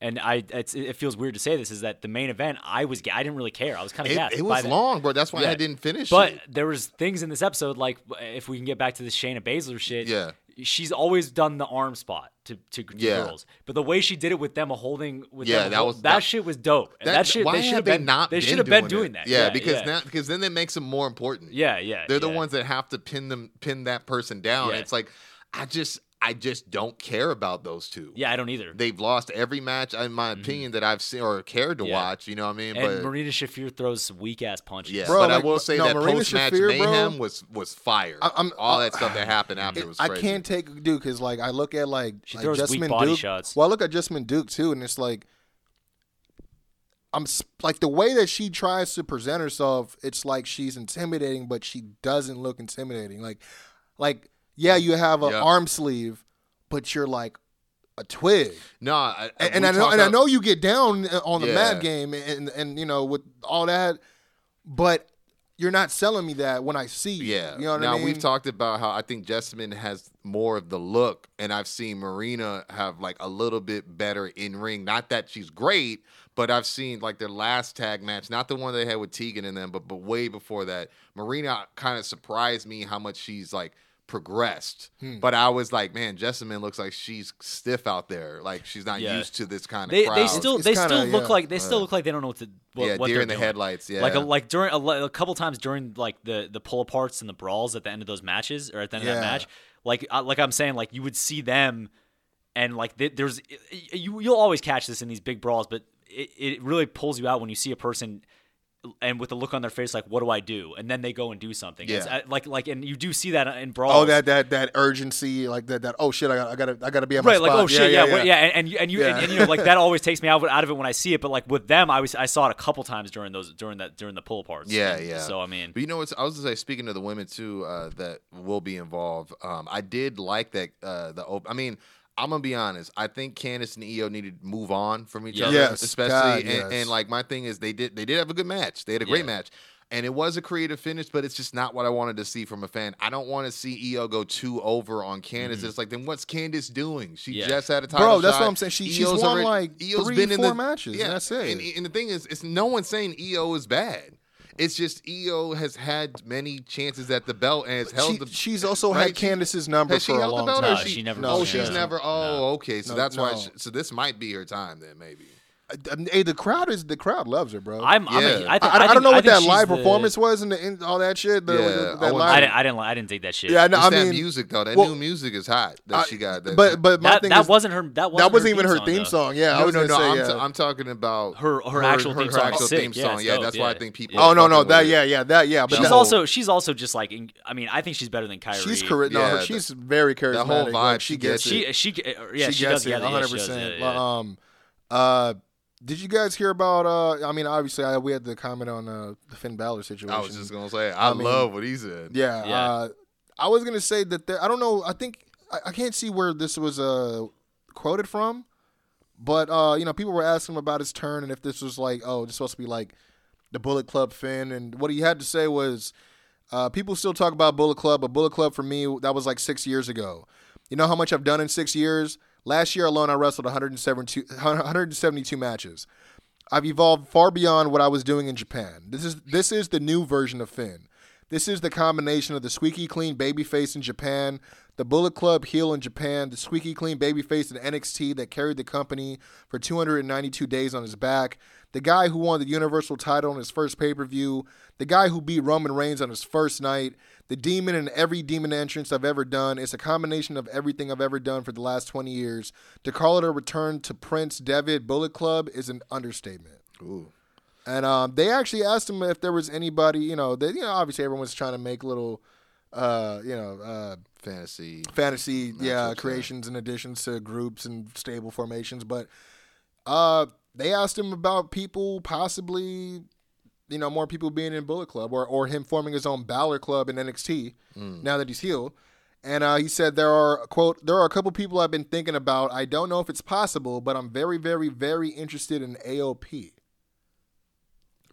Speaker 3: and I, it's, it feels weird to say this, is that the main event, I was, I didn't really care. I was kind of
Speaker 2: It,
Speaker 3: gassed.
Speaker 2: it
Speaker 3: by
Speaker 2: was long, bro. That's why
Speaker 3: Yeah.
Speaker 2: I didn't finish
Speaker 3: But
Speaker 2: it.
Speaker 3: there was things in this episode, like if we can get back to the Shayna Baszler shit.
Speaker 2: Yeah.
Speaker 3: She's always done the arm spot to, to, to
Speaker 2: Yeah.
Speaker 3: girls, but the way she did it with them holding with
Speaker 2: Yeah,
Speaker 3: them
Speaker 2: that was-
Speaker 3: that,
Speaker 2: that-
Speaker 3: shit was dope. And That, shit
Speaker 2: why
Speaker 3: they should
Speaker 2: have
Speaker 3: been
Speaker 2: not
Speaker 3: they should have been
Speaker 2: doing
Speaker 3: that.
Speaker 2: Yeah, because
Speaker 3: yeah.
Speaker 2: now because then it makes them more important.
Speaker 3: yeah, yeah,
Speaker 2: They're the
Speaker 3: yeah.
Speaker 2: ones that have to pin them pin that person down.
Speaker 3: Yeah.
Speaker 2: It's like I just I just don't care about those two.
Speaker 3: Yeah, I don't either.
Speaker 2: They've lost every match, in my opinion, that I've seen or cared to
Speaker 3: Mm-hmm. Yeah.
Speaker 2: watch. You know what I mean?
Speaker 3: and
Speaker 2: but
Speaker 3: Marina Shafir throws weak ass punches.
Speaker 2: yeah,
Speaker 1: Bro,
Speaker 2: but
Speaker 1: like,
Speaker 2: I will say
Speaker 1: no,
Speaker 2: that
Speaker 1: Marina
Speaker 2: post match
Speaker 1: Shafir, bro,
Speaker 2: mayhem was was fire.
Speaker 1: I- I'm-
Speaker 2: All
Speaker 1: uh,
Speaker 2: that stuff that happened after was
Speaker 1: I can't take Duke because like I look at like
Speaker 3: She
Speaker 1: like
Speaker 3: throws weak body
Speaker 1: Duke.
Speaker 3: shots.
Speaker 1: Well, I look at Jessamyn Duke too, and it's like I'm like the way that she tries to present herself. It's like she's intimidating, but she doesn't look intimidating. Like, like yeah, you have an
Speaker 2: Yeah.
Speaker 1: arm sleeve, but you're like a twig.
Speaker 2: No, I,
Speaker 1: And, and I know, and I know you get down uh, on the
Speaker 2: Yeah.
Speaker 1: mat game, and and you know with all that, but you're not selling me that when I see you.
Speaker 2: Yeah.
Speaker 1: you know what
Speaker 2: now
Speaker 1: I mean.
Speaker 2: we've talked about how I think Jessamyn has more of the look, and I've seen Marina have like a little bit better in ring. Not that she's great, but I've seen like their last tag match, not the one they had with Tegan and them, but but way before that. Marina kind of surprised me how much she's like progressed.
Speaker 1: Hmm.
Speaker 2: But I was like, man, Jessamyn looks like she's stiff out there. Like she's not
Speaker 3: Yeah.
Speaker 2: used to this kind of
Speaker 3: They,
Speaker 2: crowd.
Speaker 3: they still
Speaker 1: It's
Speaker 3: they
Speaker 1: kinda,
Speaker 3: still look
Speaker 1: yeah.
Speaker 3: like they still look like they don't know what to what,
Speaker 2: yeah,
Speaker 3: what
Speaker 2: deer
Speaker 3: they're
Speaker 2: in the
Speaker 3: doing.
Speaker 2: headlights. Yeah,
Speaker 3: Like a, like during a, a couple times during like the the pull aparts and the brawls at the end of those matches or at the end of that match, like uh, like I'm saying, like you would see them, and like th- there's you you'll always catch this in these big brawls, but it, it really pulls you out when you see a person and with a look on their face like what do I do and then they go and do something.
Speaker 2: Yeah.
Speaker 3: uh, like like and you do see that in brawls.
Speaker 1: Oh, that that that urgency, like that that. Oh shit, I got I got to I got to be at my
Speaker 3: right
Speaker 1: spot.
Speaker 3: like oh shit yeah
Speaker 1: yeah,
Speaker 3: yeah, yeah. and and you and, you, and, and you know like that [laughs] always takes me out, out of it when I see it but like with them I was I saw it a couple times during those during that during the pull parts
Speaker 2: Yeah, yeah.
Speaker 3: so I mean
Speaker 2: But you know what's I was gonna say speaking to the women too uh, that will be involved. Um, I did like that uh, the op- I mean. I'm gonna be honest. I think Candice and Io needed to move on from each
Speaker 3: Yeah.
Speaker 2: other,
Speaker 1: Yes,
Speaker 2: especially.
Speaker 1: God,
Speaker 2: and,
Speaker 1: yes.
Speaker 2: and like my thing is, they did they did have a good match. They had a great
Speaker 3: Yeah.
Speaker 2: match, and it was a creative finish. But it's just not what I wanted to see from a fan. I don't want to see Io go too over on Candice. It's like then what's Candice doing? She
Speaker 3: Mm-hmm. Yeah.
Speaker 2: just had a title
Speaker 1: Bro, that's
Speaker 2: shot.
Speaker 1: what I'm saying. She- she's
Speaker 2: Io's
Speaker 1: won, like, three, four matches, and that's it.
Speaker 2: And, and the thing is, it's no one saying Io is bad. It's just Io has had many chances at the belt and has held
Speaker 1: She,
Speaker 2: the.
Speaker 1: she's also
Speaker 2: right?
Speaker 1: had Candice's number
Speaker 2: has she
Speaker 1: for a
Speaker 2: held the
Speaker 1: long time.
Speaker 3: No,
Speaker 2: she,
Speaker 3: she never-
Speaker 1: No,
Speaker 2: Oh, she's never. Oh, okay. So
Speaker 1: No,
Speaker 2: that's why. She, so this might be her time then, maybe.
Speaker 1: I mean, hey, the crowd is the crowd loves her, bro.
Speaker 3: I'm. I'm a,
Speaker 2: Yeah.
Speaker 3: I,
Speaker 1: I, I,
Speaker 3: think-
Speaker 1: don't know what that
Speaker 3: she's
Speaker 1: live
Speaker 3: the-
Speaker 1: performance was and, the, and all that shit. The,
Speaker 2: Yeah,
Speaker 1: the-
Speaker 2: I
Speaker 1: that
Speaker 2: wouldn't-
Speaker 1: live-
Speaker 3: I didn't. I didn't. li- I didn't dig that shit.
Speaker 1: yeah, no,
Speaker 2: It's
Speaker 1: I
Speaker 2: that
Speaker 1: mean,
Speaker 2: music though. That
Speaker 1: well,
Speaker 2: new music is hot. That
Speaker 1: I-
Speaker 2: she got. That,
Speaker 1: but but my
Speaker 3: that
Speaker 1: thing
Speaker 3: that
Speaker 1: is,
Speaker 3: wasn't her. That wasn't,
Speaker 1: that wasn't
Speaker 3: her
Speaker 1: even her
Speaker 3: song,
Speaker 1: theme song. Yeah, I
Speaker 2: no,
Speaker 1: was
Speaker 2: no, no.
Speaker 1: say,
Speaker 2: I'm,
Speaker 1: yeah.
Speaker 2: t- I'm talking about
Speaker 3: Her- her actual theme song is
Speaker 2: actual
Speaker 3: sick.
Speaker 2: theme
Speaker 3: Yeah,
Speaker 2: song.
Speaker 3: it's
Speaker 2: Yeah, that's why I think people.
Speaker 1: Oh no, no, that yeah, yeah, that yeah. But
Speaker 3: She's also. She's also just like. I mean, I think she's better than Kairi.
Speaker 1: she's correct. No, she's very charismatic.
Speaker 2: that whole vibe,
Speaker 1: she
Speaker 2: she
Speaker 1: gets
Speaker 2: gets
Speaker 1: it.
Speaker 3: She. She. uh, Yeah.
Speaker 1: she,
Speaker 3: She,
Speaker 1: gets
Speaker 3: does
Speaker 1: it
Speaker 3: get it. Yeah, she does,
Speaker 1: 100%.
Speaker 3: yeah, yeah.
Speaker 1: Um, uh, did you guys hear about? Uh, I mean, obviously, I, we had the comment on uh, the Finn Balor situation.
Speaker 2: I was just gonna say, I,
Speaker 1: I mean,
Speaker 2: love what he said.
Speaker 1: Yeah,
Speaker 3: Yeah.
Speaker 1: Uh, I was gonna say that there, I don't know. I think I, I can't see where this was uh, quoted from, but uh, you know, people were asking him about his turn and if this was like, oh, this supposed to be like the Bullet Club Finn, and what he had to say was, uh, people still talk about Bullet Club, but Bullet Club for me that was like six years ago. You know how much I've done in six years? Last year alone, I wrestled 172, 172 matches. I've evolved far beyond what I was doing in Japan. This is this is the new version of Finn. This is the combination of the squeaky clean babyface in Japan, the Bullet Club heel in Japan, the squeaky clean babyface in NXT that carried the company for 292 days on his back, the guy who won the Universal title on his first pay per view, the guy who beat Roman Reigns on his first night, the demon in every demon entrance I've ever done. It's a combination of everything I've ever done for the last 20 years. To call it a return to Prince Devitt Bullet Club is an understatement.
Speaker 2: Ooh.
Speaker 1: And um, they actually asked him if there was anybody, you know, they, you know, obviously everyone's trying to make little, uh, you know, uh,
Speaker 2: Fantasy.
Speaker 1: fantasy, yeah, creations and additions to groups and stable formations. But uh, they asked him about people possibly, you know, more people being in Bullet Club or, or him forming his own Balor Club in NXT
Speaker 2: Mm.
Speaker 1: now that he's healed. And uh, he said there are quote there are a couple people I've been thinking about. I don't know if it's possible, but I'm very, very, very interested in AOP.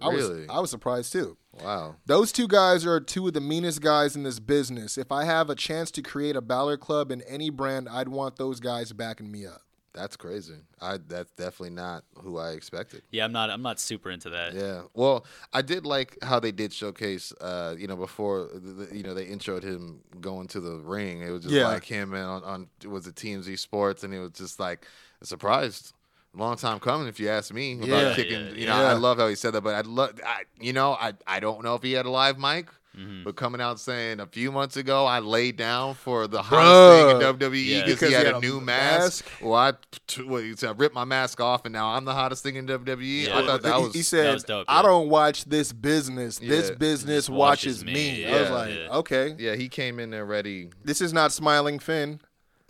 Speaker 1: I
Speaker 2: Really?
Speaker 1: was I was surprised too.
Speaker 2: Wow.
Speaker 1: Those two guys are two of the meanest guys in this business. If I have a chance to create a Balor Club in any brand, I'd want those guys backing me up.
Speaker 2: That's crazy. I that's definitely not who I expected.
Speaker 3: Yeah, I'm not. I'm not super into that.
Speaker 2: Yeah. Well, I did like how they did showcase. Uh, you know, before the, the- you know they introed him going to the ring. It was just
Speaker 1: Yeah.
Speaker 2: like him and on, on was it TMZ Sports, and it was just like a surprise. Long time coming, if you ask me. About
Speaker 1: Yeah.
Speaker 2: kicking.
Speaker 3: Yeah,
Speaker 2: you know,
Speaker 1: yeah.
Speaker 2: I love how he said that, but I'd love. I, you know, I I don't know if he had a live mic.
Speaker 3: Mm-hmm.
Speaker 2: But coming out saying a few months ago, I laid down for the hottest thing in WWE
Speaker 3: Yeah.
Speaker 2: because
Speaker 1: Because
Speaker 2: he had, a, new mask.
Speaker 1: mask.
Speaker 2: Well, I, t- what, he said, I ripped my mask off, and now I'm the hottest thing in WWE.
Speaker 3: Yeah.
Speaker 2: I thought that
Speaker 1: He-
Speaker 2: was
Speaker 1: he said,
Speaker 3: was dope,
Speaker 1: "I don't watch this business. This business watches
Speaker 3: watches
Speaker 1: me."
Speaker 3: me.
Speaker 1: I was like,
Speaker 3: Yeah.
Speaker 1: "Okay,
Speaker 2: Yeah, he came in there ready.
Speaker 1: this is not smiling Finn."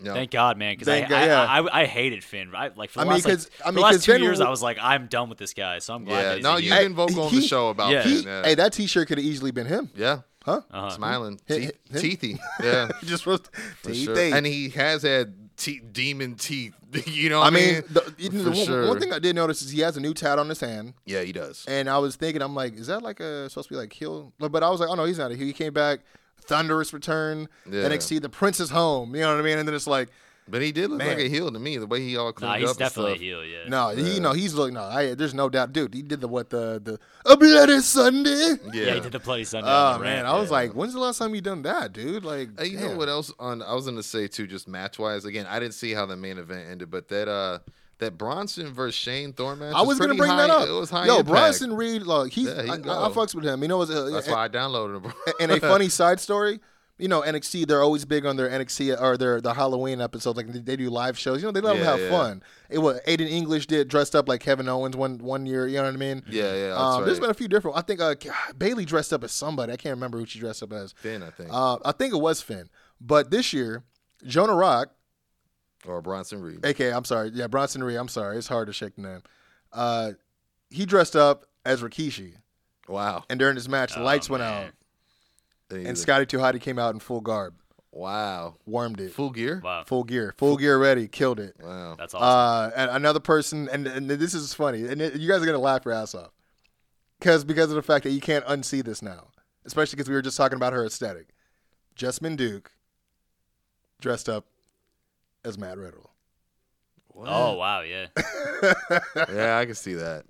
Speaker 2: No.
Speaker 3: Thank God, man, because I,
Speaker 1: Thank
Speaker 3: I,
Speaker 1: yeah.
Speaker 3: I, I, hated Finn. I, like for the
Speaker 1: I mean,
Speaker 3: last, like,
Speaker 1: 'cause- I mean,
Speaker 3: the last
Speaker 1: 'cause
Speaker 3: two
Speaker 1: Finn
Speaker 3: years,
Speaker 1: w-
Speaker 3: I was like, I'm done with this guy. So I'm glad. that
Speaker 2: yeah,
Speaker 3: he's
Speaker 2: no, you've been vocal on
Speaker 1: he-
Speaker 2: the show about
Speaker 3: Yeah.
Speaker 2: Finn,
Speaker 1: He,
Speaker 2: yeah.
Speaker 1: hey, that T-shirt could have easily been him,
Speaker 2: yeah.
Speaker 1: huh?
Speaker 3: Uh-huh.
Speaker 2: Smiling,
Speaker 1: Hit-
Speaker 2: teeth, teethy, [laughs] yeah,
Speaker 1: Just was
Speaker 2: for sure. And he has had te- demon teeth. [laughs] you know,
Speaker 1: I
Speaker 2: what
Speaker 1: mean, the, you
Speaker 2: For
Speaker 1: know, one,
Speaker 2: sure.
Speaker 1: one thing I did notice is he has a new tat on his hand,
Speaker 2: yeah, he does.
Speaker 1: and I was thinking, I'm like, is that like a supposed to be like heel? But I was like, oh no, he's not a heel. He came back, thunderous return,
Speaker 2: Yeah.
Speaker 1: NXT, the Prince is home. You know what I mean? And then it's like,
Speaker 2: But he did look
Speaker 1: Man.
Speaker 2: like a heel to me. The way he all cleaned
Speaker 3: Nah,
Speaker 2: up.
Speaker 3: he's
Speaker 2: and
Speaker 3: definitely a heel. Yeah.
Speaker 1: no, he no, he's looking. No, I, there's no doubt, dude. He did the what the the a bloody Sunday.
Speaker 2: Yeah.
Speaker 3: Yeah, he did the Bloody Sunday.
Speaker 1: Oh
Speaker 3: the
Speaker 1: man,
Speaker 3: ramp,
Speaker 1: I was
Speaker 3: yeah.
Speaker 1: like, when's the last time you done that, dude? Like,
Speaker 2: Hey, you know what else? On I was gonna say too, just match wise. Again, I didn't see how the main event ended, but that uh that Bronson versus Shane Thorne match.
Speaker 1: I was gonna bring
Speaker 2: high,
Speaker 1: that up.
Speaker 2: It was high
Speaker 1: Yo,
Speaker 2: impact.
Speaker 1: Bronson Reed, look, he's
Speaker 2: Yeah, he
Speaker 1: I, I, I fucks with him. You know, uh,
Speaker 2: That's why I downloaded him. [laughs]
Speaker 1: and a [laughs] funny side story. You know, NXT, they're always big on their NXT or their the Halloween episodes. Like they, they do live shows. You know, they let
Speaker 2: Yeah,
Speaker 1: them have
Speaker 2: yeah.
Speaker 1: fun. It was Aiden English did dressed up like Kevin Owens one one year. You know what I mean?
Speaker 2: Yeah, yeah, that's
Speaker 1: Um, There's
Speaker 2: right.
Speaker 1: been a few different. I think uh, Bayley dressed up as somebody. I can't remember who she dressed up as.
Speaker 2: Finn, I think,
Speaker 1: Uh, I think it was Finn. But this year, Jonah Rock,
Speaker 2: or Bronson Reed.
Speaker 1: aka I'm sorry, yeah, Bronson Reed. I'm sorry, it's hard to shake the name. Uh, he dressed up as Rikishi,
Speaker 2: Wow.
Speaker 1: and during this match, the
Speaker 3: Oh,
Speaker 1: lights went
Speaker 3: man.
Speaker 1: out,
Speaker 2: They-
Speaker 1: and Scotty Too Hotty came out in full garb,
Speaker 2: Wow.
Speaker 1: warmed it,
Speaker 2: Full gear.
Speaker 3: Wow,
Speaker 1: full gear, full gear ready, killed it.
Speaker 2: Wow.
Speaker 3: that's awesome.
Speaker 1: Uh, and another person, and, and this is funny, and it- you guys are gonna laugh your ass off, because because of the fact that you can't unsee this now, especially because we were just talking about her aesthetic. Jessamyn Duke dressed up as Matt Riddle.
Speaker 3: oh wow, yeah. [laughs]
Speaker 2: yeah, I can see that.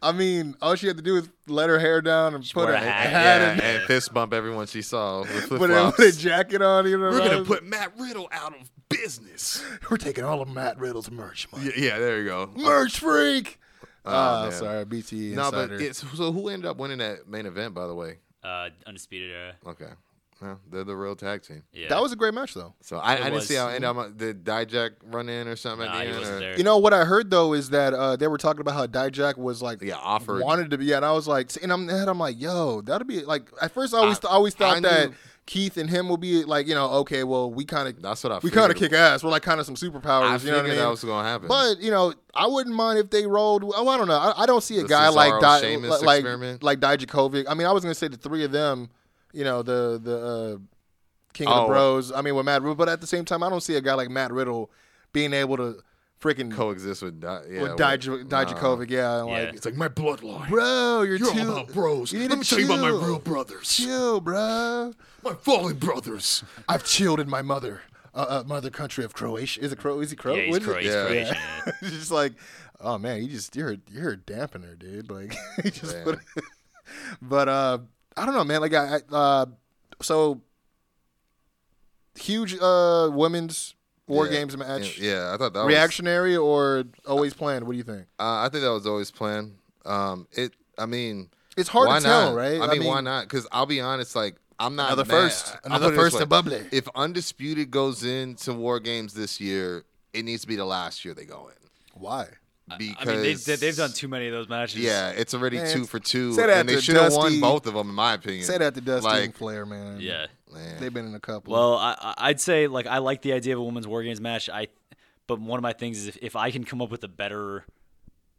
Speaker 1: I mean, all she had to do was let her hair down and put
Speaker 3: wear
Speaker 1: a
Speaker 3: a hat.
Speaker 1: hat
Speaker 2: Yeah,
Speaker 1: and
Speaker 2: and fist bump everyone she saw with [laughs]
Speaker 1: put, a, put a jacket on. You know,
Speaker 2: We're gonna put Matt Riddle out of business. [laughs]
Speaker 1: we're taking all of Matt Riddle's merch, money.
Speaker 2: Yeah, yeah, there you go.
Speaker 1: merch freak. Ah,
Speaker 2: man.
Speaker 1: sorry, BT
Speaker 2: No,
Speaker 1: insider.
Speaker 2: but it's, so who ended up winning that main event? By the way,
Speaker 3: Uh, undisputed era.
Speaker 2: okay, well, they're the real tag team.
Speaker 3: Yeah.
Speaker 1: that was a great match though.
Speaker 2: So I, I didn't
Speaker 3: was.
Speaker 2: see how it ended up. Did Dijak run in or something
Speaker 3: Nah,
Speaker 2: at the
Speaker 3: he
Speaker 2: end?
Speaker 3: wasn't
Speaker 2: or-
Speaker 3: there.
Speaker 1: You know what I heard though is that uh, they were talking about how Dijak was like
Speaker 2: Yeah, offered.
Speaker 1: wanted to be, and I was like, and I'm, and I'm like, yo, that'd be like. At first, I always,
Speaker 2: I-
Speaker 1: I, always thought
Speaker 2: I
Speaker 1: that Keith and him will be like, you know, okay, well, we kind of,
Speaker 2: That's what I.
Speaker 1: we kind of kick ass. We're like kind of some superpowers.
Speaker 2: I
Speaker 1: you know what I mean?
Speaker 2: that was gonna happen.
Speaker 1: But you know, I wouldn't mind if they rolled. Oh, I don't know. I, I don't see a
Speaker 2: The
Speaker 1: guy like
Speaker 2: Cesaro
Speaker 1: Di,
Speaker 2: Sheamus
Speaker 1: like like Dijakovic. I mean, I was gonna say the three of them. You know, the the uh, King of
Speaker 2: Oh.
Speaker 1: the Bros. I mean, with Matt Riddle. But at the same time, I don't see a guy like Matt Riddle being able to freaking
Speaker 2: coexist with Di- yeah,
Speaker 1: with Dij- Dijakovic. Yeah, and
Speaker 3: Yeah.
Speaker 1: like
Speaker 6: It's like my bloodline.
Speaker 1: bro, you're,
Speaker 6: You're
Speaker 1: too,
Speaker 6: all about bros.
Speaker 1: You need
Speaker 6: Let
Speaker 1: to
Speaker 6: me tell you about my real brothers.
Speaker 1: Chill, bro.
Speaker 6: My fallen brothers.
Speaker 1: I've chilled in my mother, uh, uh, mother country of Croatia. Is it Cro? Is he Cro?
Speaker 3: Yeah, he's,
Speaker 1: it?
Speaker 3: Cro- he's
Speaker 2: Yeah.
Speaker 3: Croatian. yeah. [laughs]
Speaker 1: It's just like, oh man, you just you're you're a dampener, dude. Like [laughs] you just
Speaker 2: Man.
Speaker 1: put. [laughs] but uh, I don't know, man. Like I, I uh, so huge uh women's war
Speaker 2: Yeah.
Speaker 1: games match.
Speaker 2: Yeah, I thought that was
Speaker 1: Reactionary or always planned? What do you think?
Speaker 2: Uh, I think that was always planned. Um, it. I mean,
Speaker 1: It's hard
Speaker 2: why
Speaker 1: to tell,
Speaker 2: not?
Speaker 1: right?
Speaker 2: I mean, why not? Because I'll be honest, like I'm not
Speaker 1: Another
Speaker 2: mad.
Speaker 1: first,
Speaker 2: I'll
Speaker 1: another
Speaker 2: put it this
Speaker 1: first
Speaker 2: way.
Speaker 1: to bubbly.
Speaker 2: If undisputed goes into war games this year, it needs to be the last year they go in.
Speaker 1: Why?
Speaker 2: Because
Speaker 3: I mean, they, they, they've done too many of those matches.
Speaker 2: Yeah, it's already
Speaker 1: Man,
Speaker 2: two for two,
Speaker 1: say that
Speaker 2: and they
Speaker 1: to
Speaker 2: should have won
Speaker 1: Dusty-
Speaker 2: both of them, in my opinion.
Speaker 1: Say that to Dusty
Speaker 2: Like,
Speaker 1: and Flair, man.
Speaker 3: Yeah.
Speaker 2: man.
Speaker 1: they've been in a couple.
Speaker 3: Well, I, I- I'd say like I like the idea of a women's war games match. I, but one of my things is if, if I can come up with a better,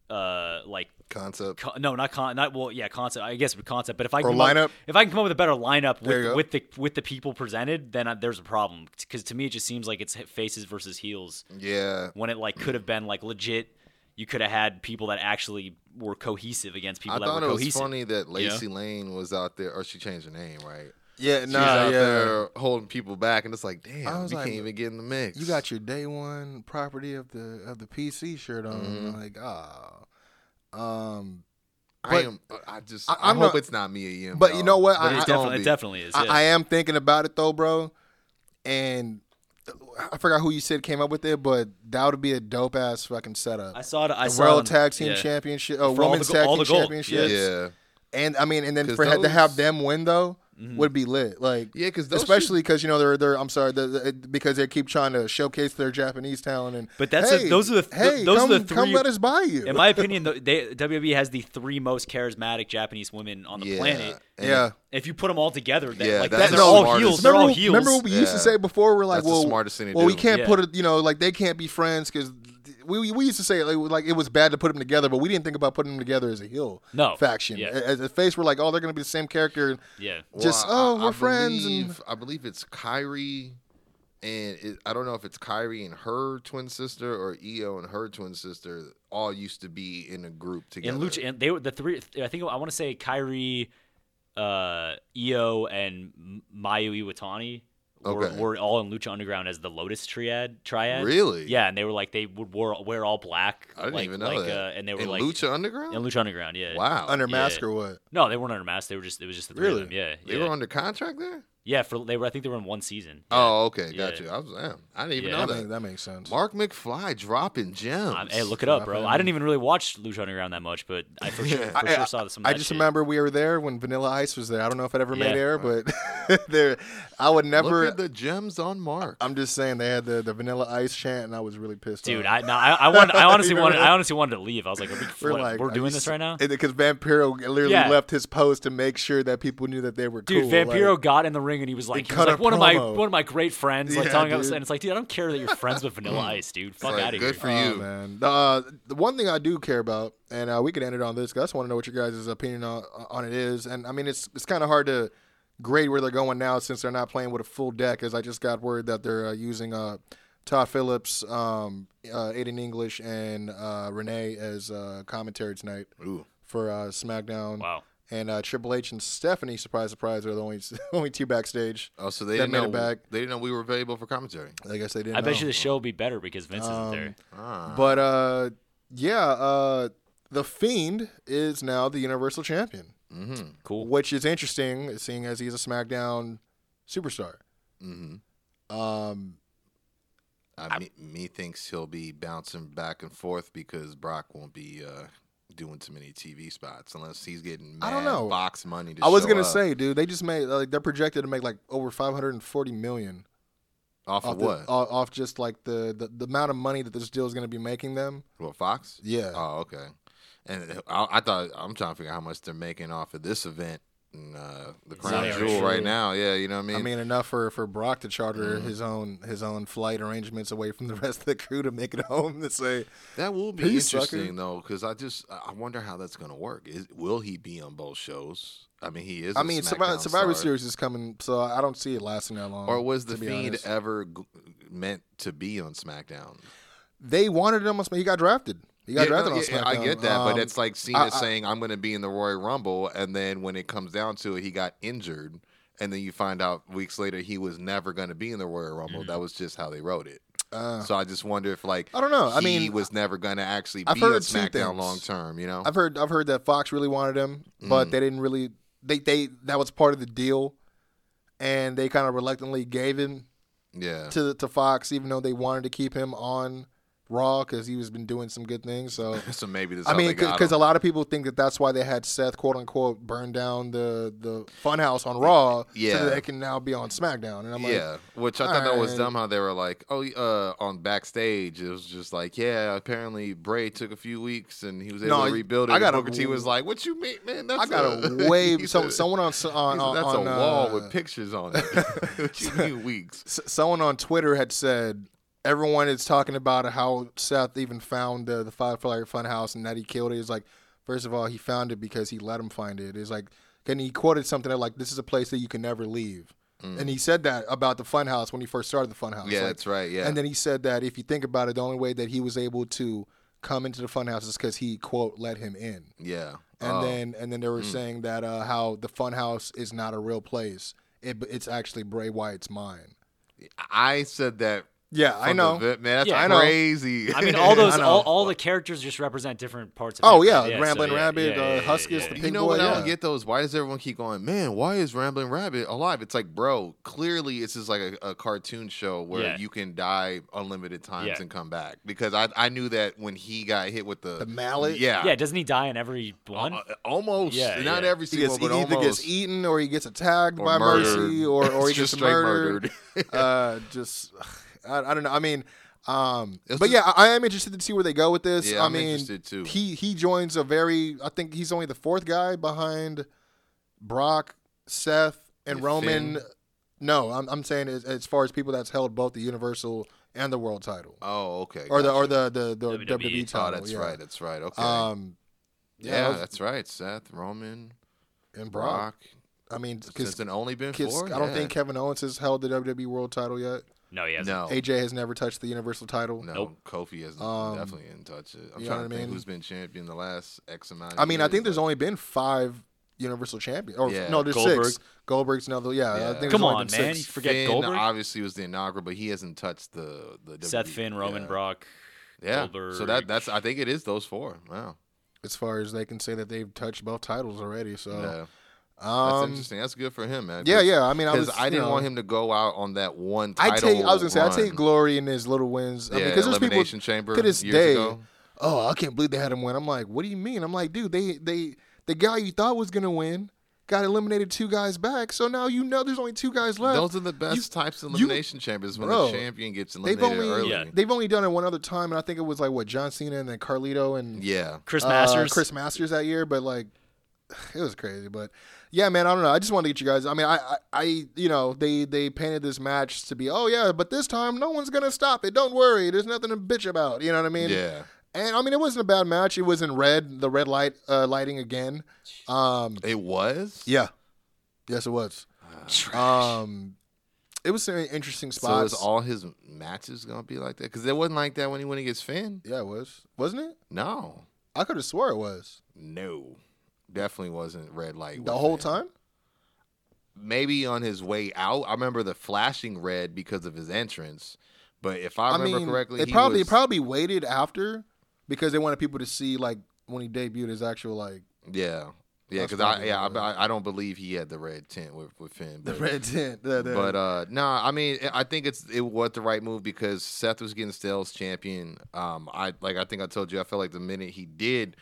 Speaker 3: uh, like
Speaker 2: concept.
Speaker 3: co- no, not con, not well, yeah, concept. I guess concept. But if I
Speaker 1: Or
Speaker 3: can come
Speaker 1: lineup?
Speaker 3: up, if I can come up with a better lineup
Speaker 1: There you go.
Speaker 3: with, with the with the people presented, then I, there's a problem. Because to me, it just seems like it's faces versus heels
Speaker 2: Yeah,
Speaker 3: when it like could have been like legit. You could have had people that actually were cohesive against people
Speaker 2: I
Speaker 3: that
Speaker 2: thought it was funny that Lacey Lane was out there, or she changed her name, right?
Speaker 1: yeah,
Speaker 2: She's
Speaker 1: nah,
Speaker 2: out
Speaker 1: yeah.
Speaker 2: there holding people back, and it's like, damn,
Speaker 1: I was
Speaker 2: you
Speaker 1: like,
Speaker 2: can't even get in the mix.
Speaker 1: You got your day one property of the of the PC shirt on.
Speaker 2: Mm-hmm.
Speaker 1: Like, ah, um,
Speaker 2: I am. I just.
Speaker 1: I-
Speaker 2: I, hope
Speaker 1: not-
Speaker 2: it's not Mia Yim.
Speaker 1: but you know what?
Speaker 3: But
Speaker 1: I-
Speaker 3: it
Speaker 1: I-
Speaker 3: definitely, it definitely is.
Speaker 1: I. I am thinking about it though, bro. And I forgot who you said came up with it, but that would be a dope ass fucking setup.
Speaker 3: I saw it. I
Speaker 1: the
Speaker 3: saw
Speaker 1: World
Speaker 3: them-
Speaker 1: Tag Team
Speaker 3: yeah.
Speaker 1: Championship, uh,
Speaker 3: For
Speaker 1: Women's
Speaker 3: the
Speaker 1: Tag Team
Speaker 3: the gold.
Speaker 1: Championships,
Speaker 2: Yeah,
Speaker 1: and I mean, and then
Speaker 2: 'Cause
Speaker 1: for to have them win though
Speaker 3: Mm-hmm.
Speaker 1: would be lit. Like,
Speaker 2: yeah, because
Speaker 1: especially because you know they're they're I'm sorry the, the, because they keep trying to showcase their Japanese talent and
Speaker 3: But that's a-
Speaker 1: hey,
Speaker 3: those are the-
Speaker 1: hey
Speaker 3: those are
Speaker 1: come,
Speaker 3: the
Speaker 1: come
Speaker 3: three-
Speaker 1: let us buy you
Speaker 3: In my opinion, the, they, WWE has the three most charismatic Japanese women on the
Speaker 2: Yeah.
Speaker 3: planet.
Speaker 2: And
Speaker 1: yeah
Speaker 3: If you put them all together, that,
Speaker 2: Yeah,
Speaker 3: like
Speaker 2: that's
Speaker 3: that, they're all
Speaker 2: smartest-
Speaker 3: heels. They're
Speaker 1: remember,
Speaker 3: all heels.
Speaker 1: remember what we used to say before? We're like,
Speaker 2: That's the
Speaker 1: well,
Speaker 2: smartest thing to
Speaker 1: well, we can't
Speaker 3: Yeah.
Speaker 1: put it. You know, like they can't be friends because we we used to say like, like it was bad to put them together, but we didn't think about putting them together as a heel
Speaker 3: No.
Speaker 1: faction.
Speaker 3: Yeah.
Speaker 1: As a face, we're like, oh, they're going to be the same character.
Speaker 3: yeah.
Speaker 1: Just
Speaker 2: Well,
Speaker 1: oh, we're friends and
Speaker 2: I believe it's Kairi, and it, I don't know if it's Kairi and her twin sister or Io and her twin sister. All used to be in a group together.
Speaker 3: And Lucha, and they were the three. I think I want to say Kairi, uh, Io, and M- Mayu Iwatani. Were,
Speaker 2: Okay.
Speaker 3: were all in Lucha Underground as the Lotus Triad. Triad.
Speaker 2: Really?
Speaker 3: Yeah, and they were like they would wear, wear all black.
Speaker 2: I didn't
Speaker 3: like,
Speaker 2: even know
Speaker 3: like,
Speaker 2: that.
Speaker 3: Uh, and they were
Speaker 2: in
Speaker 3: like
Speaker 2: Lucha Underground.
Speaker 3: in Lucha Underground. Yeah.
Speaker 2: wow,
Speaker 1: under
Speaker 3: Yeah.
Speaker 1: mask or what?
Speaker 3: No, they weren't under mask. They were just it was just the three
Speaker 1: Really?
Speaker 3: of them. Yeah.
Speaker 2: they
Speaker 3: yeah.
Speaker 2: were under contract there.
Speaker 3: Yeah, for they were. I think they were in one season.
Speaker 2: Oh, okay, got
Speaker 3: Yeah.
Speaker 2: you. I was, damn, I didn't even
Speaker 3: Yeah.
Speaker 2: know
Speaker 1: That,
Speaker 2: that.
Speaker 1: make, that makes sense.
Speaker 2: Mark McFly dropping gems.
Speaker 3: Um, hey, look it up, bro. I didn't even really watch Lucha Underground that much, but I for sure, [laughs] for
Speaker 1: I,
Speaker 3: sure saw some. Of
Speaker 1: I just
Speaker 3: shit.
Speaker 1: remember we were there when Vanilla Ice was there. I don't know if it ever made
Speaker 3: Yeah.
Speaker 1: air, but [laughs] there, I would never.
Speaker 2: Look at the gems on Mark.
Speaker 1: I'm just saying they had the, the Vanilla Ice chant, and I was really pissed.
Speaker 3: dude.
Speaker 1: off.
Speaker 3: I, no, I, I, want, I honestly wanted. I [laughs] honestly wanted to leave. I was like, are we,
Speaker 1: We're
Speaker 3: what,
Speaker 1: like,
Speaker 3: we're doing this
Speaker 1: s-
Speaker 3: right now,
Speaker 1: Because Vampiro literally
Speaker 3: Yeah.
Speaker 1: left his post to make sure that people knew that they were
Speaker 3: dude.
Speaker 1: cool.
Speaker 3: Vampiro
Speaker 1: like-
Speaker 3: got in the ring and he was like, he was
Speaker 1: cut a
Speaker 3: like one of my one of my great friends, like
Speaker 1: Yeah,
Speaker 3: telling us, and it's like, dude, I don't care that you're friends with Vanilla [laughs] Ice, dude. Fuck
Speaker 2: like,
Speaker 3: out of
Speaker 2: good
Speaker 3: here.
Speaker 2: for
Speaker 1: Oh,
Speaker 2: you.
Speaker 1: man. Uh, the one thing I do care about, and uh, we can end it on this. 'cause I just want to know what your guys' opinion on, on it is. And I mean, it's it's kind of hard to grade where they're going now since they're not playing with a full deck. As I just got word that they're uh, using uh, Todd Phillips, um, uh, Aiden English, and uh, Renee as uh, commentary tonight
Speaker 2: Ooh.
Speaker 1: for uh, SmackDown.
Speaker 3: Wow.
Speaker 1: And uh, Triple H and Stephanie, surprise, surprise, are the only [laughs] only two backstage.
Speaker 2: Oh, so they didn't
Speaker 1: made
Speaker 2: know.
Speaker 1: it back.
Speaker 2: They didn't know we were available for commentary.
Speaker 1: I guess they didn't.
Speaker 3: I bet you the show will be better because Vince isn't
Speaker 1: Um,
Speaker 3: there.
Speaker 2: Ah.
Speaker 1: But uh, yeah, uh, the Fiend is now the Universal Champion,
Speaker 2: mm-hmm.
Speaker 3: Cool.
Speaker 1: which is interesting, seeing as he's a SmackDown superstar.
Speaker 2: Mm-hmm.
Speaker 1: Um,
Speaker 2: Uh, me, me thinks he'll be bouncing back and forth because Brock won't be uh, doing too many TV spots unless he's getting
Speaker 1: I don't know.
Speaker 2: box money. To
Speaker 1: I was gonna
Speaker 2: up.
Speaker 1: say, dude, they just made like they're projected to make like over 540 million
Speaker 2: off
Speaker 1: off
Speaker 2: of
Speaker 1: the-
Speaker 2: what?
Speaker 1: off just like the, the the amount of money that this deal is gonna be making them.
Speaker 2: What Fox?
Speaker 1: Yeah.
Speaker 2: Oh, okay. And uh, I, I thought I'm trying to figure out how much they're making off of this event, and, uh, the Crown
Speaker 3: Yeah,
Speaker 2: Jewel
Speaker 3: sure.
Speaker 2: right now. Yeah, you know what I mean.
Speaker 1: I mean, enough for, for Brock to charter
Speaker 2: Mm-hmm.
Speaker 1: his own his own flight arrangements away from the [laughs] rest of the crew to make it home to say,
Speaker 2: that will be
Speaker 1: Peace,
Speaker 2: interesting
Speaker 1: sucker.
Speaker 2: though, because I just I wonder how that's gonna work. Is will he be on both shows? I mean, he is.
Speaker 1: I
Speaker 2: a
Speaker 1: mean, Survivor,
Speaker 2: SmackDown
Speaker 1: Survivor
Speaker 2: star.
Speaker 1: Series is coming, so I don't see it lasting that long.
Speaker 2: Or was the
Speaker 1: to
Speaker 2: Fiend
Speaker 1: honest.
Speaker 2: ever g- meant to be on SmackDown?
Speaker 1: They wanted him. on Smack- He got drafted. He got
Speaker 2: Yeah,
Speaker 1: drafted
Speaker 2: no,
Speaker 1: on
Speaker 2: yeah,
Speaker 1: SmackDown.
Speaker 2: I get that, but
Speaker 1: Um,
Speaker 2: it's like Cena
Speaker 1: I- I-
Speaker 2: saying I'm going to be in the Royal Rumble, and then when it comes down to it, he got injured, and then you find out weeks later he was never going to be in the Royal Rumble. That was just how they wrote it.
Speaker 1: uh,
Speaker 2: so I just wonder if like
Speaker 1: I don't know. I mean, he
Speaker 2: was never going to actually
Speaker 1: I've
Speaker 2: be on
Speaker 1: heard two
Speaker 2: SmackDown long term. You know,
Speaker 1: I've heard I've heard that Fox really wanted him,
Speaker 2: Mm.
Speaker 1: but they didn't really. They they that was part of the deal, and they kind of reluctantly gave him
Speaker 2: yeah.
Speaker 1: to to Fox, even though they wanted to keep him on Raw because he was been doing some good things. So. [laughs]
Speaker 2: So maybe this.
Speaker 1: I mean, because a lot of people think that that's why they had Seth, quote unquote, burn down the the funhouse on Raw,
Speaker 2: Yeah.
Speaker 1: so that they can now be on SmackDown. And I'm like,
Speaker 2: yeah, which I thought that was dumb. How they were like, oh, uh, on backstage, it was just like, yeah, apparently Bray took a few weeks and he was able
Speaker 1: No,
Speaker 2: to rebuild it.
Speaker 1: I got a
Speaker 2: Booker T was like, what you mean, man? That's
Speaker 1: I got
Speaker 2: a
Speaker 1: a [laughs] wave. So, someone on [laughs] on, on
Speaker 2: that's
Speaker 1: on,
Speaker 2: a wall
Speaker 1: uh,
Speaker 2: with pictures on it. what you mean weeks?
Speaker 1: someone on Twitter had said everyone is talking about how Seth even found the the Firefly Funhouse and that he killed it. It's like, first of all, he found it because he let him find it. It's like, and he quoted something that like, "This is a place that you can never leave." And he said that about the Funhouse when he first started the Funhouse.
Speaker 2: Mm. Yeah,
Speaker 1: Like,
Speaker 2: that's right. Yeah,
Speaker 1: And then he said that if you think about it, the only way that he was able to come into the funhouse is because he quote let him in.
Speaker 2: yeah.
Speaker 1: And
Speaker 2: Oh,
Speaker 1: then and then they were saying that uh, how the funhouse is not a real place. It, it's actually Bray Wyatt's mind.
Speaker 2: I said that.
Speaker 1: Yeah, I know.
Speaker 2: the man, that's
Speaker 3: Yeah.
Speaker 1: I know.
Speaker 2: crazy.
Speaker 3: I mean, [laughs] all those, all, all the characters just represent different parts of.
Speaker 1: Oh
Speaker 3: him.
Speaker 1: yeah,
Speaker 3: so
Speaker 1: Rambling
Speaker 3: yeah,
Speaker 1: Rabbit,
Speaker 3: yeah,
Speaker 1: uh,
Speaker 3: yeah, yeah,
Speaker 1: Huskus,
Speaker 3: yeah,
Speaker 1: the
Speaker 3: yeah.
Speaker 1: Pink
Speaker 2: you know
Speaker 1: Boy.
Speaker 2: what? I don't get those. Why does everyone keep going, man? Why is Rambling Rabbit alive? It's like, bro, clearly it's just like a, a cartoon show where
Speaker 3: Yeah.
Speaker 2: you can die unlimited times
Speaker 3: Yeah.
Speaker 2: and come back. Because I I knew that when he got hit with the
Speaker 1: The mallet?
Speaker 2: yeah,
Speaker 3: Yeah, doesn't he die in every one?
Speaker 2: Uh, almost,
Speaker 3: Yeah,
Speaker 2: not
Speaker 3: yeah.
Speaker 2: every
Speaker 1: He,
Speaker 2: single,
Speaker 1: gets, he
Speaker 2: but
Speaker 1: either
Speaker 2: almost.
Speaker 1: gets eaten or he gets attacked
Speaker 2: Or
Speaker 1: by
Speaker 2: murdered.
Speaker 1: Mercy or, or he [laughs]
Speaker 2: Just
Speaker 1: gets murdered.
Speaker 2: murdered.
Speaker 1: uh, [laughs] just I, I don't know. I mean, um, but
Speaker 2: just-
Speaker 1: yeah, I, I am interested to see where they go with this.
Speaker 2: Yeah,
Speaker 1: I
Speaker 2: I'm
Speaker 1: mean,
Speaker 2: interested too.
Speaker 1: he he joins a very. I think he's only the fourth guy behind Brock, Seth, and
Speaker 2: Yeah,
Speaker 1: Roman.
Speaker 2: Finn.
Speaker 1: No, I'm I'm saying as, as far as people that's held both the Universal and the World Title,
Speaker 2: Oh, okay.
Speaker 1: or the or the the, the
Speaker 3: WWE.
Speaker 1: WWE,
Speaker 2: Oh,
Speaker 1: title.
Speaker 2: that's
Speaker 1: yeah.
Speaker 2: right. That's right. Okay.
Speaker 1: Um,
Speaker 2: yeah,
Speaker 1: those-
Speaker 2: that's right. Seth, Roman,
Speaker 1: and Brock.
Speaker 2: Brock.
Speaker 1: I mean,
Speaker 2: Since
Speaker 1: because
Speaker 2: it's only been four.
Speaker 1: I don't
Speaker 2: yeah.
Speaker 1: think Kevin Owens has held the WWE World Title yet.
Speaker 3: No, he hasn't.
Speaker 2: No.
Speaker 1: AJ has never touched the Universal title.
Speaker 2: No,
Speaker 3: Nope.
Speaker 2: Kofi has
Speaker 1: Um,
Speaker 2: definitely didn't touch it. I'm
Speaker 1: you know
Speaker 2: trying
Speaker 1: what
Speaker 2: to
Speaker 1: I
Speaker 2: think who's been champion the last X amount. Of
Speaker 1: I mean, I think there's
Speaker 2: but-
Speaker 1: only been five Universal champions. Or
Speaker 2: Yeah.
Speaker 1: no, there's
Speaker 3: Goldberg.
Speaker 1: six. Goldberg's another. Yeah, I
Speaker 2: Yeah.
Speaker 1: think there's
Speaker 3: Come
Speaker 1: only
Speaker 3: on,
Speaker 1: been
Speaker 3: man.
Speaker 1: six.
Speaker 3: You forget
Speaker 2: Finn
Speaker 3: Goldberg?
Speaker 2: obviously was the inaugural, but he hasn't touched the the
Speaker 3: Seth
Speaker 2: WWE.
Speaker 3: Finn, Roman,
Speaker 2: yeah.
Speaker 3: Brock.
Speaker 2: Yeah, so that that's I think it is those four. Wow,
Speaker 1: As far as they can say that they've touched both titles already. So,
Speaker 2: yeah, that's
Speaker 1: um,
Speaker 2: interesting. That's good for him, man.
Speaker 1: yeah, yeah. I mean, I
Speaker 2: Because
Speaker 1: was.
Speaker 2: I, didn't
Speaker 1: know,
Speaker 2: want him to go out on that one
Speaker 1: I take. I was gonna say I take glory in his little wins. I
Speaker 2: Yeah,
Speaker 1: mean, because there's people
Speaker 2: Elimination Chamber
Speaker 1: to this
Speaker 2: years
Speaker 1: day.
Speaker 2: ago.
Speaker 1: Oh, I can't believe they had him win. I'm like, what do you mean? I'm like, dude, they they the guy you thought was gonna win got eliminated two guys back. So now you know there's only two guys left.
Speaker 2: Those are the best types of
Speaker 1: you-
Speaker 2: elimination chambers when
Speaker 1: Bro,
Speaker 2: the champion gets
Speaker 1: They've
Speaker 2: eliminated
Speaker 1: only
Speaker 2: early.
Speaker 3: Yeah.
Speaker 1: they've only done it one other time, and I think it was like what John Cena and then Carlito and
Speaker 2: Yeah,
Speaker 3: Chris
Speaker 1: uh,
Speaker 3: Masters.
Speaker 1: Chris Masters that year, but like [sighs] it was crazy. But yeah, man, I don't know. I just wanted to get you guys. I mean, I, I, I, you know, they they painted this match to be, oh yeah, but this time no one's gonna stop it. Don't worry, there's nothing to bitch about. You know what I mean?
Speaker 2: yeah.
Speaker 1: And I mean, it wasn't a bad match. It was in red, the red light uh, lighting again. Um,
Speaker 2: It was.
Speaker 1: yeah, yes, it was. Um, it was some interesting spots.
Speaker 2: So is all his matches gonna be like that? Because it wasn't like that when he went against Finn.
Speaker 1: yeah, it was, wasn't it?
Speaker 2: No,
Speaker 1: I could have swore it was
Speaker 2: no, definitely wasn't red light
Speaker 1: the whole
Speaker 2: Finn.
Speaker 1: time.
Speaker 2: Maybe on his way out. I remember the flashing red because of his entrance. But if I
Speaker 1: I
Speaker 2: remember
Speaker 1: mean,
Speaker 2: correctly,
Speaker 1: it
Speaker 2: he
Speaker 1: probably
Speaker 2: was,
Speaker 1: it probably waited after because they wanted people to see like when he debuted his actual like
Speaker 2: yeah, yeah. Because I yeah I, I don't believe he had the red tint with with Finn.
Speaker 1: the red tint.
Speaker 2: But uh no, I mean I think it's it was the right move because Seth was getting still champion. Um I like I think I told you I felt like the minute he did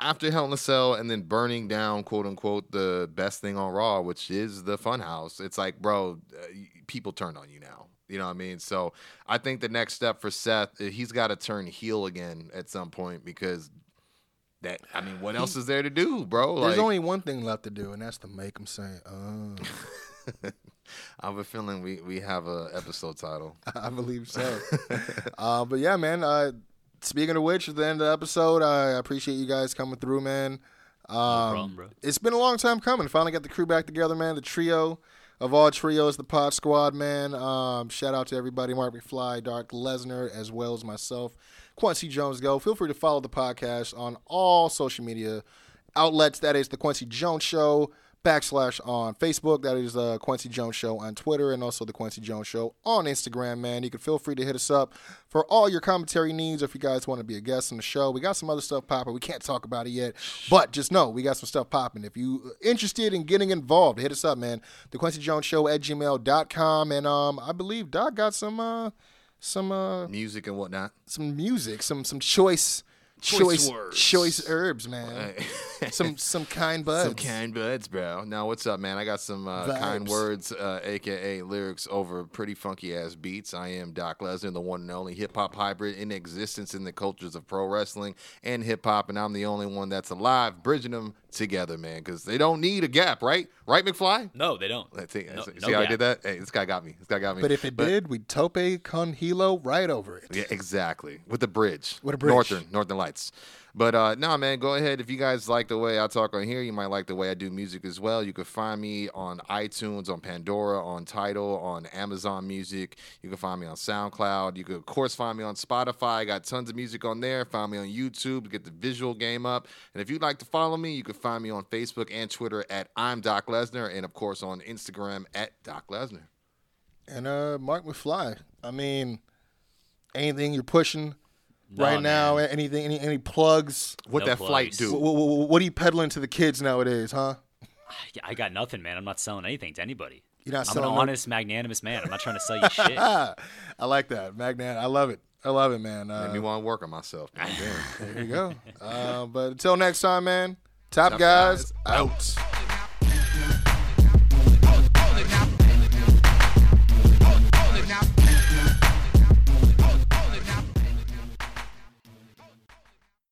Speaker 2: after Hell in a Cell and then burning down, quote unquote, the best thing on Raw, which is the Funhouse. It's like, bro, uh, people turn on you now. You know what I mean? So I think the next step for Seth, uh, he's got to turn heel again at some point because that. I mean, what else is there to do, bro?
Speaker 1: There's
Speaker 2: Like,
Speaker 1: only one thing left to do, and that's to make him say, "Oh." [laughs]
Speaker 2: I have a feeling we we have a episode title. [laughs]
Speaker 1: I believe so. [laughs] uh, but yeah, man. Uh, speaking of which, at the end of the episode, I appreciate you guys coming through, man. Um,
Speaker 3: problem, bro.
Speaker 1: It's been a long time coming. Finally got the crew back together, man. The trio of all trios, the Pod Squad, man. Um, shout out to everybody, Mark McFly, Doc Lesnar, as well as myself, Kwency Jones. Go. Feel free to follow the podcast on all social media outlets. That is the Kwency Jones Show backslash on Facebook. That is the Kwency Jones Show on Twitter and also the Kwency Jones Show on Instagram, man. You can feel free to hit us up for all your commentary needs if you guys want to be a guest on the show. We got some other stuff popping. We can't talk about it yet, but just know we got some stuff popping. If you interested in getting involved, hit us up, man. The Kwency Jones Show at gmail.com. And um, I believe Doc got some uh some uh
Speaker 2: Music and whatnot.
Speaker 1: some music, some some choice
Speaker 2: Choice
Speaker 1: choice
Speaker 2: words.
Speaker 1: choice herbs, man. [laughs] some some kind buds.
Speaker 2: Some kind buds, bro. Now, what's up, man? I got some uh, kind words, uh, aka lyrics over pretty funky ass beats. I am Doc Lesnar, the one and only hip hop hybrid in existence in the cultures of pro wrestling and hip hop, and I'm the only one that's alive, bridging them together, man, because they don't need a gap, right? Right, McFly?
Speaker 3: No, they don't.
Speaker 2: I think,
Speaker 3: No-
Speaker 2: see
Speaker 3: no
Speaker 2: how I did that? Hey, this guy got me. This guy got me.
Speaker 1: But if it did, we'd tope con hilo right over it.
Speaker 2: Yeah, exactly. With the bridge.
Speaker 1: With a bridge.
Speaker 2: Northern, Northern Lights. But uh no man, go ahead. If you guys like the way I talk on here, you might like the way I do music as well. You can find me on iTunes, on Pandora, on Tidal, on Amazon Music. You can find me on SoundCloud. You can of course find me on Spotify. I got tons of music on there. Find me on YouTube to get the visual game up. And if you'd like to follow me, you can find me on Facebook and Twitter at I'm Doc Lesnar, and of course on Instagram at Doc Lesnar.
Speaker 1: And uh, Mark McFly. I mean, anything you're pushing
Speaker 3: No,
Speaker 1: right now?
Speaker 3: man.
Speaker 1: Anything? Any any plugs?
Speaker 2: What
Speaker 3: No
Speaker 2: that flight
Speaker 3: plugs.
Speaker 2: do?
Speaker 1: What, what, what are you peddling to the kids nowadays, huh? [sighs]
Speaker 3: Yeah, I got nothing, man. I'm not selling anything to anybody.
Speaker 1: You're not
Speaker 3: I'm an
Speaker 1: selling no-
Speaker 3: honest, magnanimous man. I'm not trying to sell you [laughs] shit.
Speaker 1: Ah, I like that, Magnan. I love it. I love it, man.
Speaker 2: Made me
Speaker 1: Uh,
Speaker 2: want to work on myself. God damn. [laughs]
Speaker 1: there you go. uh, but until next time, man. Top,
Speaker 2: Top
Speaker 1: guys,
Speaker 2: guys
Speaker 1: out.